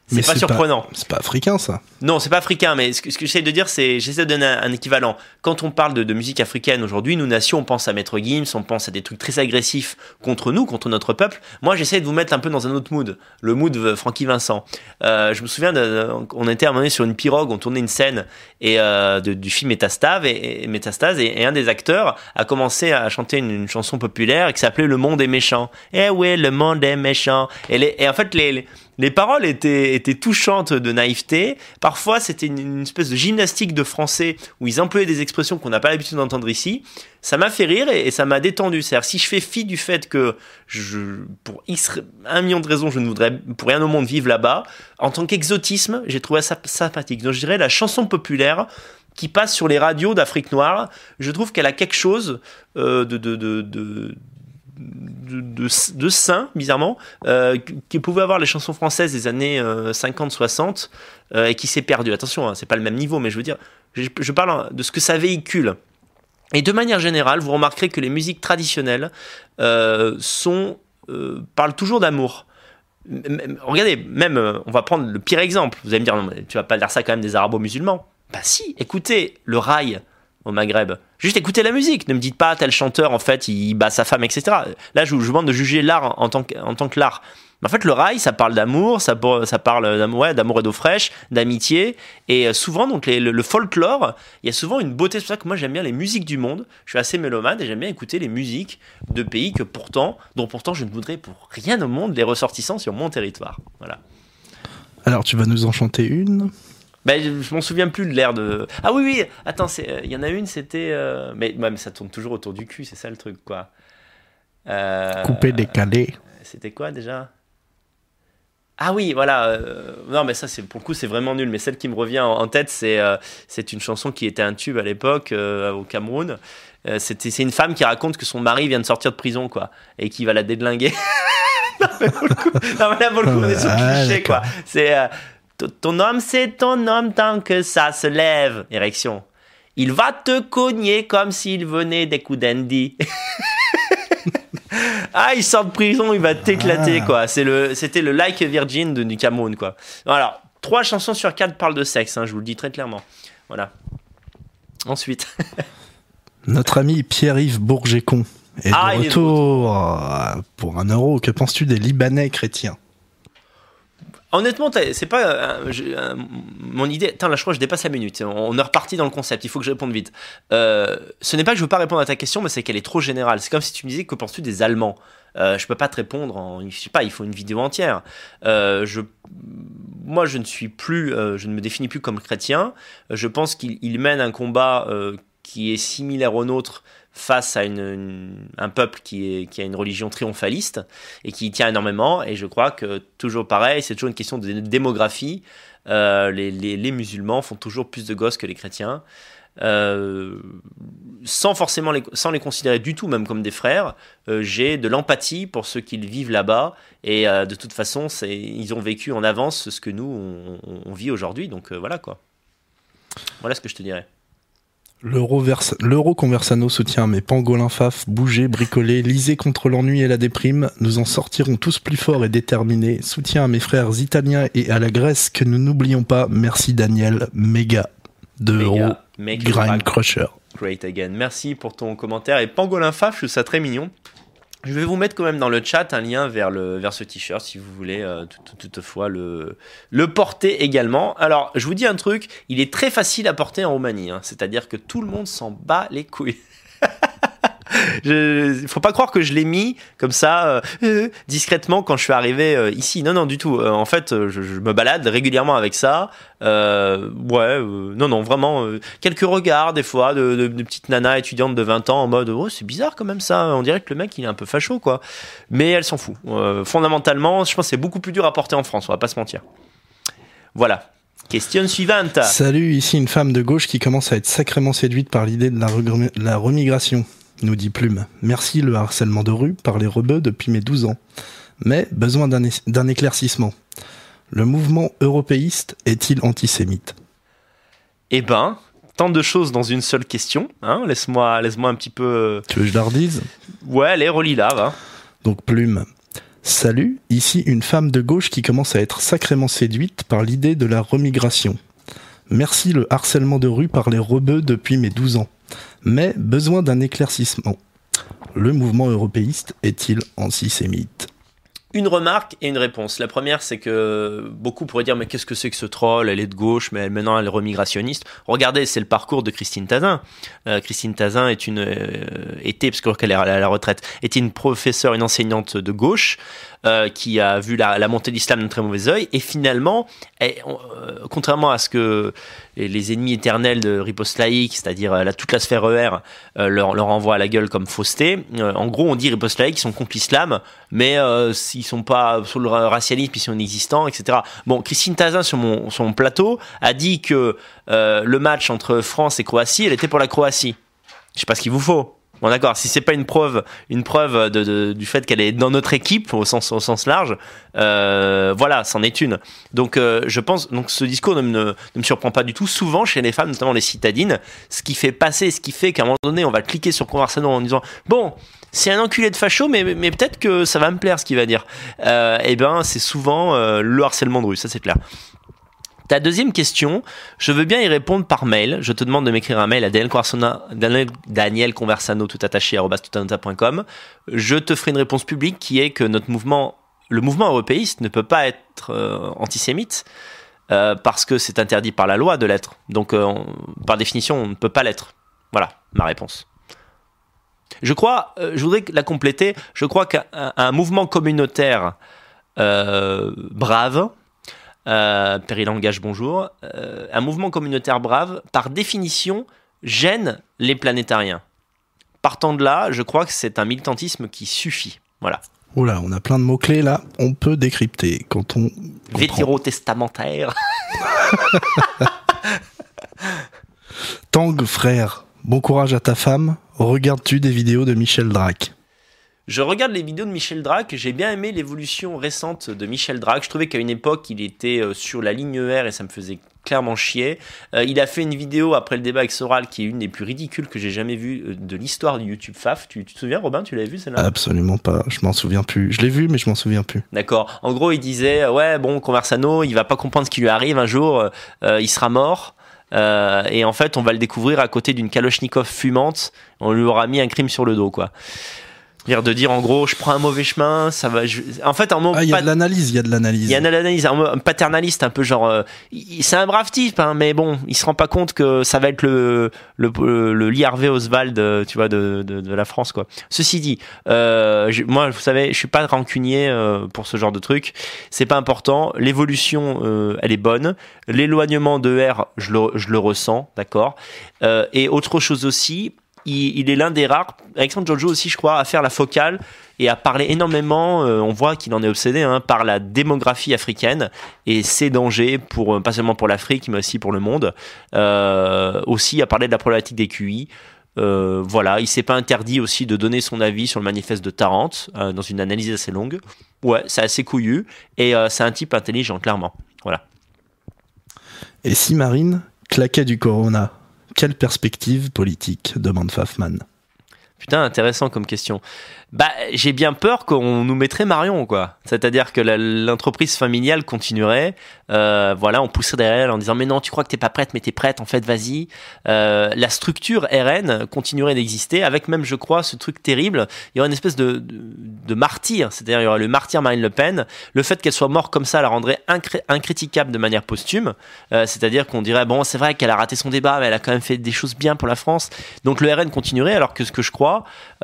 C'est pas surprenant.
C'est pas africain, ça.
Non, c'est pas africain, mais ce que, j'essaie de dire, c'est j'essaie de donner un, un équivalent. Quand on parle de, de musique africaine aujourd'hui, nous nations, on pense à Maître Gims, on pense à des trucs très agressifs contre nous, contre notre peuple. Moi, j'essaie de vous mettre un peu dans un autre mood, le mood de Francky Vincent. Euh, je me souviens, de, de- on était à un moment donné sur une pirogue, on tournait une scène et euh, de- du film Métastase et, et, Métastase et, et un des acteurs a commencé à chanter une, une chanson populaire qui s'appelait Le monde est méchant. Eh oui, le monde est méchant. Et, les- et en fait, les, les- les paroles étaient, étaient touchantes de naïveté. Parfois, c'était une, espèce de gymnastique de français où ils employaient des expressions qu'on n'a pas l'habitude d'entendre ici. Ça m'a fait rire et, et ça m'a détendu. C'est-à-dire, si je fais fi du fait que je, pour X, un million de raisons, je ne voudrais pour rien au monde vivre là-bas, en tant qu'exotisme, j'ai trouvé ça sympathique. Donc, je dirais la chanson populaire qui passe sur les radios d'Afrique noire, je trouve qu'elle a quelque chose euh, de, de, de, de de, de, bizarrement, euh, qui pouvaient avoir les chansons françaises des années 50-60 euh, et qui s'est perdu. Attention, hein, c'est pas le même niveau, mais je veux dire, je, je, parle de ce que ça véhicule. Et de manière générale, vous remarquerez que les musiques traditionnelles euh, sont, parlent toujours d'amour. Regardez, même, on va prendre le pire exemple. Vous allez me dire, non, tu vas pas dire ça quand même des arabo-musulmans. Bah si, écoutez, le rail au Maghreb. Juste écoutez la musique. Ne me dites pas tel chanteur en fait il bat sa femme, etc. Là, je vous demande de juger l'art en tant que, en l'art. Mais en fait, le rail, ça parle d'amour, ça, parle d'amour, ouais, et d'eau fraîche, d'amitié. Et souvent, donc le, folklore, il y a souvent une beauté. C'est pour ça que moi, j'aime bien les musiques du monde. Je suis assez mélomane et j'aime bien écouter les musiques de pays que pourtant, dont pourtant, je ne voudrais pour rien au monde les ressortissants sur mon territoire. Voilà.
Alors, tu vas nous en chanter une
ben, je, m'en souviens plus de l'air de. Ah oui, oui, attends, il y en a une, c'était. Euh... Mais, mais, ça tourne toujours autour du cul, c'est ça le truc, quoi.
Euh... Coupé, décalé.
C'était quoi déjà? Ah oui, voilà. Euh, non, mais ça, c'est pour le coup, c'est vraiment nul. Mais celle qui me revient en, en tête, c'est euh, c'est une chanson qui était un tube à l'époque euh, au Cameroun. C'était c'est une femme qui raconte que son mari vient de sortir de prison, quoi, et qui va la déglinguer. non, mais pour le coup, non, mais là, pour le coup, on est sur le
Ah,
cliché, quoi. C'est ton homme, c'est ton homme tant que ça se lève. Érection. Il va te cogner comme s'il venait des coups d'Andy. ah, il sort de prison, il va t'éclater, ah. quoi. C'est le, c'était le Like Virgin de, du Cameroun, quoi. Alors, trois chansons sur quatre parlent de sexe, hein, je vous le dis très clairement. Voilà. Ensuite.
Notre ami Pierre-Yves Bourgécon est ah, de retour est de pour un euro. Que penses-tu des Libanais chrétiens?
Honnêtement, c'est pas euh, euh, mon idée. Attends, là, je crois que je dépasse la minute. On est reparti dans le concept. Il faut que je réponde vite. Euh, ce n'est pas que je veux pas répondre à ta question, mais c'est qu'elle est trop générale. C'est comme si tu me disais que penses-tu des Allemands? Je peux pas te répondre. En, je sais pas. Il faut une vidéo entière. Moi, je ne suis plus. je ne me définis plus comme chrétien. Je pense qu'il mène un combat qui est similaire au nôtre face à un peuple qui, a une religion triomphaliste et qui y tient énormément. Et je crois que toujours pareil, c'est toujours une question de démographie. Euh, les, musulmans font toujours plus de gosses que les chrétiens. Euh, sans forcément les, sans les considérer du tout même comme des frères, euh, j'ai de l'empathie pour ceux qui vivent là-bas et de toute façon, ils ont vécu en avance ce que nous on, vit aujourd'hui. Donc voilà quoi. Voilà ce que je te dirais.
L'euro conversano soutient mes pangolins faf, bougez, bricolez, lisez contre l'ennui et la déprime. Nous en sortirons tous plus forts et déterminés. Soutien à mes frères italiens et à la Grèce que nous n'oublions pas. Merci Daniel, méga. 2 euros,
Méga, make
Grind Crusher.
Great again. Merci pour ton commentaire. Et Pangolin Faf, je trouve ça très mignon. Je vais vous mettre quand même dans le chat un lien vers, ce t-shirt si vous voulez euh, tout- tout- toutefois le, le porter également. Alors, je vous dis un truc, il est très facile à porter en Roumanie. hein. C'est-à-dire que tout le monde s'en bat les couilles. Il faut pas croire que je l'ai mis comme ça euh, euh, discrètement quand je suis arrivé euh, ici. Non, non, du tout. En fait, je, me balade régulièrement avec ça. Ouais, non, non, vraiment. quelques regards des fois de, petites nanas étudiantes de 20 ans en mode oh c'est bizarre quand même ça. On dirait que le mec il est un peu facho quoi. Mais elle s'en fout. Fondamentalement, je pense que c'est beaucoup plus dur à porter en France. On va pas se mentir. Voilà. Question suivante.
Salut, ici une femme de gauche qui commence à être sacrément séduite par l'idée de la remigration, nous dit Plume. Merci le harcèlement de rue par les rebeux depuis mes 12 ans. Mais besoin d'un éclaircissement. Le mouvement européiste est-il antisémite?
Eh ben, tant de choses dans une seule question. Hein laisse-moi, laisse-moi un petit peu. euh,
Tu veux que je la redise?
Ouais, allez, relis là, va.
Donc Plume. Salut, ici une femme de gauche qui commence à être sacrément séduite par l'idée de la remigration. Merci le harcèlement de rue par les rebeux depuis mes 12 ans. Mais besoin d'un éclaircissement. Le mouvement européiste est-il antisémite?
Une remarque et une réponse. La première, c'est que beaucoup pourraient dire mais qu'est-ce que c'est que ce troll? Elle est de gauche, mais maintenant elle est remigrationniste. Regardez, c'est le parcours de Christine Tazin. Euh, Christine Tazin est une euh, était parce est à la retraite, était une professeure, une enseignante de gauche euh, qui a vu la, montée de l'islam d'un très mauvais œil et finalement, contrairement à ce que les, ennemis éternels de riposte laïque, c'est-à-dire euh, la, toute la sphère ER, euh, leur, leur envoie à la gueule comme fausseté. euh, en gros, on dit riposte laïque, ils sont contre l'islam, mais euh, s'ils sont pas sur le ra- racialisme, ils sont inexistants, etc. Bon, Christine Tazin sur mon, sur mon plateau a dit que euh, le match entre France et Croatie, elle était pour la Croatie. Je sais pas ce qu'il vous faut. Bon d'accord, si c'est pas une preuve, une preuve du fait qu'elle est dans notre équipe au sens large, euh, voilà, c'en est une. Donc euh, je pense, donc ce discours ne me, surprend pas du tout. Souvent chez les femmes, notamment les citadines, ce qui fait passer, ce qui fait qu'à un moment donné, on va cliquer sur Conversano en disant bon, c'est un enculé de facho, mais, peut-être que ça va me plaire ce qu'il va dire. Euh, et ben c'est souvent le harcèlement de rue, ça c'est clair. Ta deuxième question, je veux bien y répondre par mail. Je te demande de m'écrire un mail à Daniel Conversano, tout attaché arobase toutatanota.com. Je te ferai une réponse publique qui est que notre mouvement, le mouvement européiste, ne peut pas être euh, antisémite euh, parce que c'est interdit par la loi de l'être. Donc, euh, par définition, on ne peut pas l'être. Voilà ma réponse. Je crois, je voudrais la compléter. Je crois qu'un un mouvement communautaire brave, euh, Périlangage, bonjour. Euh, un mouvement communautaire brave, par définition, gêne les planétariens. Partant de là, je crois que c'est un militantisme qui suffit. Voilà.
Oula, on a plein de mots-clés là, on peut décrypter quand on...
Vétérotestamentaire.
Tang frère, bon courage à ta femme, regardes-tu des vidéos de Michel Drac?
Je regarde les vidéos de Michel Drac, j'ai bien aimé l'évolution récente de Michel Drac. Je trouvais qu'à une époque, il était euh, sur la ligne R et ça me faisait clairement chier. Euh, il a fait une vidéo après le débat avec Soral qui est une des plus ridicules que j'ai jamais vues euh, de l'histoire du YouTube FAF. Tu, tu te souviens, Robin Tu l'avais vu celle-là?
Absolument pas, je m'en souviens plus. Je l'ai vu mais je m'en souviens plus.
D'accord. En gros, il disait ouais, bon, Conversano, il va pas comprendre ce qui lui arrive un jour, euh, il sera mort. Euh, et en fait, on va le découvrir à côté d'une Kalachnikov fumante. On lui aura mis un crime sur le dos, quoi. Dire de dire en gros, je prends un mauvais chemin, ça va. je- En fait, un mot
Ah, il y a de l'analyse, il y a de l'analyse.
il y a une analyse, un mot- paternaliste, un peu genre. euh, c'est un brave type, hein, mais bon, il se rend pas compte que ça va être le le, le, le Lee Harvey Oswald, euh, tu vois, de, de, de la France, quoi. Ceci dit, euh, je- moi, vous savez, je suis pas rancunier euh, pour ce genre de truc. C'est pas important. L'évolution, euh, elle est bonne. L'éloignement de R, je le, je le ressens, d'accord. Euh, et autre chose aussi. Il, est l'un des rares, Alexandre Giorgio aussi, je crois, à faire la focale et à parler énormément. euh, on voit qu'il en est obsédé hein, par la démographie africaine et ses dangers pour euh, pas seulement pour l'Afrique mais aussi pour le monde. Euh, aussi à parler de la problématique des QI. Euh, voilà, il s'est pas interdit aussi de donner son avis sur le manifeste de Tarente euh, dans une analyse assez longue. Ouais, c'est assez couillu et c'est un type intelligent clairement. Voilà.
Et si Marine claquait du Corona? Quelle perspective politique demande Fafman.
Putain, intéressant comme question. Bah, j'ai bien peur qu'on nous mettrait Marion, quoi. C'est-à-dire que l'entreprise familiale continuerait. Euh, voilà, on pousserait derrière elle en disant mais non, tu crois que t'es pas prête, mais t'es prête. En fait, vas-y. Euh, la structure RN continuerait d'exister avec même, je crois, ce truc terrible. Il y aurait une espèce de, martyr. C'est-à-dire il y aurait le martyr Marine Le Pen. Le fait qu'elle soit morte comme ça la rendrait incritiquable de manière posthume. Euh, C'est-à-dire qu'on dirait bon, c'est vrai qu'elle a raté son débat, mais elle a quand même fait des choses bien pour la France. Donc le RN continuerait, alors que ce que je crois,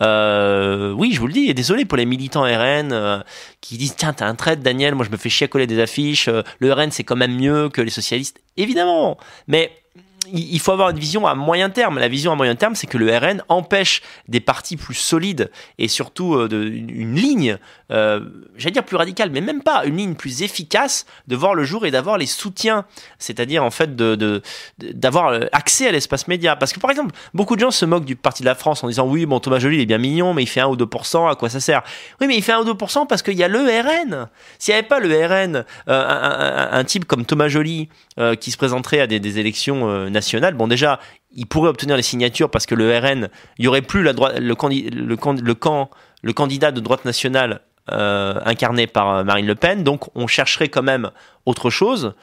euh, oui, je vous le dis, et désolé pour les militants RN euh, qui disent tiens, t'as un trait, Daniel, moi je me fais chier à coller des affiches, euh, le RN c'est quand même mieux que les socialistes. Évidemment, mais il faut avoir une vision à moyen terme. La vision à moyen terme, c'est que le RN empêche des partis plus solides et surtout euh, une ligne, euh, j'allais dire plus radicale, mais même pas, une ligne plus efficace de voir le jour et d'avoir les soutiens. C'est-à-dire, en fait, d'avoir euh, accès à l'espace média. Parce que, par exemple, beaucoup de gens se moquent du Parti de la France en disant oui, bon, Thomas Joly, il est bien mignon, mais il fait 1 ou 2%, à quoi ça sert? Oui, mais il fait 1 ou 2% parce qu'il y a le RN. S'il n'y avait pas le RN, un, type comme Thomas Joly qui se présenterait à des élections nationale, bon déjà, il pourrait obtenir les signatures parce que le RN, il y aurait plus la droite, le, le, le, camp, le candidat de droite nationale euh, incarné par euh, Marine Le Pen, donc on chercherait quand même autre chose.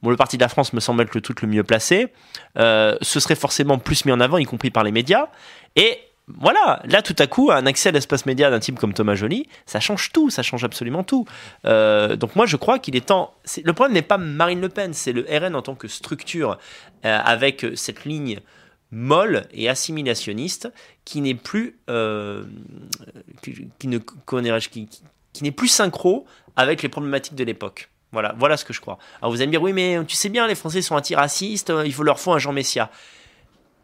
Bon, le Parti de la France me semble être le truc le mieux placé. Euh, ce serait forcément plus mis en avant, y compris par les médias. Et voilà, là tout à coup, un accès à l'espace média d'un type comme Thomas Joly, ça change tout, ça change absolument tout. Euh, donc moi je crois qu'il est temps. le problème n'est pas Marine Le Pen, c'est le RN en tant que structure euh, avec cette ligne molle et assimilationniste qui n'est plus euh, qui, ne qui, n'est plus synchro avec les problématiques de l'époque. Voilà, voilà ce que je crois. Alors vous allez me dire oui mais tu sais bien les Français sont antiracistes, il faut leur faut un Jean Messia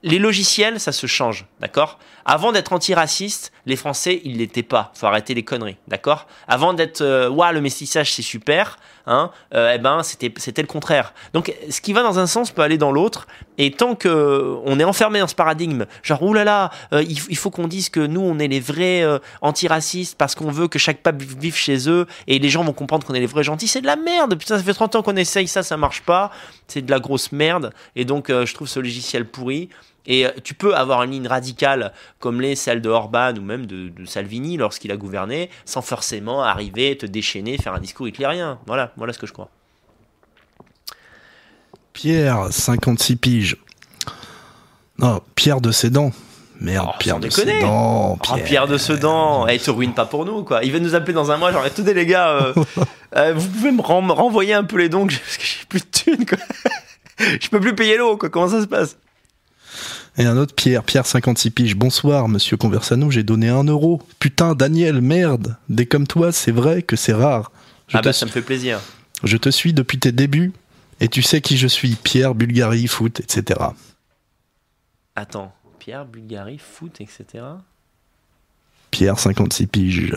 les logiciels, ça se change, d'accord? Avant d'être antiraciste, les Français, ils l'étaient pas. Faut arrêter les conneries, d'accord? Avant d'être, euh, le mestissage, c'est super, hein euh, Eh ben, c'était, c'était le contraire. Donc, ce qui va dans un sens peut aller dans l'autre. Et tant que on est enfermé dans ce paradigme, genre, oulala, euh, il, faut qu'on dise que nous, on est les vrais euh, antiracistes parce qu'on veut que chaque pape vive chez eux et les gens vont comprendre qu'on est les vrais gentils, c'est de la merde. Putain, ça fait 30 ans qu'on essaye ça, ça marche pas. C'est de la grosse merde. Et donc, je trouve ce logiciel pourri. Et euh, tu peux avoir une ligne radicale comme les celles de Orban ou même de, Salvini lorsqu'il a gouverné, sans forcément arriver, te déchaîner, faire un discours hitlérien. Voilà, voilà ce que je crois.
Pierre, 56 piges. Non, Pierre de Sedan. Merde, oh, Pierre de Sedan.
Pierre. Oh, Pierre de Sedan. Eh, te ruine pas pour nous, quoi. Il va nous appeler dans un mois, genre, attendez les gars, euh, euh, vous pouvez me renvoyer un peu les dons parce que j'ai plus de thunes, quoi. Je peux plus payer l'eau, quoi. Comment ça se passe?
Et un autre Pierre, Pierre 56 piges. Bonsoir, monsieur Conversano, j'ai donné un euro. Putain, Daniel, merde. Des comme toi, c'est vrai que c'est rare.
Je ah bah, ça me fait plaisir.
Je te suis depuis tes débuts et tu sais qui je suis. Pierre, Bulgarie, foot, etc.
Attends, Pierre, Bulgarie, foot, etc.
Pierre 56 piges.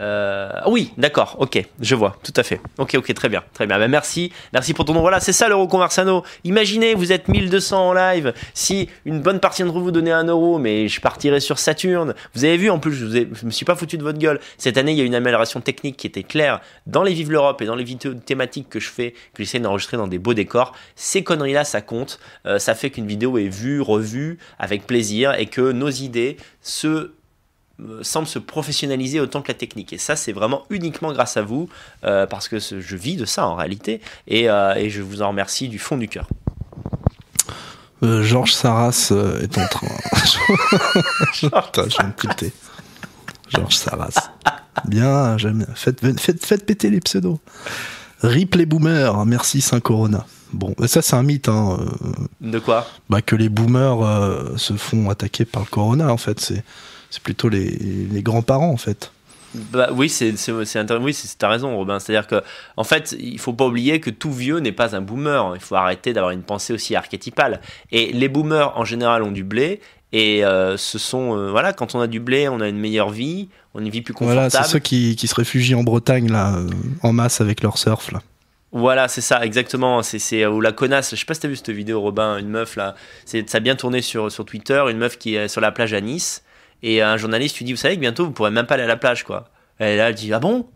Euh, oui, d'accord, ok, je vois, tout à fait. Ok, ok, très bien, très bien. Ben, merci, merci pour ton nom. Voilà, c'est ça l'euro conversano. Imaginez, vous êtes 1200 en live. Si une bonne partie d'entre vous donnait un euro, mais je partirais sur Saturne. Vous avez vu, en plus, je, vous me suis pas foutu de votre gueule. Cette année, il y a une amélioration technique qui était claire dans les Vive l'Europe et dans les vidéos thématiques que je fais, que j'essaie d'enregistrer dans des beaux décors. Ces conneries-là, ça compte. Euh, ça fait qu'une vidéo est vue, revue avec plaisir et que nos idées se semble se professionnaliser autant que la technique. Et ça, c'est vraiment uniquement grâce à vous, euh, parce que je vis de ça en réalité, et, euh, et, je vous en remercie du fond du cœur.
Georges Saras est en train. Je vais Georges Saras. Bien, j'aime. Faites, faites, faites péter les pseudos. Rip les boomers, merci Saint Corona. Bon, ça c'est un mythe. Hein.
De quoi?
Bah que les boomers se font attaquer par le corona en fait. C'est c'est plutôt les, les grands-parents en fait.
Bah, oui, c'est oui, t'as raison, Robin. C'est-à-dire que, en fait, il faut pas oublier que tout vieux n'est pas un boomer. Il faut arrêter d'avoir une pensée aussi archétypale. Et les boomers, en général, ont du blé. Et euh, ce sont, euh, voilà, quand on a du blé, on a une meilleure vie, on a une vie plus confortable.
Voilà, c'est ceux qui, qui, se réfugient en Bretagne, là, euh, en masse avec leur surf, là.
Voilà, c'est ça, exactement. C'est ou la connasse. Je sais pas si t'as vu cette vidéo, Robin, une meuf là. Ça a bien tourné sur, sur Twitter, une meuf qui est sur la plage à Nice et un journaliste lui dit, vous savez que bientôt vous pourrez même pas aller à la plage, quoi. Et là, elle dit, ah bon?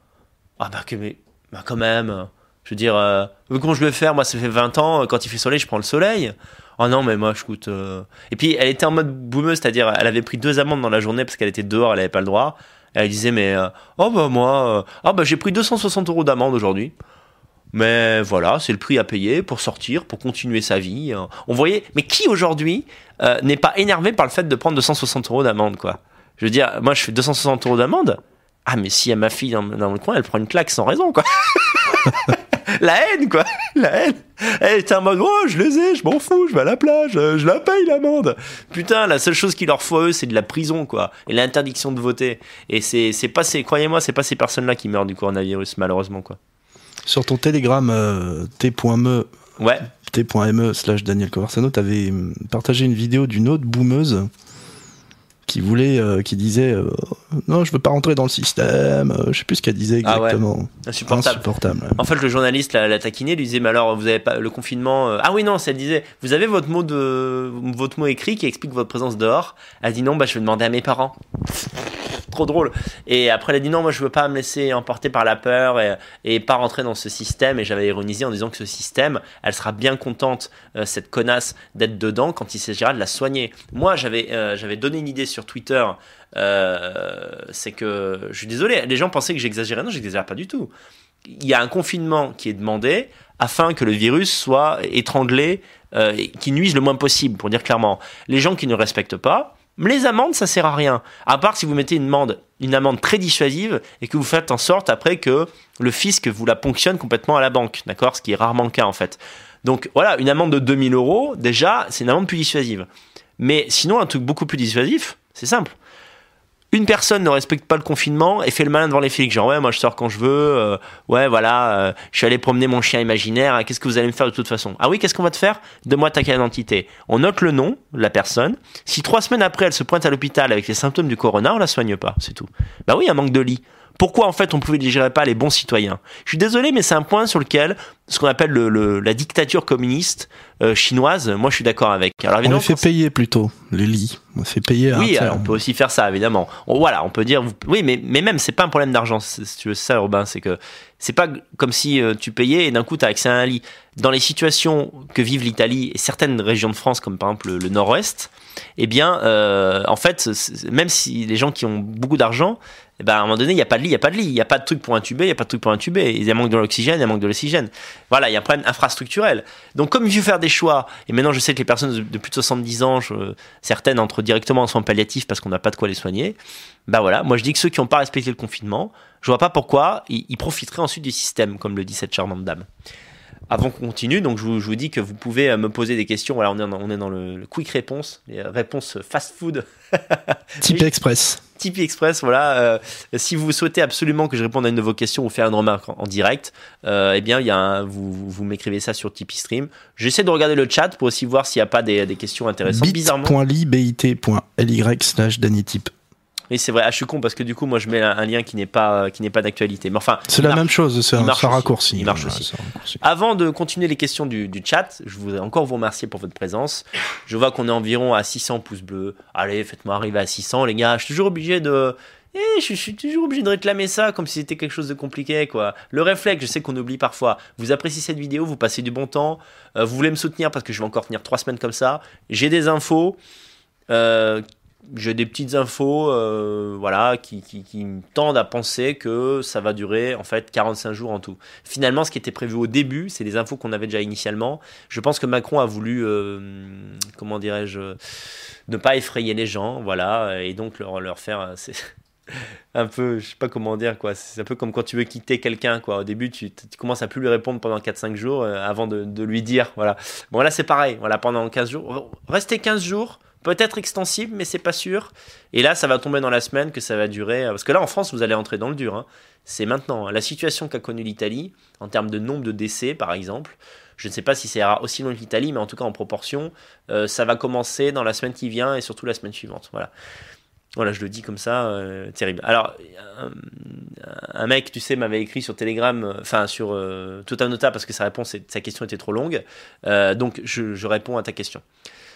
Ah bah, que, mais, bah quand même. Je veux dire, euh, comment je vais faire? Moi, ça fait 20 ans, quand il fait soleil, je prends le soleil. Oh non, mais moi, je coûte. euh. Et puis, elle était en mode boumeuse, c'est-à-dire, elle avait pris deux amendes dans la journée parce qu'elle était dehors, elle avait pas le droit. Elle disait, mais. euh, oh, bah, moi. euh, Ah, bah, j'ai pris 260 euros d'amende aujourd'hui. Mais voilà, c'est le prix à payer pour sortir, pour continuer sa vie. hein. On voyait. Mais qui aujourd'hui euh, n'est pas énervé par le fait de prendre 260 euros d'amende, quoi? Je veux dire, moi, je fais 260 euros d'amende. Ah, mais si y a ma fille dans, dans le coin, elle prend une claque sans raison, quoi. la haine, quoi. La haine. Elle était en mode, oh, je les ai, je m'en fous, je vais à la plage, euh, je la paye l'amende. Putain, la seule chose qu'il leur faut, eux, c'est de la prison, quoi. Et l'interdiction de voter. Et c'est pas ces, croyez-moi, c'est pas ces personnes-là qui meurent du coronavirus, malheureusement, quoi.
Sur ton télégramme euh, t.me
Ouais.
t.me slash Daniel Covarsano, t'avais partagé une vidéo d'une autre boumeuse qui voulait, euh, qui disait euh, non, je veux pas rentrer dans le système. euh, je sais plus ce qu'elle disait
Ah ouais.
exactement.
Insupportable.
Insupportable. ouais.
En fait, le journaliste l'a, taquiné, lui disait, mais alors, vous avez pas le confinement euh, Ah oui, non, ça disait, vous avez votre mot de votre mot écrit qui explique votre présence dehors. Elle dit non, bah je vais demander à mes parents. Trop drôle. Et après, elle a dit non, moi je veux pas me laisser emporter par la peur et, et pas rentrer dans ce système. Et j'avais ironisé en disant que ce système, elle sera bien contente, cette connasse, d'être dedans quand il s'agira de la soigner. Moi, j'avais j'avais donné une idée sur Twitter. euh, c'est que je suis désolé, les gens pensaient que j'exagérais. Non, j'exagère pas du tout il y a un confinement qui est demandé afin que le virus soit étranglé, euh, et qui nuise le moins possible, pour dire clairement. Les gens qui ne respectent pas, les amendes, ça sert à rien. À part si vous mettez une amende, très dissuasive et que vous faites en sorte après que le fisc vous la ponctionne complètement à la banque, d'accord? Ce qui est rarement le cas en fait. Donc voilà, une amende de 2000 euros, déjà, c'est une amende plus dissuasive. Mais sinon, un truc beaucoup plus dissuasif, c'est simple une personne ne respecte pas le confinement et fait le malin devant les flics. Genre, ouais, moi je sors quand je veux, euh, ouais, voilà, euh, je suis allé promener mon chien imaginaire, hein, qu'est-ce que vous allez me faire de toute façon? Ah oui, qu'est-ce qu'on va te faire? Donne-moi ta carte d'identité. On note le nom de la personne. Si trois semaines après elle se pointe à l'hôpital avec les symptômes du corona, on la soigne pas, c'est tout. Bah oui, un manque de lit. Pourquoi en fait on pouvait digérer pas les bons citoyens Je suis désolé, mais c'est un point sur lequel ce qu'on appelle le, le- la dictature communiste euh, chinoise, moi je suis d'accord avec. Alors
On les fait payer plutôt, les lits. On fait payer.
oui, alors, on peut aussi faire ça, évidemment. On- voilà, on peut dire, vous- oui, mais, mais même, c'est pas un problème d'argent, si tu veux, c'est ça, Urbain, c'est que c'est pas comme si euh, tu payais et d'un coup tu as accès à un lit. Dans les situations que vivent l'Italie et certaines régions de France, comme par exemple le, Nord-Ouest, eh bien, euh, en fait, même si les gens qui ont beaucoup d'argent, eh ben, à un moment donné, il n'y a pas de lit, il n'y a pas de lit, il n'y a pas de truc pour intuber, il n'y a pas de truc pour intuber. Il y a manque de l'oxygène, il y a manque de l'oxygène. Voilà, il y a un problème infrastructurel. Donc, comme il faut faire des choix, et maintenant je sais que les personnes de, plus de 70 ans, certaines entrent directement en soins palliatifs parce qu'on n'a pas de quoi les soigner, bah voilà, moi je dis que ceux qui n'ont pas respecté le confinement, je vois pas pourquoi ils profiteraient ensuite du système, comme le dit cette charmante dame. Avant qu'on continue, donc je vous, je vous dis que vous pouvez euh, me poser des questions. Voilà, on est dans, on est dans le, le quick réponse, les réponses fast food
Tipeee Express.
Tipeee Express, voilà. euh, si vous souhaitez absolument que je réponde à une de vos questions ou faire une remarque en, en direct, euh, eh bien, il y a un- vous, vous, m'écrivez ça sur Tipeee Stream. J'essaie de regarder le chat pour aussi voir s'il n'y a pas des, des questions intéressantes. Bizarrement.
bit.ly slash.
Oui, c'est vrai. Ah, je suis con parce que du coup, moi, je mets un, un lien qui n'est pas, qui n'est pas d'actualité. Mais enfin,
C'est la
marche.
même chose, c'est un,
marche
raccourci.
Il marche aussi.
raccourci.
Avant de continuer les questions du, du chat, je voudrais encore vous remercier pour votre présence. Je vois qu'on est environ à 600 pouces bleus. Allez, faites-moi arriver à 600, les gars. Je suis toujours obligé de. Eh, je, je suis toujours obligé de réclamer ça comme si c'était quelque chose de compliqué, quoi. Le réflexe, je sais qu'on oublie parfois. Vous appréciez cette vidéo, vous passez du bon temps, euh, vous voulez me soutenir parce que je vais encore tenir trois semaines comme ça. J'ai des infos. euh, j'ai des petites infos euh, voilà, qui, me tendent à penser que ça va durer en fait 45 jours en tout. Finalement, ce qui était prévu au début, c'est les infos qu'on avait déjà initialement. Je pense que Macron a voulu, euh, comment dirais-je, ne pas effrayer les gens, voilà, et donc leur, leur faire. euh, un peu, je sais pas comment dire, quoi. C'est un peu comme quand tu veux quitter quelqu'un, quoi. Au début, tu, tu commences à plus lui répondre pendant 4-5 jours avant de, de lui dire, voilà. Bon, là, c'est pareil, voilà, pendant 15 jours. Restez 15 jours, peut-être extensible, mais c'est pas sûr. Et là, ça va tomber dans la semaine que ça va durer. euh, Parce que là, en France, vous allez entrer dans le dur. hein. C'est maintenant. hein. La situation qu'a connue l'Italie, en termes de nombre de décès, par exemple, je ne sais pas si ça ira aussi loin que l'Italie, mais en tout cas en proportion, euh, ça va commencer dans la semaine qui vient et surtout la semaine suivante. Voilà. Voilà, je le dis comme ça, euh, terrible. Alors, un, mec, tu sais, m'avait écrit sur Telegram, enfin sur euh, parce que sa réponse, sa question était trop longue. Donc, je réponds à ta question.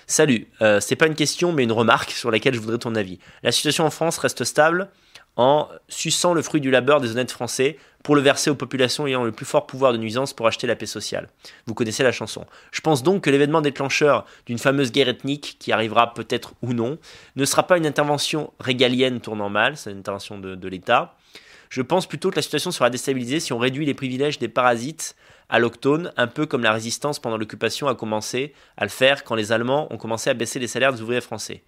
Salut, euh, c'est pas une question, mais une remarque sur laquelle je voudrais ton avis. La situation en France reste stable en suçant le fruit du labeur des honnêtes Français pour le verser aux populations ayant le plus fort pouvoir de nuisance pour acheter la paix sociale. Vous connaissez la chanson. Je pense donc que l'événement déclencheur d'une fameuse guerre ethnique, qui arrivera peut-être ou non, ne sera pas une intervention régalienne tournant mal, c'est une intervention de, de l'État. Je pense plutôt que la situation sera déstabilisée si on réduit les privilèges des parasites à l'octone, un peu comme la résistance pendant l'occupation a commencé à le faire quand les Allemands ont commencé à baisser les salaires des ouvriers français.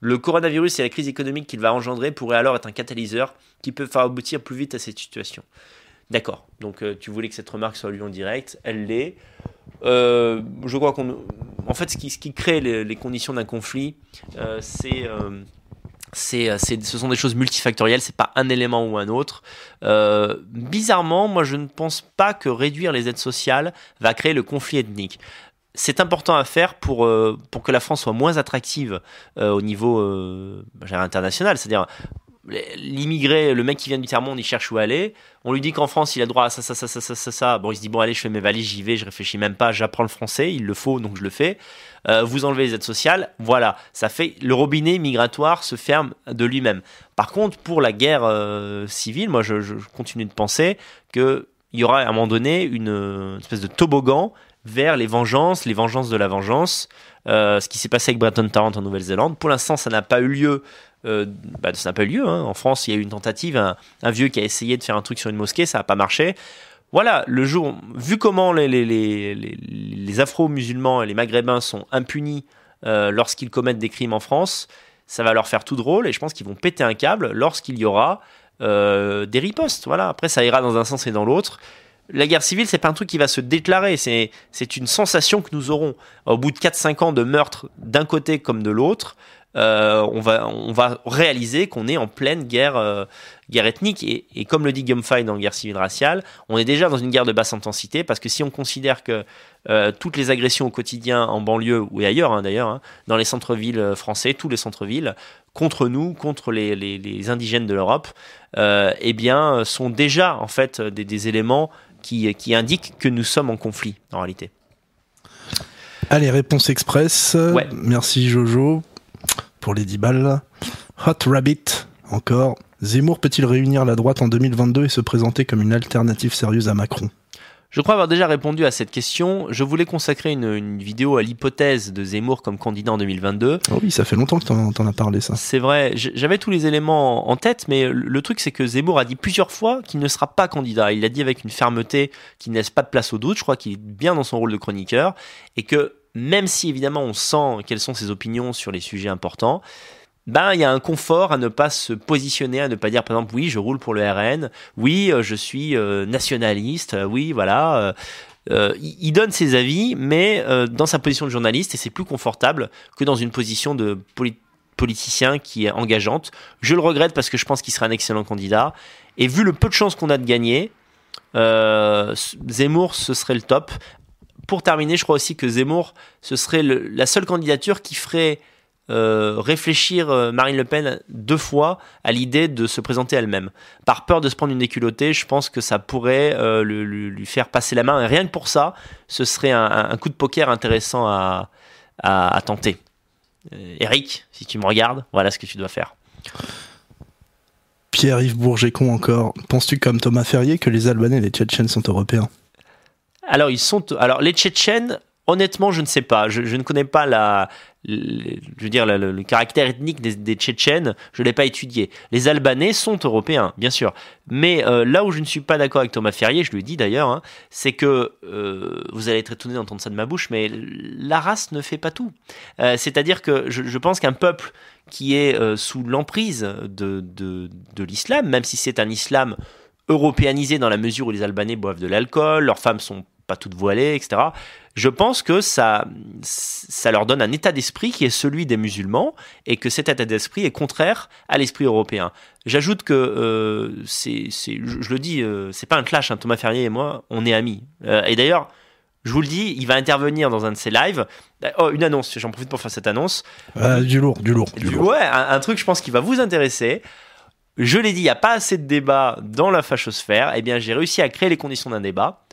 Le coronavirus et la crise économique qu'il va engendrer pourraient alors être un catalyseur qui peut faire aboutir plus vite à cette situation. D'accord, donc euh, tu voulais que cette remarque soit lue en direct, elle l'est. Euh, je crois qu'on. En fait, ce qui, crée les, les conditions d'un conflit, euh, c'est. Euh, c'est, euh, c'est- ce sont des choses multifactorielles, c'est pas un élément ou un autre. Euh, bizarrement, moi je ne pense pas que réduire les aides sociales va créer le conflit ethnique. C'est important à faire pour, euh, pour que la France soit moins attractive au niveau international. C'est-à-dire, l'immigré, le mec qui vient du tiers-monde, il cherche où aller. On lui dit qu'en France, il a droit à ça, ça, ça, ça, ça, ça, ça. Bon, il se dit, bon, allez, je fais mes valises, j'y vais, je réfléchis même pas, j'apprends le français, il le faut, donc je le fais. Euh, vous enlevez les aides sociales, voilà, ça fait le robinet migratoire se ferme de lui-même. Par contre, pour la guerre euh, civile, moi, je, continue de penser que il y aura à un moment donné une, espèce de toboggan vers les vengeances, les vengeances de la vengeance. Euh, ce qui s'est passé avec Bretton Tarrant en Nouvelle-Zélande. Pour l'instant, ça n'a pas eu lieu. Ça n'a pas eu lieu. hein. En France, il y a eu une tentative, un, vieux qui a essayé de faire un truc sur une mosquée, ça n'a pas marché. Voilà, le jour, vu comment les afro-musulmans et les maghrébins sont impunis euh, lorsqu'ils commettent des crimes en France, ça va leur faire tout drôle et je pense qu'ils vont péter un câble lorsqu'il y aura euh, des ripostes. Voilà, après ça ira dans un sens et dans l'autre. La guerre civile, c'est pas un truc qui va se déclarer, c'est c'est une sensation que nous aurons. Au bout de 4-5 ans de meurtre d'un côté comme de l'autre, euh, on, va, on va réaliser qu'on est en pleine guerre, euh, guerre ethnique. Et, et comme le dit Guillaume Fay dans Guerre civile raciale, on est déjà dans une guerre de basse intensité parce que si on considère que euh, toutes les agressions au quotidien en banlieue ou ailleurs hein, d'ailleurs, hein, dans les centres-villes français, tous les centres-villes, contre nous, contre les, les, les indigènes de l'Europe, eh bien, sont déjà en fait des, des éléments qui, qui indiquent que nous sommes en conflit en réalité.
Allez, réponse express.
Ouais.
Merci Jojo pour les 10 balles. Hot Rabbit, encore. Zemmour peut-il réunir la droite en 2022 et se présenter comme une alternative sérieuse à Macron?
Je crois avoir déjà répondu à cette question. Je voulais consacrer une, une vidéo à l'hypothèse de Zemmour comme candidat en 2022.
Oh oui, ça fait longtemps que t'en t'en as parlé, ça.
C'est vrai, j'avais tous les éléments en tête, mais le- le truc c'est que Zemmour a dit plusieurs fois qu'il ne sera pas candidat. Il l'a dit avec une fermeté qui ne laisse pas de place au doute. Je crois qu'il est bien dans son rôle de chroniqueur et que même si évidemment on sent quelles sont ses opinions sur les sujets importants, ben il y a un confort à ne pas se positionner, à ne pas dire par exemple oui je roule pour le RN, oui euh, je suis euh, nationaliste, oui voilà. euh, il donne ses avis, mais dans sa position de journaliste, et c'est plus confortable que dans une position de poli- politicien qui est engageante. Je le regrette parce que je pense qu'il serait un excellent candidat. Et vu le peu de chances qu'on a de gagner, Zemmour, ce serait le top. Pour terminer, je crois aussi que Zemmour, ce serait la seule candidature qui ferait euh, réfléchir euh, Marine Le Pen deux fois à l'idée de se présenter elle-même. Par peur de se prendre une déculottée, je pense que ça pourrait euh, lui faire passer la main. Rien que pour ça, ce serait un, coup de poker intéressant à, tenter. Eric, si tu me regardes, voilà ce que tu dois faire.
Pierre-Yves Bourgécon encore. Penses-tu comme Thomas Ferrier que les Albanais et les Tchétchènes sont européens?
Alors, ils sont. Alors, les Tchétchènes, honnêtement, je ne sais pas. Je, ne connais pas la. le- je veux dire, le, caractère ethnique des, Tchétchènes, je ne l'ai pas étudié. Les Albanais sont européens, bien sûr. Mais euh, là où je ne suis pas d'accord avec Thomas Ferrier, je lui dis d'ailleurs, hein, c'est que euh, vous allez être étonné d'entendre ça de ma bouche, mais la race ne fait pas tout. Euh, C'est-à-dire que je, pense qu'un peuple qui est sous l'emprise de, de, de l'islam, même si c'est un islam européanisé dans la mesure où les Albanais boivent de l'alcool, leurs femmes sont pas toutes voilées, etc. Je pense que ça, ça leur donne un état d'esprit qui est celui des musulmans et que cet état d'esprit est contraire à l'esprit européen. J'ajoute que euh, c'est, je, je le dis, euh, c'est pas un clash. hein, Thomas Ferrier et moi, on est amis. Euh, et d'ailleurs, je vous le dis, il va intervenir dans un de ses lives. Oh, une annonce. J'en profite pour faire cette annonce.
Euh, Du lourd, du lourd, du lourd.
Ouais, un, un truc, je pense, qui va vous intéresser. Je l'ai dit, il n'y a pas assez de débat dans la fachosphère. Eh bien, j'ai réussi à créer les conditions d'un débat.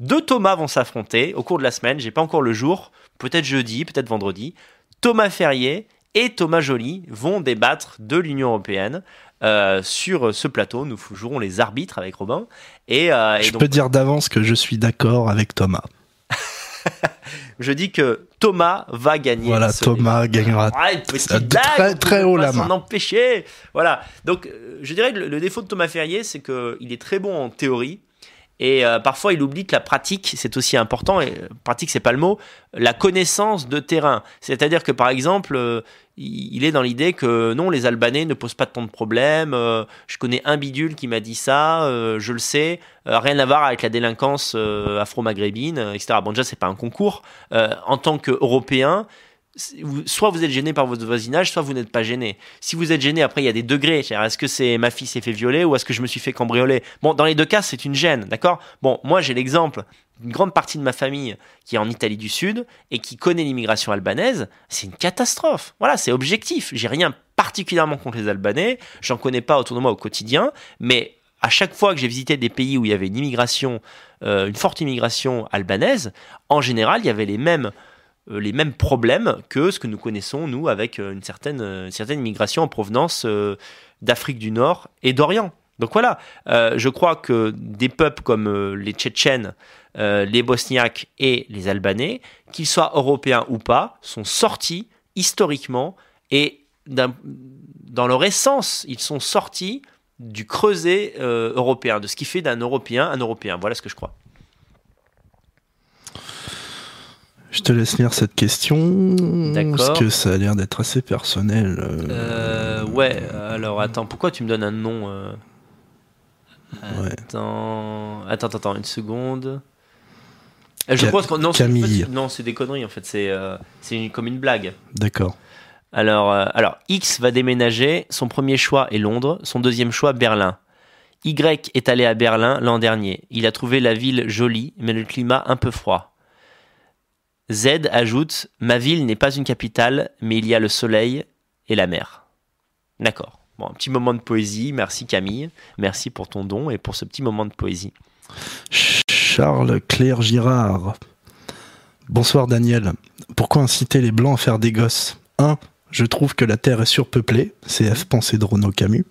Deux Thomas vont s'affronter au cours de la semaine. J'ai pas encore le jour. Peut-être jeudi, peut-être vendredi. Thomas Ferrier et Thomas Joly vont débattre de l'Union européenne. Euh, sur ce plateau, nous jouerons les arbitres avec Robin. Et, euh, et
Je
donc,
peux dire d'avance que je suis d'accord avec Thomas.
je dis que Thomas va gagner.
Voilà,
ce
Thomas gagnera.
Ah,
très- très haut la
s'en
main.
empêcher. Voilà. Donc, euh, je dirais que le, le défaut de Thomas Ferrier, c'est qu'il est très bon en théorie. Et euh, parfois, il oublie que la pratique, c'est aussi important. Et euh, pratique, c'est pas le mot. La connaissance de terrain. C'est-à-dire que, par exemple, euh, il est dans l'idée que non, les Albanais ne posent pas tant de problèmes. je connais un bidule qui m'a dit ça. je le sais. rien à voir avec la délinquance afro-maghrébine, etc. Bon, déjà, c'est pas un concours. En tant qu'Européen, soit vous êtes gêné par votre voisinage, soit vous n'êtes pas gêné. Si vous êtes gêné, après il y a des degrés. Est-ce que c'est ma fille s'est fait violer ou est-ce que je me suis fait cambrioler? Bon, dans les deux cas, c'est une gêne, d'accord? Bon, moi j'ai l'exemple d'une grande partie de ma famille qui est en Italie du Sud et qui connaît l'immigration albanaise. C'est une catastrophe. Voilà, c'est objectif. J'ai rien particulièrement contre les Albanais. J'en connais pas autour de moi au quotidien, mais à chaque fois que j'ai visité des pays où il y avait une immigration, euh, une forte immigration albanaise, en général, il y avait les mêmes les mêmes problèmes que ce que nous connaissons, nous, avec euh, une certaine, euh, une certaine immigration en provenance euh, d'Afrique du Nord et d'Orient. Donc voilà, euh, je crois que des peuples comme euh, les Tchétchènes, euh, les Bosniaques et les Albanais, qu'ils soient européens ou pas, sont sortis historiquement et dans leur essence, ils sont sortis du creuset euh, européen, de ce qui fait d'un Européen un Européen. Voilà ce que je crois.
Je te laisse lire cette question.
D'accord.
Parce que ça a l'air d'être assez personnel. euh.
Euh, ouais, alors attends, pourquoi tu me donnes un nom euh
Ouais.
Attends, attends, attends, attends, une seconde. Je
Ca-
pense que non, c'est-
Camille.
non, des conneries en fait, c'est euh, une- comme une blague.
D'accord.
Alors, euh, alors, X va déménager, son premier choix est Londres, son deuxième choix Berlin. Y est allé à Berlin l'an dernier. Il a trouvé la ville jolie, mais le climat un peu froid. Z ajoute Ma ville n'est pas une capitale, mais il y a le soleil et la mer. D'accord. Bon, un petit moment de poésie. Merci Camille. Merci pour ton don et pour ce petit moment de poésie.
Charles Claire Girard. Bonsoir Daniel. Pourquoi inciter les Blancs à faire des gosses? 1. Je trouve que la Terre est surpeuplée. CF pensée de Renaud Camus.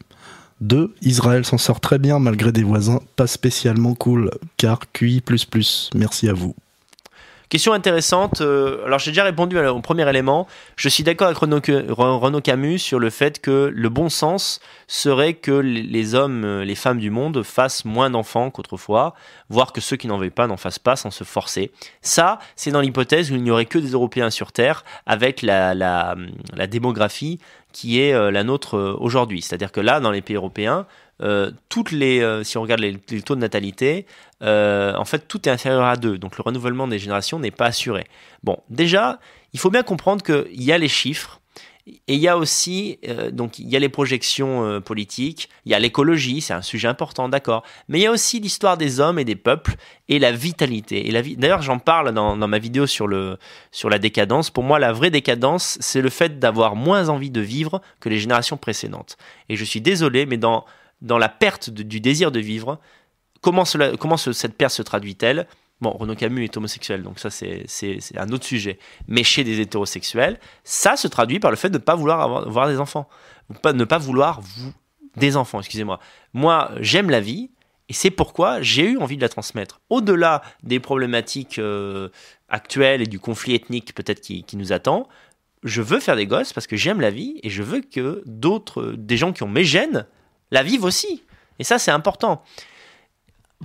2. Israël s'en sort très bien malgré des voisins pas spécialement cool, car QI. Merci à vous.
Question intéressante. euh, alors, j'ai déjà répondu au premier élément. Je suis d'accord avec Renaud, Camus sur le fait que le bon sens serait que les- hommes, euh, les femmes du monde fassent moins d'enfants qu'autrefois, voire que ceux qui n'en veulent pas n'en fassent pas sans se forcer. Ça, c'est dans l'hypothèse où il n'y aurait que des Européens sur Terre avec la, démographie qui est euh, la nôtre aujourd'hui. C'est-à-dire que là, dans les pays européens, euh, toutes les, euh, si on regarde les, taux de natalité, euh, en fait, tout est inférieur à 2. Donc le renouvellement des générations n'est pas assuré. Bon, déjà, il faut bien comprendre qu'il y a les chiffres. Et il y a aussi, donc il y a les projections politiques, il y a l'écologie, c'est un sujet important, d'accord. Mais il y a aussi l'histoire des hommes et des peuples et la vitalité. Et la vie. D'ailleurs, j'en parle dans, dans ma vidéo sur le sur la décadence. Pour moi, la vraie décadence, c'est le fait d'avoir moins envie de vivre que les générations précédentes. Et je suis désolé, mais dans dans la perte du désir de vivre, comment, cela, comment ce- cette perte se traduit-elle? Bon, Renaud Camus est homosexuel, donc ça c'est un autre sujet. Mais chez des hétérosexuels, ça se traduit par le fait de ne pas vouloir avoir, des enfants. Ne pas vouloir vous, des enfants, excusez-moi. Moi, j'aime la vie, et c'est pourquoi j'ai eu envie de la transmettre. Au-delà des problématiques euh, actuelles et du conflit ethnique peut-être qui nous attend, je veux faire des gosses parce que j'aime la vie et je veux que d'autres, des gens qui ont mes gènes, la vivent aussi. Et ça, c'est important.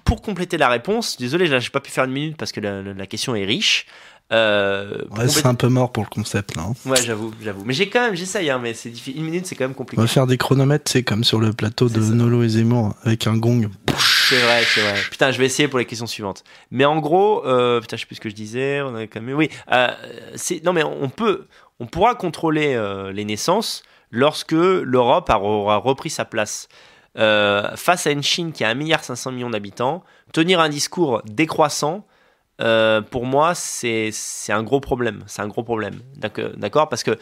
Pour compléter la réponse, désolé, j'ai pas pu faire une minute parce que la, question est riche. Euh,
c'est un peu mort pour le concept là. hein.
Ouais, j'avoue, j'avoue. Mais j'ai quand même, j'essaye, hein, mais c'est difficile. Une minute, c'est quand même
On
compliqué.
va faire des chronomètres, c'est comme sur le plateau de. Nolo et Zemmour avec un gong.
C'est vrai, c'est vrai. Putain, je vais essayer pour les questions suivantes. Mais en gros, euh, putain, je sais plus ce que je disais. On avait quand même, oui. Euh, c'est non, mais on peut, on pourra contrôler euh, les naissances lorsque l'Europe aura repris sa place. Euh, face à une Chine qui a 1,5 milliard d'habitants, tenir un discours décroissant, euh, pour moi, c'est un gros problème. C'est un gros problème. D'accord? Parce que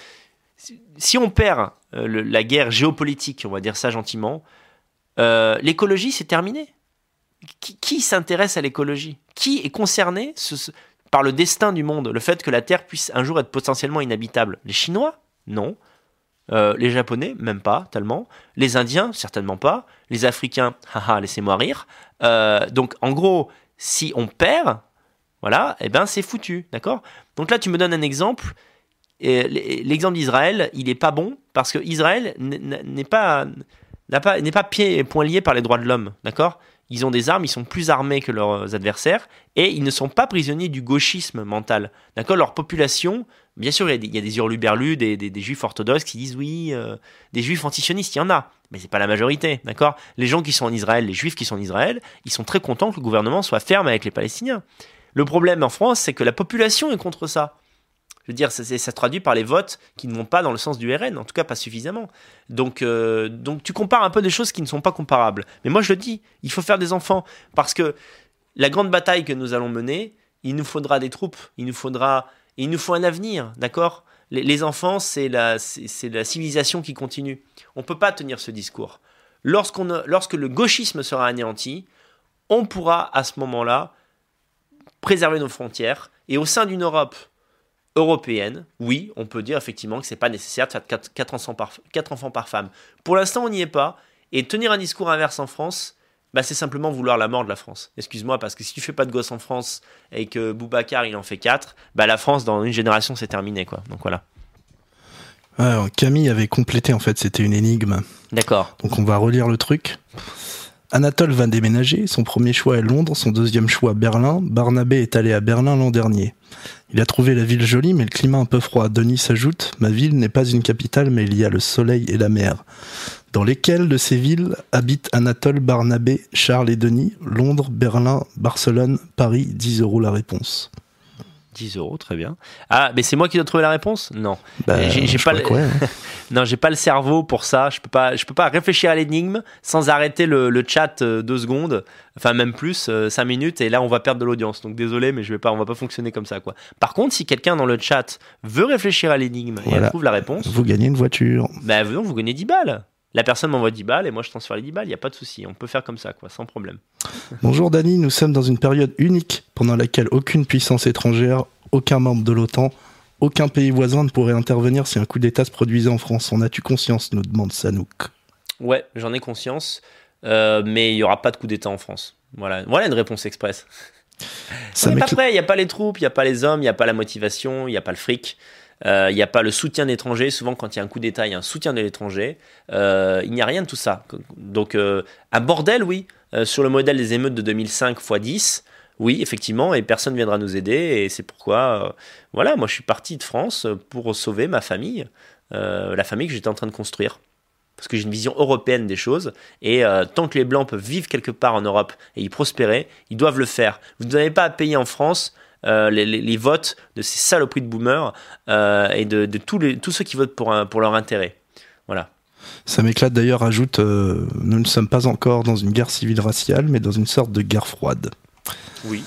si- on perd euh, la guerre géopolitique, on va dire ça gentiment, l'écologie, c'est terminé. Qui, s'intéresse à l'écologie? Qui est concerné ce- ce- par le destin du monde? Le fait que la Terre puisse un jour être potentiellement inhabitable Les Chinois? Non. Euh, les Japonais, même pas tellement. Les Indiens, certainement pas. Les Africains, haha, laissez-moi rire. Euh, donc, en gros, si on perd, voilà, eh ben c'est foutu, d'accord? Donc là, tu me donnes un exemple. L'exemple d'Israël, il est pas bon parce que Israël n'est pas n'est pas, pas pied et point lié par les droits de l'homme, d'accord? Ils ont des armes, ils sont plus armés que leurs adversaires et ils ne sont pas prisonniers du gauchisme mental, d'accord? Leur population, bien sûr, il y a des, il y des hurluberlus, des, juifs orthodoxes qui disent oui, euh, des juifs antisionistes, il y en a, mais c'est pas la majorité, d'accord? Les gens qui sont en Israël, les juifs qui sont en Israël, ils sont très contents que le gouvernement soit ferme avec les Palestiniens. Le problème en France, c'est que la population est contre ça. Je veux dire, ça, ça, se traduit par les votes qui ne vont pas dans le sens du RN, en tout cas pas suffisamment. Donc, euh, donc tu compares un peu des choses qui ne sont pas comparables. Mais moi je le dis, il faut faire des enfants. Parce que la grande bataille que nous allons mener, il nous faudra des troupes, il nous faudra, il nous faut un avenir, d'accord? Les, enfants, c'est la, civilisation qui continue. On ne peut pas tenir ce discours. Lorsque le gauchisme sera anéanti, on pourra à ce moment-là préserver nos frontières. Et au sein d'une Europe européenne, oui, on peut dire effectivement que c'est pas nécessaire de faire 4, enfants, par, enfants par femme. Pour l'instant, on n'y est pas. Et tenir un discours inverse en France, bah, c'est simplement vouloir la mort de la France. Excuse-moi, parce que si tu fais pas de gosses en France et que Boubacar il en fait 4, bah, la France dans une génération c'est terminé quoi. Donc voilà.
Camille avait complété en fait, c'était une énigme.
D'accord.
Donc on va relire le truc. Anatole va déménager, son premier choix est Londres, son deuxième choix Berlin. Barnabé est allé à Berlin l'an dernier. Il a trouvé la ville jolie mais le climat un peu froid. Denis s'ajoute, ma ville n'est pas une capitale mais il y a le soleil et la mer. Dans lesquelles de ces villes habitent Anatole, Barnabé, Charles et Denis Londres, Berlin, Barcelone, Paris, 10 euros la réponse.
10 euros, très bien. Ah, mais c'est moi qui dois trouver la réponse? Non.
Bah, j'ai pas le... Hein.
non, j'ai pas le cerveau pour ça. Je peux pas, je peux pas réfléchir à l'énigme sans arrêter le, chat euh, deux secondes, enfin même plus, euh, cinq minutes, et là on va perdre de l'audience. Donc désolé, mais je vais pas, on va pas fonctionner comme ça, quoi. Par contre, si quelqu'un dans le chat veut réfléchir à l'énigme et trouve la réponse,
vous gagnez une voiture.
Bah non, vous gagnez 10 balles. La personne m'envoie 10 balles et moi je transfère les 10 balles, il n'y a pas de souci, on peut faire comme ça, quoi, sans problème.
Bonjour Dani, nous sommes dans une période unique pendant laquelle aucune puissance étrangère, aucun membre de l'OTAN, aucun pays voisin ne pourrait intervenir si un coup d'État se produisait en France. En as-tu conscience nous demande Sanouk.
Ouais, j'en ai conscience, euh, mais il n'y aura pas de coup d'État en France. Voilà, voilà une réponse express. Ça on n'est pas prêt, il n'y a pas les troupes, il n'y a pas les hommes, il n'y a pas la motivation, il n'y a pas le fric. Euh, il n'y a pas le soutien d'étrangers. Souvent, quand il y a un coup d'État, il y a un soutien de l'étranger. Euh, il n'y a rien de tout ça. Donc, euh, un bordel, oui. sur le modèle des émeutes de 2005 x 10, oui, effectivement, et personne ne viendra nous aider. Et c'est pourquoi, voilà, moi, je suis parti de France pour sauver ma famille, la famille que j'étais en train de construire parce que j'ai une vision européenne des choses. Et tant que les Blancs peuvent vivre quelque part en Europe et y prospérer, ils doivent le faire. Vous n'avez pas à payer en France euh, les, votes de ces saloperies de boomers euh, et de, tous, les, tous ceux qui votent pour, pour leur intérêt. Voilà.
Ça m'éclate d'ailleurs, ajoute, euh, nous ne sommes pas encore dans une guerre civile raciale, mais dans une sorte de guerre froide.
Oui.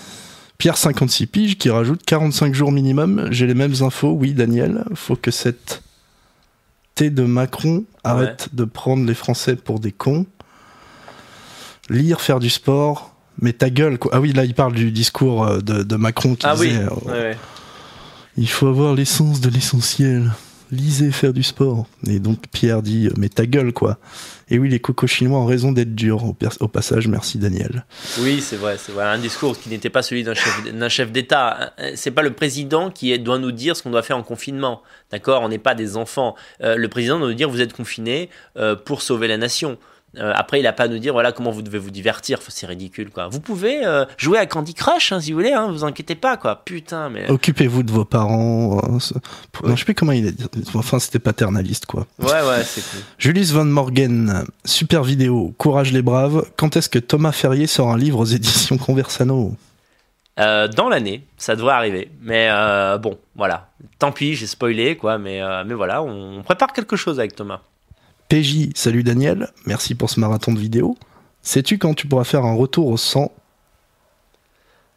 Pierre 56 piges qui rajoute 45 jours minimum, j'ai les mêmes infos, oui Daniel, faut que cette T de Macron arrête de prendre les Français pour des cons. Lire, faire du sport, mais ta gueule, quoi. Ah oui, là, il parle du discours euh, de, Macron qui
ah
disait
oui. Euh,
Il faut avoir l'essence de l'essentiel. Lisez, faire du sport. Et donc Pierre dit Mais ta gueule, quoi. Et oui, les cocos chinois ont raison d'être durs. Au, passage, merci Daniel.
Oui, c'est vrai, c'est vrai. Un discours qui n'était pas celui d'un chef, d'État. C'est pas le président qui doit nous dire ce qu'on doit faire en confinement. D'accord? On n'est pas des enfants. Euh, le président doit nous dire Vous êtes confinés pour sauver la nation. Euh, après, il n'a pas à nous dire voilà comment vous devez vous divertir. C'est ridicule quoi. Vous pouvez euh, jouer à Candy Crush hein, si vous voulez. Hein, vous inquiétez pas quoi. Putain mais.
Occupez-vous de vos parents. Hein, non, je sais plus comment il est. Enfin, c'était paternaliste quoi.
Ouais ouais c'est cool.
Julius Van Morgen, super vidéo. Courage les braves. Quand est-ce que Thomas Ferrier sort un livre aux éditions Conversano?
Euh, dans l'année, ça devrait arriver. Mais bon, voilà. Tant pis, j'ai spoilé, quoi. Mais, mais voilà, on prépare quelque chose avec Thomas.
PJ, salut Daniel, merci pour ce marathon de vidéo. Sais-tu quand tu pourras faire un retour au 100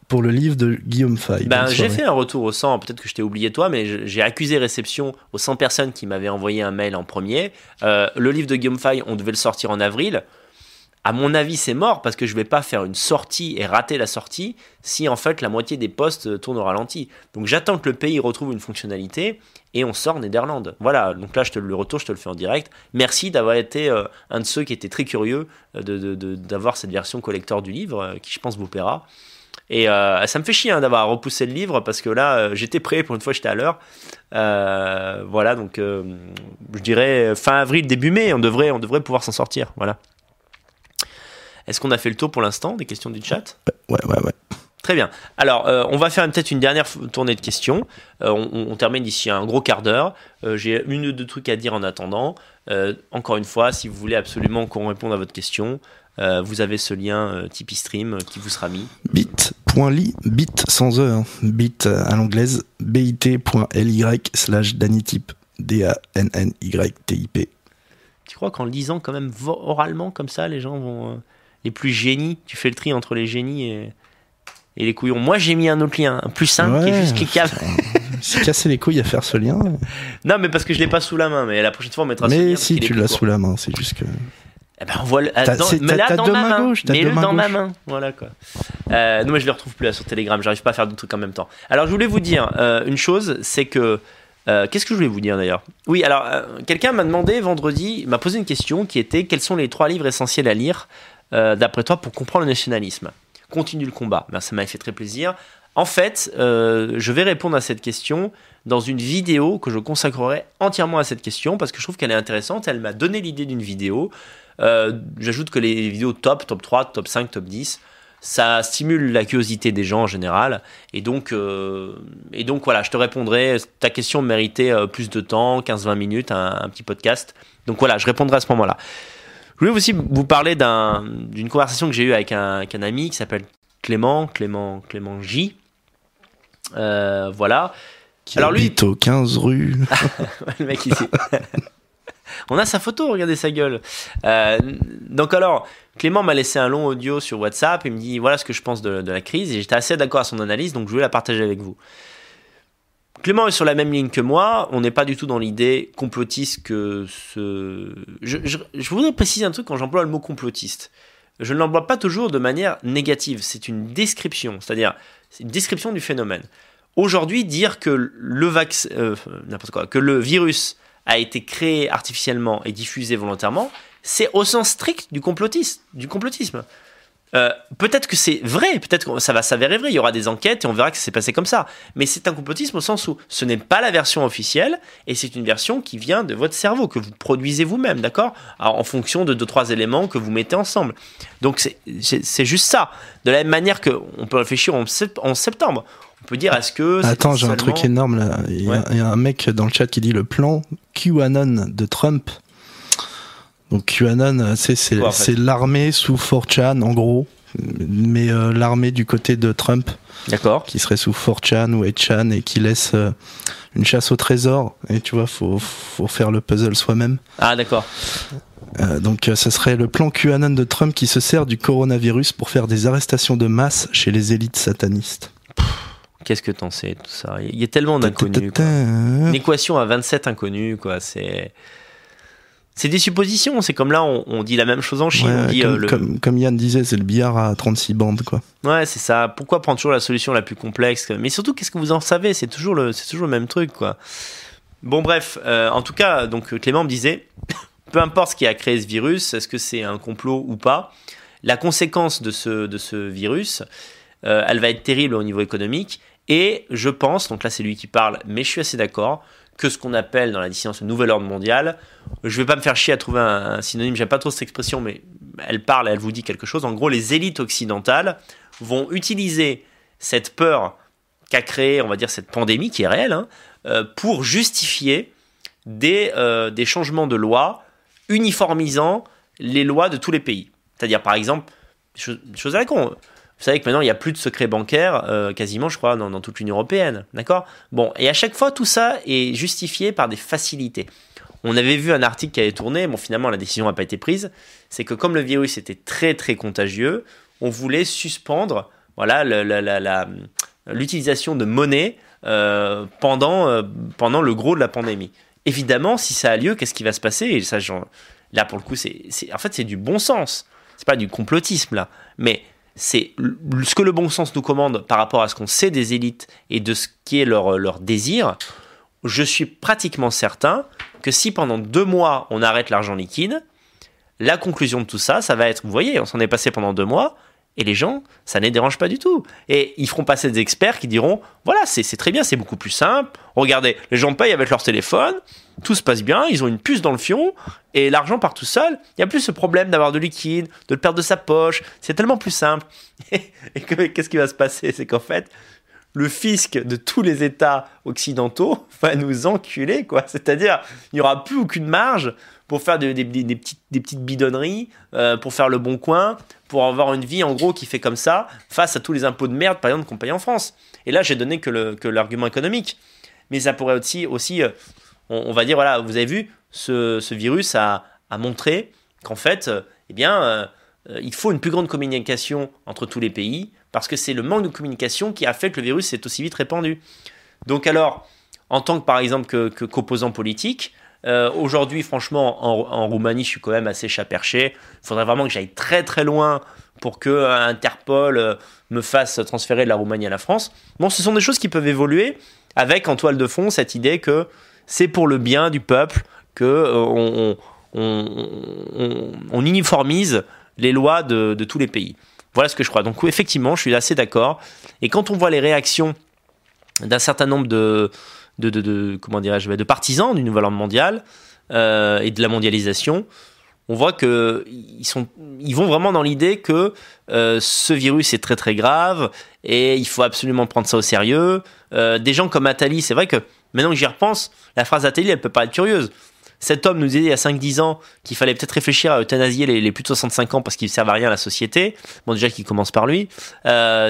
pour le livre de Guillaume Fay?
Ben, J'ai fait un retour au 100, peut-être que je t'ai oublié toi, mais j'ai accusé réception aux 100 personnes qui m'avaient envoyé un mail en premier. Euh, le livre de Guillaume Fay, on devait le sortir en avril. À mon avis, c'est mort parce que je vais pas faire une sortie et rater la sortie si en fait la moitié des postes tournent au ralenti. Donc j'attends que le pays retrouve une fonctionnalité et on sort Netherlands. Voilà, donc là je te le retour, je te le fais en direct. Merci d'avoir été euh, un de ceux qui étaient très curieux euh, d'avoir cette version collector du livre euh, qui je pense vous plaira. Et ça me fait chier hein, d'avoir repoussé le livre parce que là j'étais prêt pour une fois j'étais à l'heure. voilà donc je dirais fin avril début mai on devrait on devrait pouvoir s'en sortir. Voilà. Est-ce qu'on a fait le tour pour l'instant des questions du chat?
Ouais, ouais, ouais.
Très bien. Alors, euh, on va faire peut-être une dernière tournée de questions. Euh, on, termine d'ici un gros quart d'heure. Euh, j'ai une ou deux trucs à dire en attendant. encore une fois, si vous voulez absolument qu'on réponde à votre question, vous avez ce lien Tipeee Stream qui vous sera mis.
bit.ly, bit sans E, hein. bit à l'anglaise, bit.ly slash dannytip, D-A-N-N-Y-T-I-P.
Tu crois qu'en le disant quand même oralement comme ça, les gens vont les plus génies, tu fais le tri entre les génies et, et les couillons. Moi, j'ai mis un autre lien, un plus simple, qui est juste cliquable.
C'est casser les couilles à faire ce lien.
Non, mais parce que je l'ai pas sous la main. Mais la prochaine fois, on mettra.
Mais si, tu l'as sous la main. C'est juste que.
Eh ben, on voit le, dans, mais là, dans ma main. Gauche, mais le dans ma main. Voilà quoi. Euh, non, mais je le retrouve plus là sur Telegram. J'arrive pas à faire deux trucs en même temps. Alors, je voulais vous dire euh, une chose, c'est que. Euh, qu'est-ce que je voulais vous dire d'ailleurs? Oui, alors, quelqu'un m'a demandé vendredi, m'a posé une question qui était quels sont les trois livres essentiels à lire? Euh, d'après toi, pour comprendre le nationalisme Continue le combat. Ben, ça m'a fait très plaisir. En fait, euh, je vais répondre à cette question dans une vidéo que je consacrerai entièrement à cette question parce que je trouve qu'elle est intéressante. Elle m'a donné l'idée d'une vidéo. Euh, j'ajoute que les vidéos top, top 3, top 5, top 10, ça stimule la curiosité des gens en général. Et donc, et donc voilà, je te répondrai. Ta question méritait plus de temps, 15-20 minutes, un, petit podcast. Donc voilà, je répondrai à ce moment-là. Je voulais aussi vous parler d'une conversation que j'ai eue avec un, ami qui s'appelle Clément, Clément, Clément J. Euh, voilà.
Qui alors habite lui... au 15 rue.
le mec ici. On a sa photo, regardez sa gueule. Euh, donc alors, Clément m'a laissé un long audio sur WhatsApp et me dit voilà ce que je pense de, de la crise et j'étais assez d'accord à son analyse donc je voulais la partager avec vous. Clément est sur la même ligne que moi. On n'est pas du tout dans l'idée complotiste que ce. Je, voudrais préciser un truc quand j'emploie le mot complotiste. Je ne l'emploie pas toujours de manière négative. C'est une description, c'est-à-dire c'est une description du phénomène. Aujourd'hui, dire que le vaccin, euh, n'importe quoi, que le virus a été créé artificiellement et diffusé volontairement, c'est au sens strict du complotisme. Du complotisme. Euh, peut-être que c'est vrai, peut-être que ça va s'avérer vrai, il y aura des enquêtes et on verra que c'est passé comme ça. Mais c'est un complotisme au sens où ce n'est pas la version officielle et c'est une version qui vient de votre cerveau, que vous produisez vous-même, d'accord? En fonction de deux, trois éléments que vous mettez ensemble. Donc c'est juste ça. De la même manière qu'on peut réfléchir en, septembre. On peut dire est-ce que.
Attends, j'ai un truc énorme là. Il y, a, un mec dans le chat qui dit le plan QAnon de Trump donc QAnon, euh, c'est l'armée sous 4chan en gros, mais euh, l'armée du côté de Trump.
D'accord.
Qui serait sous 4chan ou 8chan et qui laisse euh, une chasse au trésor. Et tu vois, faut, faut faire le puzzle soi-même.
Ah d'accord.
donc ce serait le plan QAnon de Trump qui se sert du coronavirus pour faire des arrestations de masse chez les élites satanistes.
Qu'est-ce que t'en sais tout ça? Il y a tellement d'inconnus. Une équation à 27 inconnus, quoi. C'est c'est des suppositions. C'est comme là, on, dit la même chose en Chine.
Euh, comme, Yann disait, c'est le billard à 36 bandes, quoi.
Ouais, c'est ça. Pourquoi prendre toujours la solution la plus complexe Mais surtout, qu'est-ce que vous en savez? C'est toujours le, c'est toujours le même truc, quoi. Bon, bref. Euh, en tout cas, donc Clément me disait, peu importe ce qui a créé ce virus, est-ce que c'est un complot ou pas, la conséquence de ce, de ce virus, euh, elle va être terrible au niveau économique. Et je pense, donc là c'est lui qui parle, mais je suis assez d'accord, que ce qu'on appelle dans la dissidence le nouvel ordre mondial. Je vais pas me faire chier à trouver un, synonyme, j'aime pas trop cette expression, mais elle parle, elle vous dit quelque chose. En gros, les élites occidentales vont utiliser cette peur qu'a créée, on va dire, cette pandémie qui est réelle, hein, euh, pour justifier des, euh, des changements de loi uniformisant les lois de tous les pays. C'est-à-dire, par exemple, chose, chose à la con, vous savez que maintenant, il n'y a plus de secret bancaire, euh, quasiment, je crois, dans, toute l'Union européenne. D'accord? Bon, et à chaque fois, tout ça est justifié par des facilités. On avait vu un article qui avait tourné, bon, finalement, la décision n'a pas été prise. C'est que comme le virus était très, très contagieux, on voulait suspendre voilà, l'utilisation de monnaie euh, pendant, euh, pendant le gros de la pandémie. Évidemment, si ça a lieu, qu'est-ce qui va se passer? Et ça, là, pour le coup, c'est, en fait, c'est du bon sens. c'est pas du complotisme là, mais c'est ce que le bon sens nous commande par rapport à ce qu'on sait des élites et de ce qui est leur, leur désir. Je suis pratiquement certain que si pendant deux mois on arrête l'argent liquide, la conclusion de tout ça, ça va être, vous voyez, on s'en est passé pendant deux mois, et les gens, ça ne les dérange pas du tout. Et ils feront passer des experts qui diront, voilà, c'est très bien, c'est beaucoup plus simple. Regardez, les gens payent avec leur téléphone, tout se passe bien, ils ont une puce dans le fion, et l'argent part tout seul. Il n'y a plus ce problème d'avoir de liquide, de le perdre de sa poche. C'est tellement plus simple. et qu'est-ce qui va se passer? C'est qu'en fait, le fisc de tous les États occidentaux va nous enculer, quoi. C'est-à-dire, il n'y aura plus aucune marge pour faire des, petites, bidonneries, euh, pour faire le bon coin, pour avoir une vie en gros qui fait comme ça, face à tous les impôts de merde, par exemple, qu'on paye en France. Et là, j'ai donné que l'argument économique. Mais ça pourrait aussi, aussi euh, on, va dire, voilà, vous avez vu, ce, virus a, montré qu'en fait, euh, eh bien, il faut une plus grande communication entre tous les pays, parce que c'est le manque de communication qui a fait que le virus s'est aussi vite répandu. Donc alors, en tant que par exemple qu'opposant politique, euh, aujourd'hui, franchement, en, Roumanie, je suis quand même assez chat perché. Il faudrait vraiment que j'aille très très loin pour que euh, Interpol euh, me fasse transférer de la Roumanie à la France. Bon, ce sont des choses qui peuvent évoluer avec en toile de fond cette idée que c'est pour le bien du peuple que on, uniformise les lois de, tous les pays. Voilà ce que je crois. Donc effectivement, je suis assez d'accord. Et quand on voit les réactions d'un certain nombre de, de, comment dirais-je, de partisans du nouvel ordre mondial euh, et de la mondialisation, on voit que ils sont, ils vont vraiment dans l'idée que euh, ce virus est très très grave et il faut absolument prendre ça au sérieux. Euh, des gens comme Attali, c'est vrai que maintenant que j'y repense, la phrase Attali, elle peut pas être curieuse. Cet homme nous disait il y a 5-10 ans qu'il fallait peut-être réfléchir à euthanasier les, plus de 65 ans parce qu'ils ne servent à rien à la société. Bon, déjà qu'il commence par lui,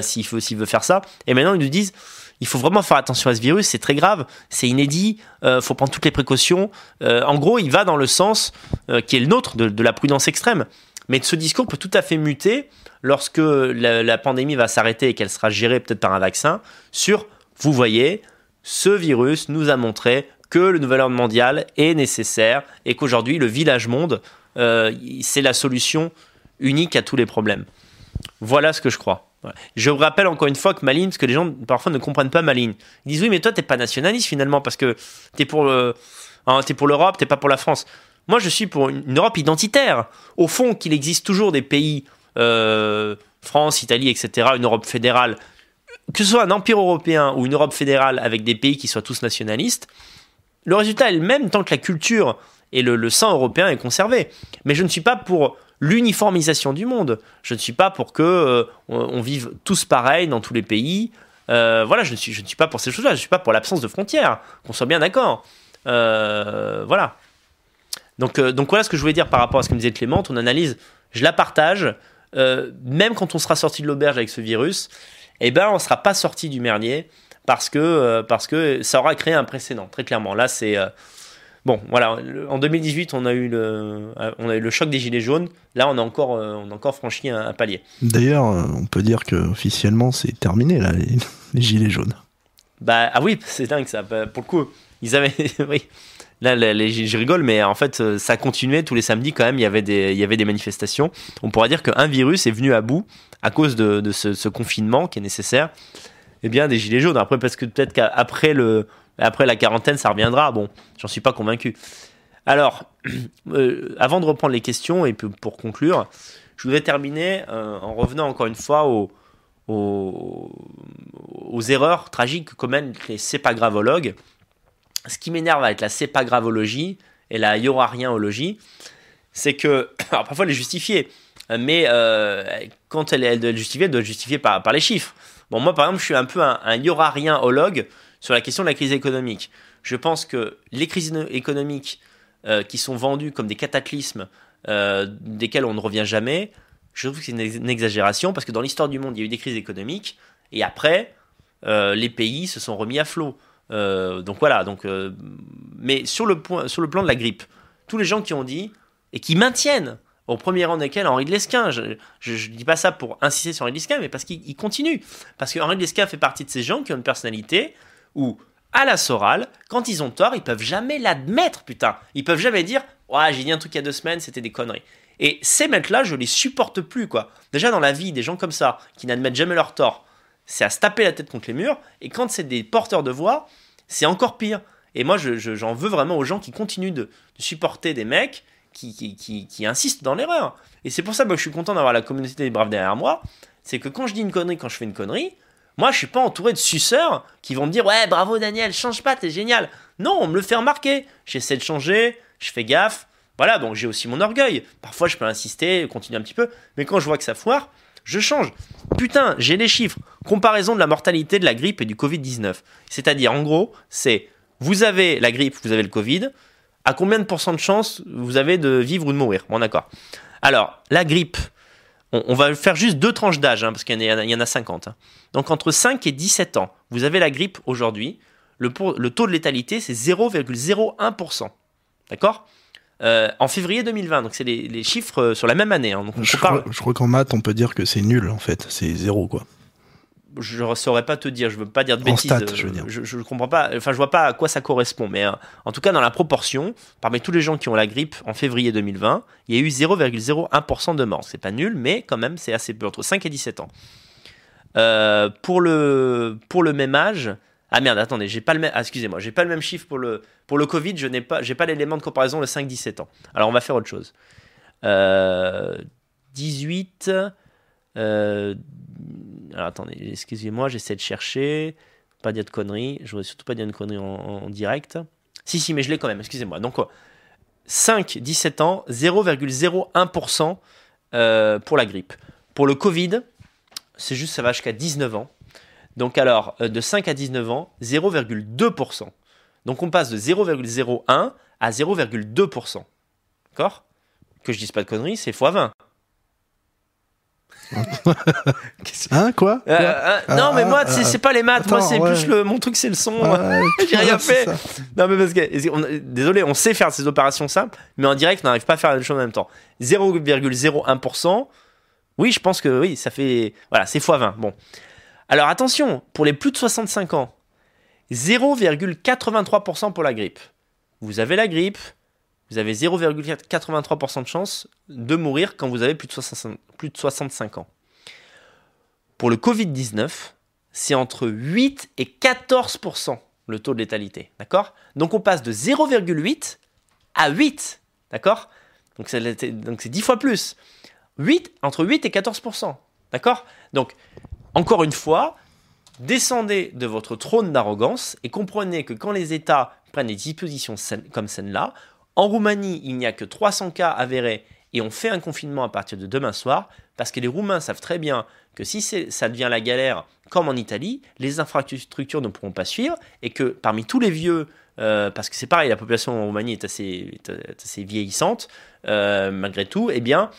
s'il, s'il veut faire ça. Et maintenant, ils nous disent il faut vraiment faire attention à ce virus, c'est très grave, c'est inédit, euh, faut prendre toutes les précautions. Euh, en gros, il va dans le sens euh, qui est le nôtre de, la prudence extrême. Mais ce discours peut tout à fait muter lorsque la, pandémie va s'arrêter et qu'elle sera gérée peut-être par un vaccin sur, vous voyez, ce virus nous a montré que le nouvel ordre mondial est nécessaire et qu'aujourd'hui, le village monde, c'est la solution unique à tous les problèmes. Voilà ce que je crois. Je rappelle encore une fois que ma ligne, parce que les gens parfois ne comprennent pas ma ligne. Ils disent oui, mais toi, t'es pas nationaliste finalement, parce que t'es pour hein, es pour l'Europe, t'es pas pour la France. Moi, je suis pour une Europe identitaire. Au fond, qu'il existe toujours des pays, euh, France, Italie, etc., une Europe fédérale, que ce soit un empire européen ou une Europe fédérale avec des pays qui soient tous nationalistes, le résultat est le même tant que la culture et le, le sang européen est conservé. Mais je ne suis pas pour l'uniformisation du monde. Je ne suis pas pour que euh, on, vive tous pareil dans tous les pays. Euh, voilà, je ne, suis, je ne suis pas pour ces choses-là. Je ne suis pas pour l'absence de frontières. Qu'on soit bien d'accord. Euh, voilà. Donc, donc voilà ce que je voulais dire par rapport à ce que me disait Clément. Ton analyse, je la partage. même quand on sera sorti de l'auberge avec ce virus, eh ben, on ne sera pas sorti du merlier parce que, parce que ça aura créé un précédent, très clairement. Là, c'est Bon, voilà, en 2018, on a eu le, on a eu le choc des gilets jaunes. Là, on a encore, euh, on a encore franchi un, palier.
D'ailleurs, euh, on peut dire que officiellement, c'est terminé là, les, gilets jaunes.
Bah ah oui, c'est dingue ça. Bah, pour le coup, ils avaient, oui. Là, les, je rigole, mais en fait, euh, ça continuait tous les samedis quand même. Il y avait des, il y avait des manifestations. On pourrait dire qu'un virus est venu à bout à cause de, de ce, ce, confinement qui est nécessaire. Eh bien, des gilets jaunes. Après, parce que peut-être qu'après le, après la quarantaine, ça reviendra. Bon, j'en suis pas convaincu. Alors, euh, avant de reprendre les questions et pour conclure, je voudrais terminer euh, en revenant encore une fois aux, erreurs tragiques que commettent les sépagravologues. Ce qui m'énerve avec la sépagravologie et la yorarienologie, c'est que, alors parfois elle est justifiée, mais euh, quand elle, est justifiée, elle doit être justifiée par, les chiffres. Bon, moi par exemple, je suis un peu un, un sur la question de la crise économique. Je pense que les crises économiques euh, qui sont vendues comme des cataclysmes euh, desquels on ne revient jamais, je trouve que c'est une, exagération parce que dans l'histoire du monde, il y a eu des crises économiques et après, euh, les pays se sont remis à flot. donc voilà. Donc, mais sur le, point, sur le plan de la grippe, tous les gens qui ont dit et qui maintiennent au premier rang desquels Henri de Lesquin. Je ne dis pas ça pour insister sur Henri de Lesquin, mais parce qu'il continue. Parce que Henri de Lesquin fait partie de ces gens qui ont une personnalité où à la Soral, quand ils ont tort, ils peuvent jamais l'admettre, putain. Ils peuvent jamais dire Ouais, j'ai dit un truc il y a deux semaines, c'était des conneries. Et ces mecs-là, je les supporte plus, quoi. Déjà dans la vie, des gens comme ça, qui n'admettent jamais leur tort, c'est à se taper la tête contre les murs. Et quand c'est des porteurs de voix, c'est encore pire. Et moi, j'en je, veux vraiment aux gens qui continuent de, supporter des mecs qui, qui insistent dans l'erreur. Et c'est pour ça que je suis content d'avoir la communauté des braves derrière moi. C'est que quand je dis une connerie, quand je fais une connerie, moi, je suis pas entouré de suceurs qui vont me dire Ouais, bravo Daniel, change pas, t'es génial. Non, on me le fait remarquer. J'essaie de changer, je fais gaffe. Voilà, donc j'ai aussi mon orgueil. Parfois, je peux insister, continuer un petit peu. Mais quand je vois que ça foire, je change. Putain, j'ai les chiffres. Comparaison de la mortalité de la grippe et du Covid-19. C'est-à-dire, en gros, c'est vous avez la grippe, vous avez le Covid. À combien de pourcents de chance vous avez de vivre ou de mourir? Bon, d'accord. Alors, la grippe, on, va faire juste deux tranches d'âge, hein, parce qu'il y, en a 50. Hein. Donc, entre 5 et 17 ans, vous avez la grippe aujourd'hui. Le, le taux de létalité, c'est 0,01%. D'accord? Euh, en février 2020. Donc c'est les, chiffres euh, sur la même année. Hein. Donc
je, crois, je, crois, qu'en maths, on peut dire que c'est nul en fait. C'est zéro quoi.
Je ne saurais pas te dire. Je veux pas dire de bêtises.
Je veux dire.
Je, ne comprends pas. Enfin, je vois pas à quoi ça correspond. Mais euh, en tout cas, dans la proportion, parmi tous les gens qui ont la grippe en février 2020, il y a eu 0,01% de morts. C'est pas nul, mais quand même, c'est assez peu entre 5 et 17 ans. pour le pour le même âge, ah merde, attendez, j'ai pas le même. Ah, excusez-moi, j'ai pas le même chiffre pour le, pour le Covid, je n'ai pas, j'ai pas l'élément de comparaison le 5-17 ans. Alors on va faire autre chose. 18. Euh, euh, alors attendez, excusez-moi, j'essaie de chercher. Pas dire de conneries. Je voudrais surtout pas dire de conneries en, direct. Si, si, mais je l'ai quand même, excusez-moi. Donc 5, 17 ans, 0,01% euh, pour la grippe. Pour le Covid, c'est juste ça va jusqu'à 19 ans. Donc alors, euh, de 5 à 19 ans, 0,2%. Donc on passe de 0,01 à 0,2%. D'accord? Que je dise pas de conneries, c'est x20.
hein quoi,
euh, euh, Non mais moi c'est pas les maths, moi c'est plus le mon truc c'est le son. J'ai rien fait. Non mais parce que désolé, on sait faire ces opérations simples, mais en direct on n'arrive pas à faire la même chose en même temps. 0,01%. Oui, je pense que oui, ça fait voilà, c'est x20. Bon. Alors attention, pour les plus de 65 ans, 0,83% pour la grippe. Vous avez la grippe, vous avez 0,83% de chance de mourir quand vous avez plus de, 65, ans. Pour le Covid-19, c'est entre 8 et 14% le taux de létalité. D'accord? Donc on passe de 0,8 à 8. D'accord? Donc c'est 10 fois plus. 8, entre 8 et 14%. D'accord? Donc encore une fois, descendez de votre trône d'arrogance et comprenez que quand les États prennent des dispositions comme celle-là, en Roumanie, il n'y a que 300 cas avérés et on fait un confinement à partir de demain soir parce que les Roumains savent très bien que si ça devient la galère comme en Italie, les infrastructures ne pourront pas suivre et que parmi tous les vieux, euh, parce que c'est pareil, la population en Roumanie est assez, vieillissante, euh, malgré tout, eh bien,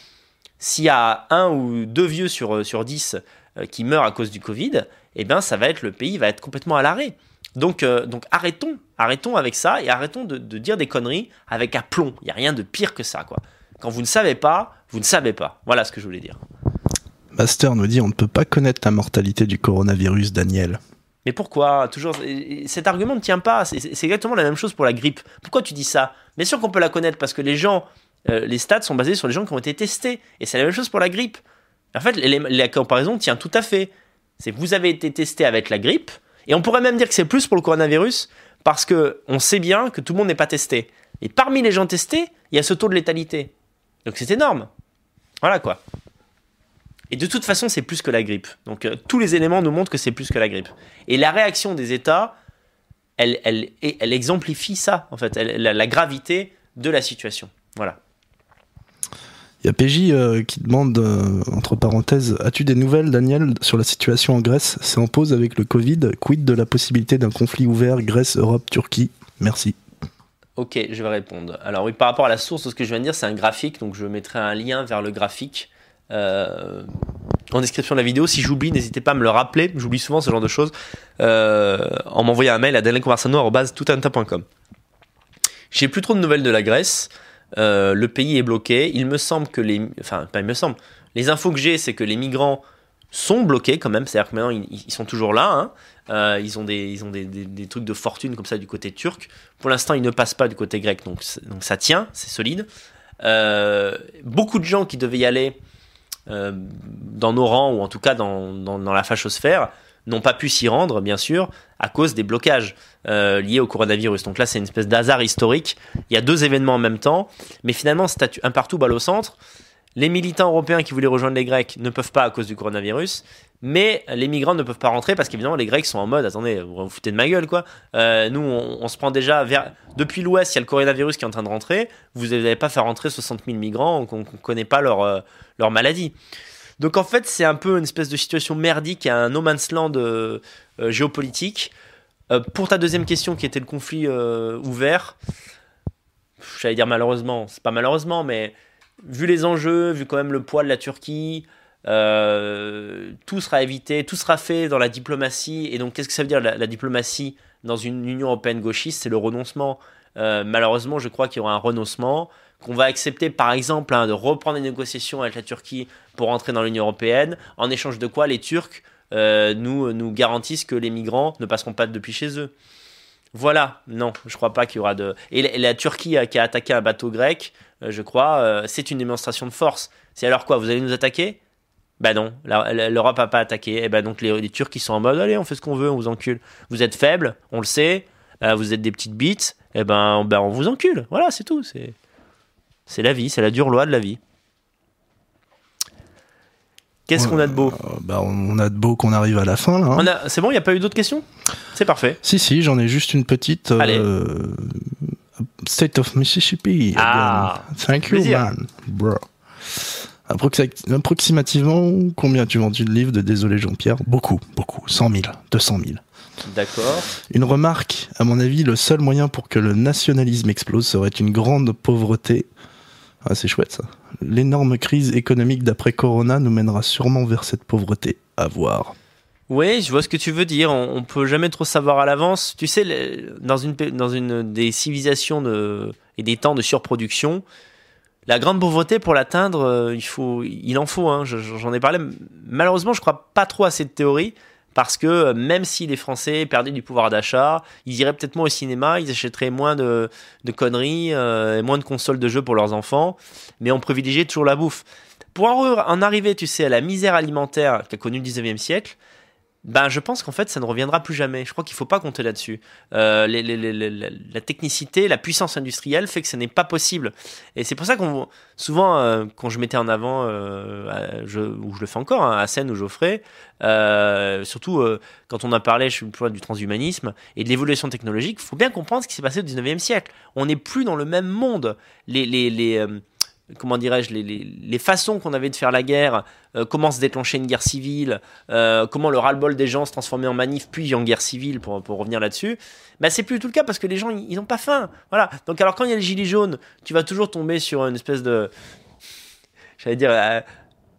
s'il y a un ou deux vieux sur, sur 10 euh, qui meurent à cause du Covid, eh bien, ça va être le pays va être complètement à l'arrêt. Donc, euh, donc arrêtons, arrêtons avec ça et arrêtons de, dire des conneries avec aplomb. Il n'y a rien de pire que ça, quoi. Quand vous ne savez pas, vous ne savez pas. Voilà ce que je voulais dire.
Master nous dit on ne peut pas connaître la mortalité du coronavirus, Daniel.
Mais pourquoi? Toujours, cet argument ne tient pas. C'est exactement la même chose pour la grippe. Pourquoi tu dis ça? Bien sûr qu'on peut la connaître parce que les gens, euh, les stats sont basés sur les gens qui ont été testés. Et c'est la même chose pour la grippe. En fait, la comparaison tient tout à fait. C'est vous avez été testé avec la grippe, et on pourrait même dire que c'est plus pour le coronavirus, parce que on sait bien que tout le monde n'est pas testé. Et parmi les gens testés, il y a ce taux de létalité. Donc c'est énorme. Voilà quoi. Et de toute façon, c'est plus que la grippe. Donc euh, tous les éléments nous montrent que c'est plus que la grippe. Et la réaction des États, elle, exemplifie ça, en fait, la gravité de la situation. Voilà.
Il y a PJ euh, qui demande, euh, entre parenthèses, as-tu des nouvelles, Daniel, sur la situation en Grèce? C'est en pause avec le Covid. Quid de la possibilité d'un conflit ouvert Grèce, Europe, Turquie? Merci.
Ok, je vais répondre. Alors oui, par rapport à la source ce que je viens de dire, c'est un graphique, donc je mettrai un lien vers le graphique euh, en description de la vidéo. Si j'oublie, n'hésitez pas à me le rappeler. J'oublie souvent ce genre de choses. en m'envoyant un mail à danielconversano.com. J'ai plus trop de nouvelles de la Grèce. Euh, le pays est bloqué. Il me semble que les. Enfin, pas il me semble. Les infos que j'ai, c'est que les migrants sont bloqués quand même. C'est-à-dire que maintenant, ils, sont toujours là. Hein. Euh, ils ont, des, ils ont des, trucs de fortune comme ça du côté turc. Pour l'instant, ils ne passent pas du côté grec, donc, donc ça tient, c'est solide. euh, beaucoup de gens qui devaient y aller dans nos rangs, ou en tout cas dans, dans, dans la fachosphère, n'ont pas pu s'y rendre, bien sûr, à cause des blocages euh, liés au coronavirus. Donc là, c'est une espèce d'hasard historique. Il y a deux événements en même temps, mais finalement, statut un partout, balle au centre. Les militants européens qui voulaient rejoindre les Grecs ne peuvent pas à cause du coronavirus, mais les migrants ne peuvent pas rentrer parce qu'évidemment les Grecs sont en mode attendez, vous vous foutez de ma gueule quoi. Euh, nous, on, se prend déjà vers depuis l'Ouest, il y a le coronavirus qui est en train de rentrer. Vous n'allez pas faire rentrer 60 000 migrants qu'on ne connaît pas leur euh, leur maladie. Donc en fait, c'est un peu une espèce de situation merdique, un no man's land euh, euh, géopolitique. Euh, pour ta deuxième question, qui était le conflit ouvert, j'allais dire malheureusement, c'est pas malheureusement, mais vu les enjeux, vu quand même le poids de la Turquie, tout sera évité, tout sera fait dans la diplomatie. Et donc, qu'est-ce que ça veut dire la, diplomatie dans une Union européenne gauchiste? C'est le renoncement. Malheureusement, je crois qu'il y aura un renoncement, qu'on va accepter par exemple hein, de reprendre les négociations avec la Turquie pour entrer dans l'Union européenne, en échange de quoi les Turcs euh, nous, nous garantissent que les migrants ne passeront pas depuis chez eux. Voilà, non, je crois pas qu'il y aura de. Et la, Turquie qui a attaqué un bateau grec, euh, je crois, euh, c'est une démonstration de force. C'est alors quoi Vous allez nous attaquer? Bah non, l'Europe a pas attaqué. Et ben donc les, Turcs ils sont en mode allez, on fait ce qu'on veut, on vous encule. Vous êtes faibles, on le sait. vous êtes des petites bites. Et ben, on- ben on vous encule. Voilà, c'est tout. C'est c'est la vie, c'est la dure loi de la vie. Qu'est-ce qu'on a de beau
Euh, bah, on a de beau qu'on arrive à la fin là. hein.
C'est bon, il n'y a pas eu d'autres questions? C'est parfait.
Si, si, j'en ai juste une petite.
Allez.
euh, State of Mississippi.
Ah.
Thank you, man. Bro. Approximativement, combien as-tu vendu de livres de Désolé Jean-Pierre? Beaucoup, beaucoup. 100 000, 200 000.
D'accord.
Une remarque, à mon avis, le seul moyen pour que le nationalisme explose serait une grande pauvreté. Ah, c'est chouette ça. L'énorme crise économique d'après Corona nous mènera sûrement vers cette pauvreté. À voir.
Oui, je vois ce que tu veux dire. On, on peut jamais trop savoir à l'avance. Tu sais, dans une, des civilisations et des temps de surproduction, la grande pauvreté pour l'atteindre, euh, il il en faut. hein. Je- J'en ai parlé. Malheureusement, je crois pas trop à cette théorie parce que euh, même si les Français perdaient du pouvoir d'achat, ils iraient peut-être moins au cinéma, ils achèteraient moins de, conneries, euh, et moins de consoles de jeux pour leurs enfants, mais on privilégiait toujours la bouffe. Pour en, en arriver, tu sais, à la misère alimentaire qu'a connue le 19e siècle, ben, je pense qu'en fait, ça ne reviendra plus jamais. Je crois qu'il ne faut pas compter là-dessus. Euh, la- technicité, la puissance industrielle fait que ce n'est pas possible. Et c'est pour ça qu'on souvent, euh, quand je mettais en avant, euh, ou je le fais encore, à Seine ou Geoffrey, surtout quand on a parlé, je suis du transhumanisme et de l'évolution technologique, il faut bien comprendre ce qui s'est passé au 19e siècle. On n'est plus dans le même monde. Les, comment dirais-je, les, les, les façons qu'on avait de faire la guerre, euh, comment se déclencher une guerre civile, euh, comment le ras-le-bol des gens se transformait en manif puis en guerre civile, pour, pour revenir là-dessus, bah, c'est plus tout le cas parce que les gens, ils n'ont pas faim. Voilà. Donc, alors quand il y a le gilet jaune, tu vas toujours tomber sur une espèce de. J'allais dire.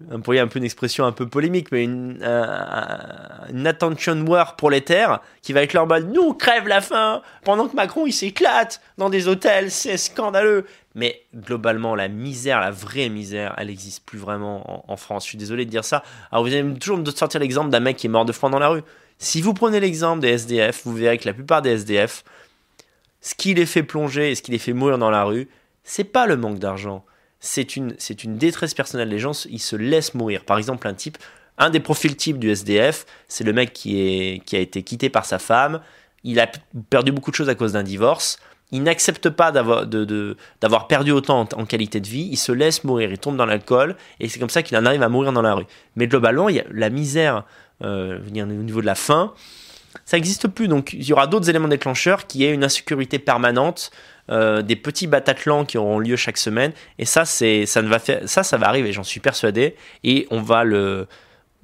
Euh, employer un peu une expression un peu polémique, mais une, une attention war prolétaire qui va être leur mode nous on crève la faim pendant que Macron il s'éclate dans des hôtels, c'est scandaleux. Mais globalement, la misère, la vraie misère, elle n'existe plus vraiment en, en France. Je suis désolé de dire ça. Alors vous allez toujours me sortir l'exemple d'un mec qui est mort de froid dans la rue. Si vous prenez l'exemple des SDF, vous verrez que la plupart des SDF, ce qui les fait plonger et ce qui les fait mourir dans la rue, c'est pas le manque d'argent. C'est une, c'est une détresse personnelle. Les gens, ils se laissent mourir. Par exemple, un type, un des profils types du SDF, c'est le mec qui, est, qui a été quitté par sa femme. Il a perdu beaucoup de choses à cause d'un divorce. Il n'accepte pas d'avoir, d'avoir perdu autant en, qualité de vie. Il se laisse mourir. Il tombe dans l'alcool. Et c'est comme ça qu'il en arrive à mourir dans la rue. Mais globalement, il y a la misère euh, au niveau de la faim. Ça n'existe plus. Donc, il y aura d'autres éléments déclencheurs qui est une insécurité permanente, euh, des petits Bataclans qui auront lieu chaque semaine. Et ça, c'est, ça ne va faire, ça, ça va arriver. J'en suis persuadé. Et on va le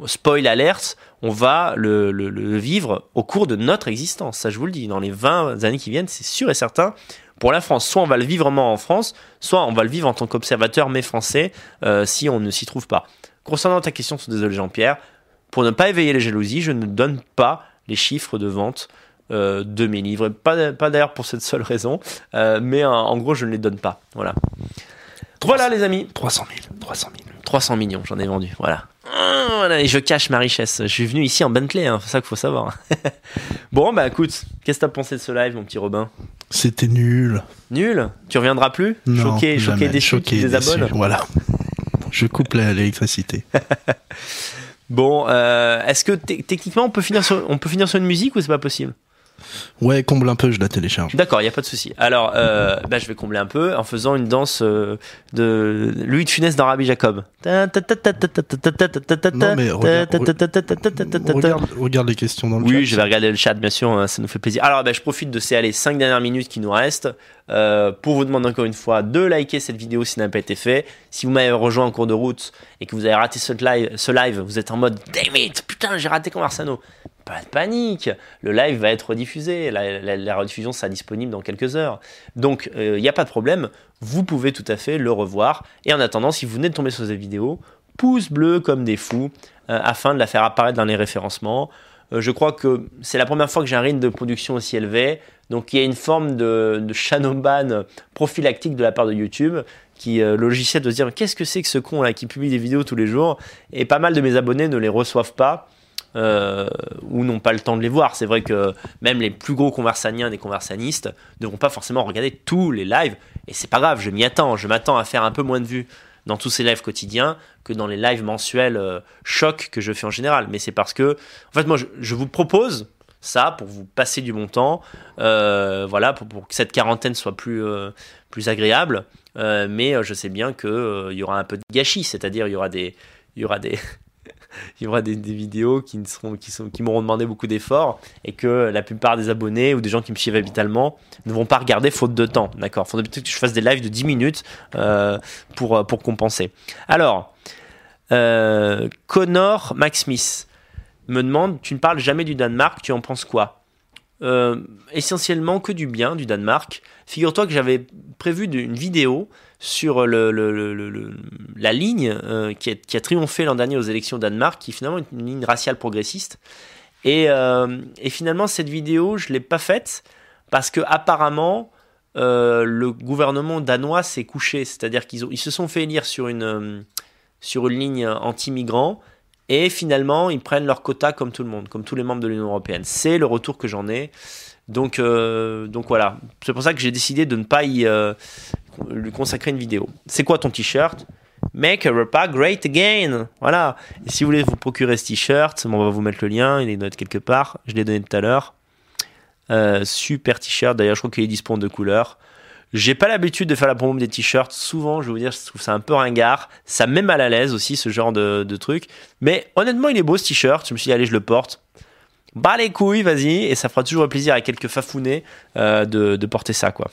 spoil alert, on va le, vivre au cours de notre existence. Ça, je vous le dis. Dans les 20 années qui viennent, c'est sûr et certain. Pour la France, soit on va le vivre vraiment en France, soit on va le vivre en tant qu'observateur, mais français, euh, si on ne s'y trouve pas. Concernant ta question, désolé Jean-Pierre, pour ne pas éveiller les jalousies, je ne donne pas les chiffres de vente de mes livres. Pas, pas d'ailleurs pour cette seule raison, euh, mais en, en gros, je ne les donne pas. Voilà. Voilà, les amis.
300 000, 300 000.
300 millions, j'en ai vendu. Voilà. Ah, voilà. Et je cache ma richesse. Je suis venu ici en Bentley, hein, c'est ça qu'il faut savoir. bon, bah écoute, qu'est-ce que t'as pensé de ce live, mon petit Robin?
C'était nul.
Nul? Tu reviendras plus?
Non,
Choqué, choqué, déçu,
Choqué,
tu désabonnes
déçu. Voilà. Je coupe l'électricité.
Bon, euh, est-ce que te- techniquement on peut finir sur, on peut finir sur une musique ou c'est pas possible?
Ouais, comble un peu, je la télécharge.
D'accord, il y a pas de souci. Alors, euh, bah, je vais combler un peu en faisant une danse euh, de Louis de Funès dans Rabbi Jacob.
Non, mais regarde, regarde, regarde les questions dans le chat.
Oui, je vais regarder le chat, bien sûr, hein, ça nous fait plaisir. Alors, bah, je profite de ces allez, 5 dernières minutes qui nous restent euh, pour vous demander encore une fois de liker cette vidéo si ça n'a pas été fait. Si vous m'avez rejoint en cours de route et que vous avez raté ce live, vous êtes en mode Damn it, putain, j'ai raté Conversano. Pas de panique, le live va être rediffusé, la, rediffusion sera disponible dans quelques heures. Donc, il n'y a pas de problème, vous pouvez tout à fait le revoir. Et en attendant, si vous venez de tomber sur cette vidéo, pouce bleu comme des fous euh, afin de la faire apparaître dans les référencements. Euh, je crois que c'est la première fois que j'ai un rythme de production aussi élevé. Donc il y a une forme de, de shadowban prophylactique de la part de YouTube qui euh, logiciel de se dire qu'est-ce que c'est que ce con là qui publie des vidéos tous les jours? Et pas mal de mes abonnés ne les reçoivent pas euh, ou n'ont pas le temps de les voir. C'est vrai que même les plus gros conversaniens des conversanistes ne vont pas forcément regarder tous les lives et c'est pas grave, je m'y attends, je m'attends à faire un peu moins de vues dans tous ces lives quotidiens que dans les lives mensuels euh, chocs que je fais en général. Mais c'est parce que, en fait, moi, je, vous propose ça pour vous passer du bon temps, euh, voilà, pour, que cette quarantaine soit plus, euh, plus agréable. Euh, mais je sais bien euh, il y aura un peu de gâchis, c'est-à-dire il il y aura des, il y aura des, vidéos qui ne seront, qui sont, qui m'auront demandé beaucoup d'efforts et que la plupart des abonnés ou des gens qui me suivent habituellement ne vont pas regarder faute de temps, d'accord. Faudrait peut-être que je fasse des lives de 10 minutes euh, pour, pour compenser. Alors, euh, Connor Max Smith me demande Tu ne parles jamais du Danemark, tu en penses quoi? Euh, Essentiellement que du bien du Danemark. Figure-toi que j'avais prévu une vidéo sur la ligne euh, qui, a, triomphé l'an dernier aux élections au Danemark, qui est une, ligne raciale progressiste. Et, euh, finalement, cette vidéo, je ne l'ai pas faite parce que apparemment, euh, le gouvernement danois s'est couché, c'est-à-dire qu'ils se sont fait élire sur une, sur une ligne anti-migrants et finalement ils prennent leur quota comme tout le monde, comme tous les membres de l'Union européenne. C'est le retour que j'en ai. Donc, euh, donc voilà, c'est pour ça que j'ai décidé de ne pas euh, lui consacrer une vidéo. C'est quoi ton t-shirt? Make a repas great again. Voilà. Si vous voulez vous procurer ce t-shirt, on va vous mettre le lien, il est noté quelque part. Je l'ai donné tout à l'heure. Euh, super t-shirt. D'ailleurs, je crois qu'il est disponible en deux couleurs. J'ai pas l'habitude de faire la promo des t-shirts. Souvent, je vais vous dire, je trouve ça un peu ringard. Ça me met mal à l'aise aussi, ce genre de, de truc. Mais honnêtement, il est beau ce t-shirt. Je me suis dit, allez, je le porte. Bah les couilles, vas-y. Et ça fera toujours plaisir à quelques fafounets euh, de, porter ça, quoi.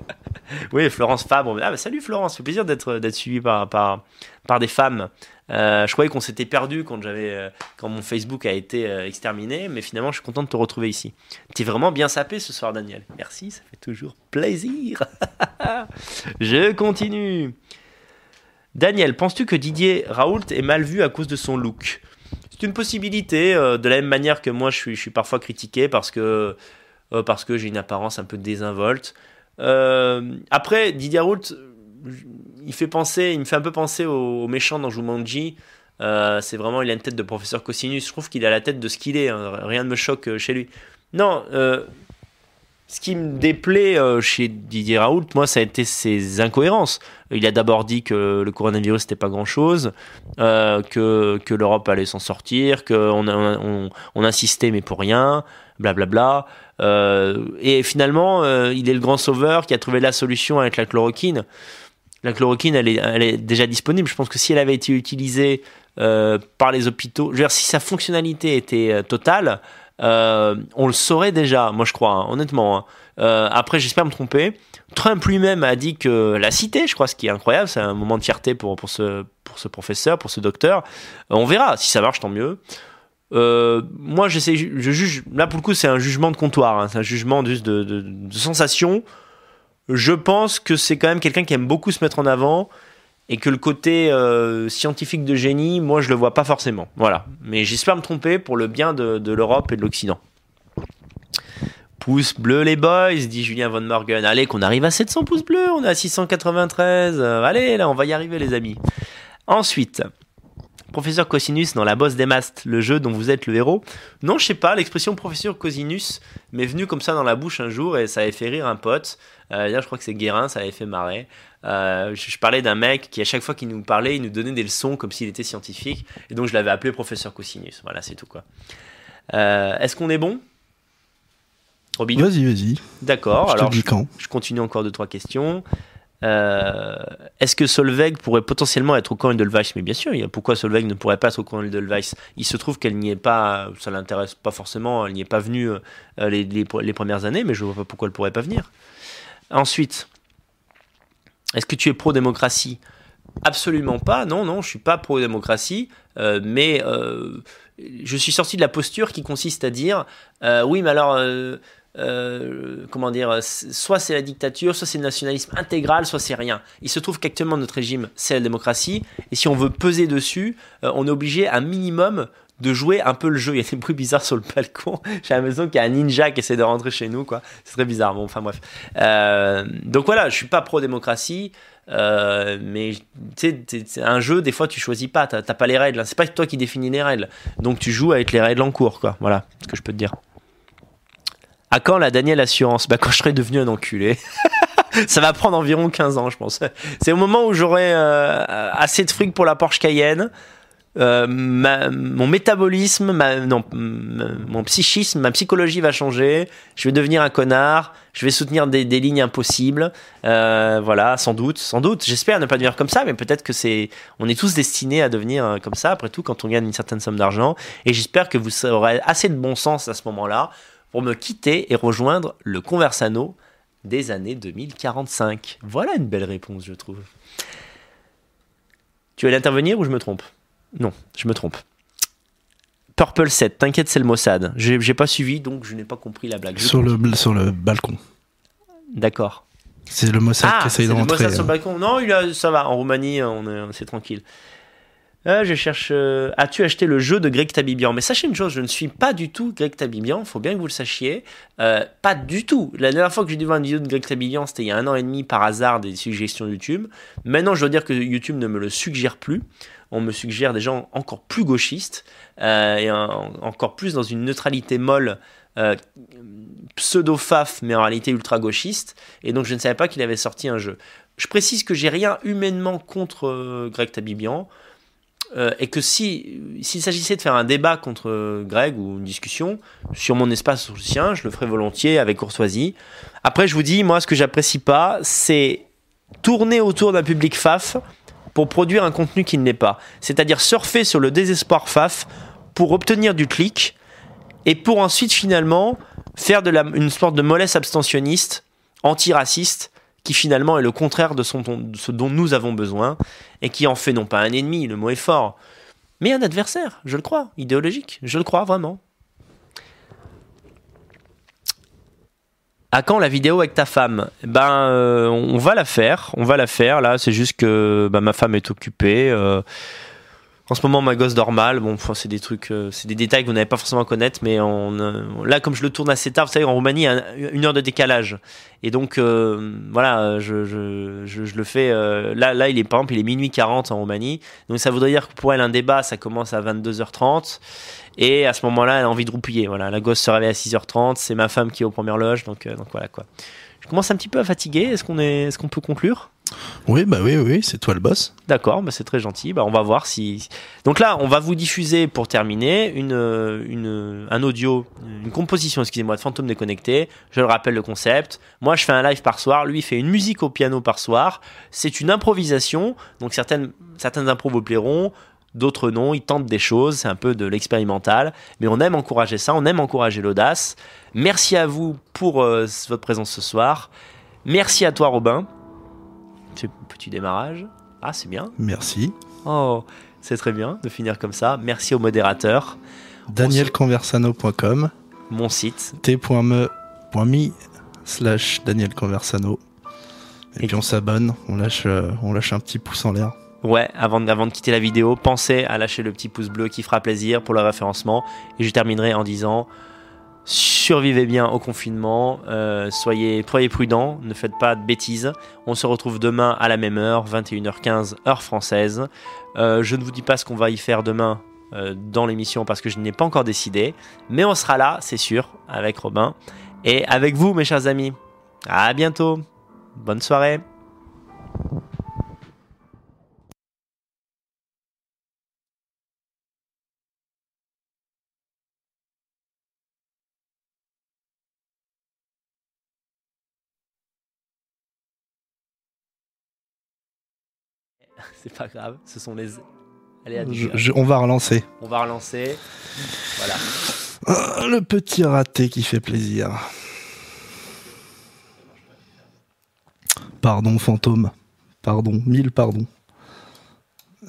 oui, Florence Fabre. Ah, bah, salut Florence, ça fait plaisir d'être suivi par, par, par des femmes. Euh, je croyais qu'on s'était perdu quand euh, quand mon Facebook a été exterminé, mais finalement je suis content de te retrouver ici. T'es vraiment bien sapé ce soir, Daniel. Merci, ça fait toujours plaisir. je continue. Daniel, penses-tu que Didier Raoult est mal vu à cause de son look? C'est une possibilité, euh, de la même manière que moi je suis, parfois critiqué parce que, euh, parce que j'ai une apparence un peu désinvolte. Euh, après, Didier Raoult, il, fait penser, il me fait un peu penser au, méchant dans Jumanji. C'est vraiment, il a une tête de professeur Cosinus. Je trouve qu'il a la tête de ce qu'il est. hein. Rien ne me choque chez lui. Non, ce qui me déplaît euh, chez Didier Raoult, moi, ça a été ses incohérences. Il a d'abord dit que le coronavirus n'était pas grand-chose, euh, que, l'Europe allait s'en sortir, qu'on on, on insistait mais pour rien, blablabla. Euh, et finalement, il est le grand sauveur qui a trouvé la solution avec la chloroquine. La chloroquine, elle est, déjà disponible. Je pense que si elle avait été utilisée par les hôpitaux, si sa fonctionnalité était totale, euh, on le saurait déjà, moi je crois, hein, honnêtement. hein. Euh, après, j'espère me tromper. Trump lui-même a dit que la cité, je crois, ce qui est incroyable, c'est un moment de fierté pour, pour, ce, pour ce professeur, pour ce docteur. Euh, on verra. Si ça marche, tant mieux. Moi, j'essaie, je juge. Là, pour le coup, c'est un jugement de comptoir. hein, c'est un jugement juste de, de sensation. Je pense que c'est quand même quelqu'un qui aime beaucoup se mettre en avant et que le côté euh, scientifique de génie, moi, je le vois pas forcément. Voilà. Mais j'espère me tromper pour le bien de, l'Europe et de l'Occident. Pouce bleu les boys, dit Julien Von Morgen. Allez, qu'on arrive à 700 pouces bleus, on est à 693. Euh, allez, là, on va y arriver, les amis. Ensuite, Professeur Cosinus dans La Bosse des Mastes, le jeu dont vous êtes le héros. Non, je sais pas, l'expression professeur Cosinus m'est venue comme ça dans la bouche un jour et ça avait fait rire un pote. Euh, là, je crois que c'est Guérin, ça avait fait marrer. Euh, je, je parlais d'un mec qui, à chaque fois qu'il nous parlait, il nous donnait des leçons comme s'il était scientifique. Et donc, je l'avais appelé professeur Cosinus. Voilà, c'est tout quoi. Euh, Est-ce qu'on est bon? Robin
Vas-y, vas-y.
D'accord, alors je,
quand.
je continue encore deux, trois questions. Euh, Est-ce que Solveig pourrait potentiellement être au camp Edelweiss? Mais bien sûr, pourquoi Solveig ne pourrait pas être au camp Edelweiss? Il se trouve qu'elle n'y est pas, ça l'intéresse pas forcément, elle n'y est pas venue les, les- les premières années, mais je vois pas pourquoi elle pourrait pas venir. Ensuite, est-ce que tu es pro-démocratie? Absolument pas, non, non, je suis pas pro-démocratie, euh, mais euh, je suis sorti de la posture qui consiste à dire euh, oui, mais alors, comment dire, soit c'est la dictature, soit c'est le nationalisme intégral, soit c'est rien. Il se trouve qu'actuellement notre régime, c'est la démocratie, et si on veut peser dessus, on est obligé un minimum de jouer un peu le jeu. Il y a des bruits bizarres sur le balcon. J'ai l'impression qu'il y a un ninja qui essaie de rentrer chez nous, quoi. C'est très bizarre. Bon, enfin bref. Euh, donc voilà, je suis pas pro-démocratie. Euh, mais c'est un jeu, des fois tu choisis pas, t'as pas les règles, hein. c'est pas toi qui définis les règles, donc tu joues avec les règles en cours, quoi. Voilà ce que je peux te dire. À quand la Daniel Assurance? Bah quand je serai devenu un enculé. Ça va prendre environ 15 ans, je pense. C'est au moment où j'aurai euh, assez de fric pour la Porsche Cayenne. Euh, mon métabolisme, non, mon psychisme, ma psychologie va changer. Je vais devenir un connard. Je vais soutenir des, lignes impossibles. Euh, voilà, sans doute, sans doute. J'espère ne pas devenir comme ça, mais peut-être que c'est. On est tous destinés à devenir euh, comme ça. Après tout, quand on gagne une certaine somme d'argent. Et j'espère que vous aurez assez de bon sens à ce moment-là pour me quitter et rejoindre le Conversano des années 2045. Voilà une belle réponse, je trouve. Tu allais intervenir ou je me trompe? Non, je me trompe. Purple 7, t'inquiète, c'est le Mossad. J'ai pas suivi, donc je n'ai pas compris la blague. Je
Sur le, sur le balcon.
D'accord.
C'est le Mossad qui
Ah, c'est
essaye de
le
rentrer.
Mossad sur le
euh.
balcon. Non, il a, ça va. En Roumanie, on c'est tranquille. Euh, je cherche. euh, As-tu acheté le jeu de Greg Tabibian? Mais sachez une chose, je ne suis pas du tout Greg Tabibian. Faut bien que vous le sachiez. Euh, pas du tout. La dernière fois que j'ai dû voir une vidéo de Greg Tabibian, c'était il y a un an et demi par hasard des suggestions YouTube. Maintenant, je dois dire que YouTube ne me le suggère plus. On me suggère des gens encore plus gauchistes euh, et encore plus dans une neutralité molle. euh, pseudo-faf mais en réalité ultra gauchiste et donc je ne savais pas qu'il avait sorti un jeu je précise que j'ai rien humainement contre euh, Greg Tabibian et que si s'il s'agissait de faire un débat contre Greg ou une discussion sur mon espace sur le sien, je le ferais volontiers avec courtoisie. Après, je vous dis, moi, ce que j'apprécie pas, c'est tourner autour d'un public faf pour produire un contenu qui ne l'est pas. C'est-à-dire surfer sur le désespoir faf pour obtenir du clic et pour ensuite finalement faire de la, une sorte de mollesse abstentionniste, antiraciste, qui finalement est le contraire de, ce dont nous avons besoin, et qui en fait non pas un ennemi, le mot est fort, mais un adversaire, je le crois, idéologique, je le crois vraiment. À quand la vidéo avec ta femme? Ben, euh, on va la faire, on va la faire. Là, c'est juste que ben, ma femme est occupée. euh, en ce moment, ma gosse dort mal. Bon, c'est des trucs, euh, c'est des détails que vous n'avez pas forcément à connaître, mais on, euh, là, comme je le tourne assez tard, vous savez, en Roumanie, il y a un- une heure de décalage, et donc euh, voilà, je, je, je, je le fais. euh, là, là, il est par exemple, il est minuit 40 en Roumanie, donc ça voudrait dire que pour elle, un débat, ça commence à 22h30, et à ce moment-là, elle a envie de roupiller. Voilà, la gosse se réveille à 6h30, c'est ma femme qui est aux premières loges, donc, euh, donc voilà quoi. Je commence un petit peu à fatiguer. Est-ce qu'on est, est-ce qu'on peut conclure?
Oui, bah oui, oui, c'est toi le boss.
D'accord, bah c'est très gentil. Bah on va voir si. Donc là, on va vous diffuser pour terminer une, euh, une, un audio, une composition, excusez-moi, de Fantôme déconnecté. Je le rappelle le concept. Moi, je fais un live par soir. Lui, il fait une musique au piano par soir. C'est une improvisation. Donc certaines, certaines impros vous plairont. D'autres non, ils tentent des choses, c'est un peu de l'expérimental, mais on aime encourager ça, on aime encourager l'audace. Merci à vous pour euh, votre présence ce soir. Merci à toi Robin. Petit démarrage. Ah, c'est bien.
Merci.
Oh, c'est très bien de finir comme ça. Merci au modérateur.
danielconversano.com
Mon site.
t.me.me slash Daniel Conversano. Et,
Et-
puis on s'abonne, on lâche, euh, on lâche un petit pouce en l'air.
Ouais, avant de, avant de quitter la vidéo, pensez à lâcher le petit pouce bleu qui fera plaisir pour le référencement. Et je terminerai en disant Survivez bien au confinement, euh, soyez, prudents, ne faites pas de bêtises. On se retrouve demain à la même heure, 21h15 heure française. Euh, je ne vous dis pas ce qu'on va y faire demain euh, dans l'émission parce que je n'ai pas encore décidé, mais on sera là, c'est sûr, avec Robin et avec vous, mes chers amis. À bientôt. Bonne soirée. C'est pas grave, ce sont les. Allez, à
Je- je- on va relancer.
On va relancer. Voilà.
Ah, le petit raté qui fait plaisir. Pardon, fantôme. Pardon, mille pardons.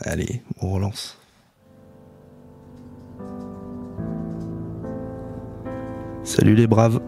Allez, on relance. Salut les braves.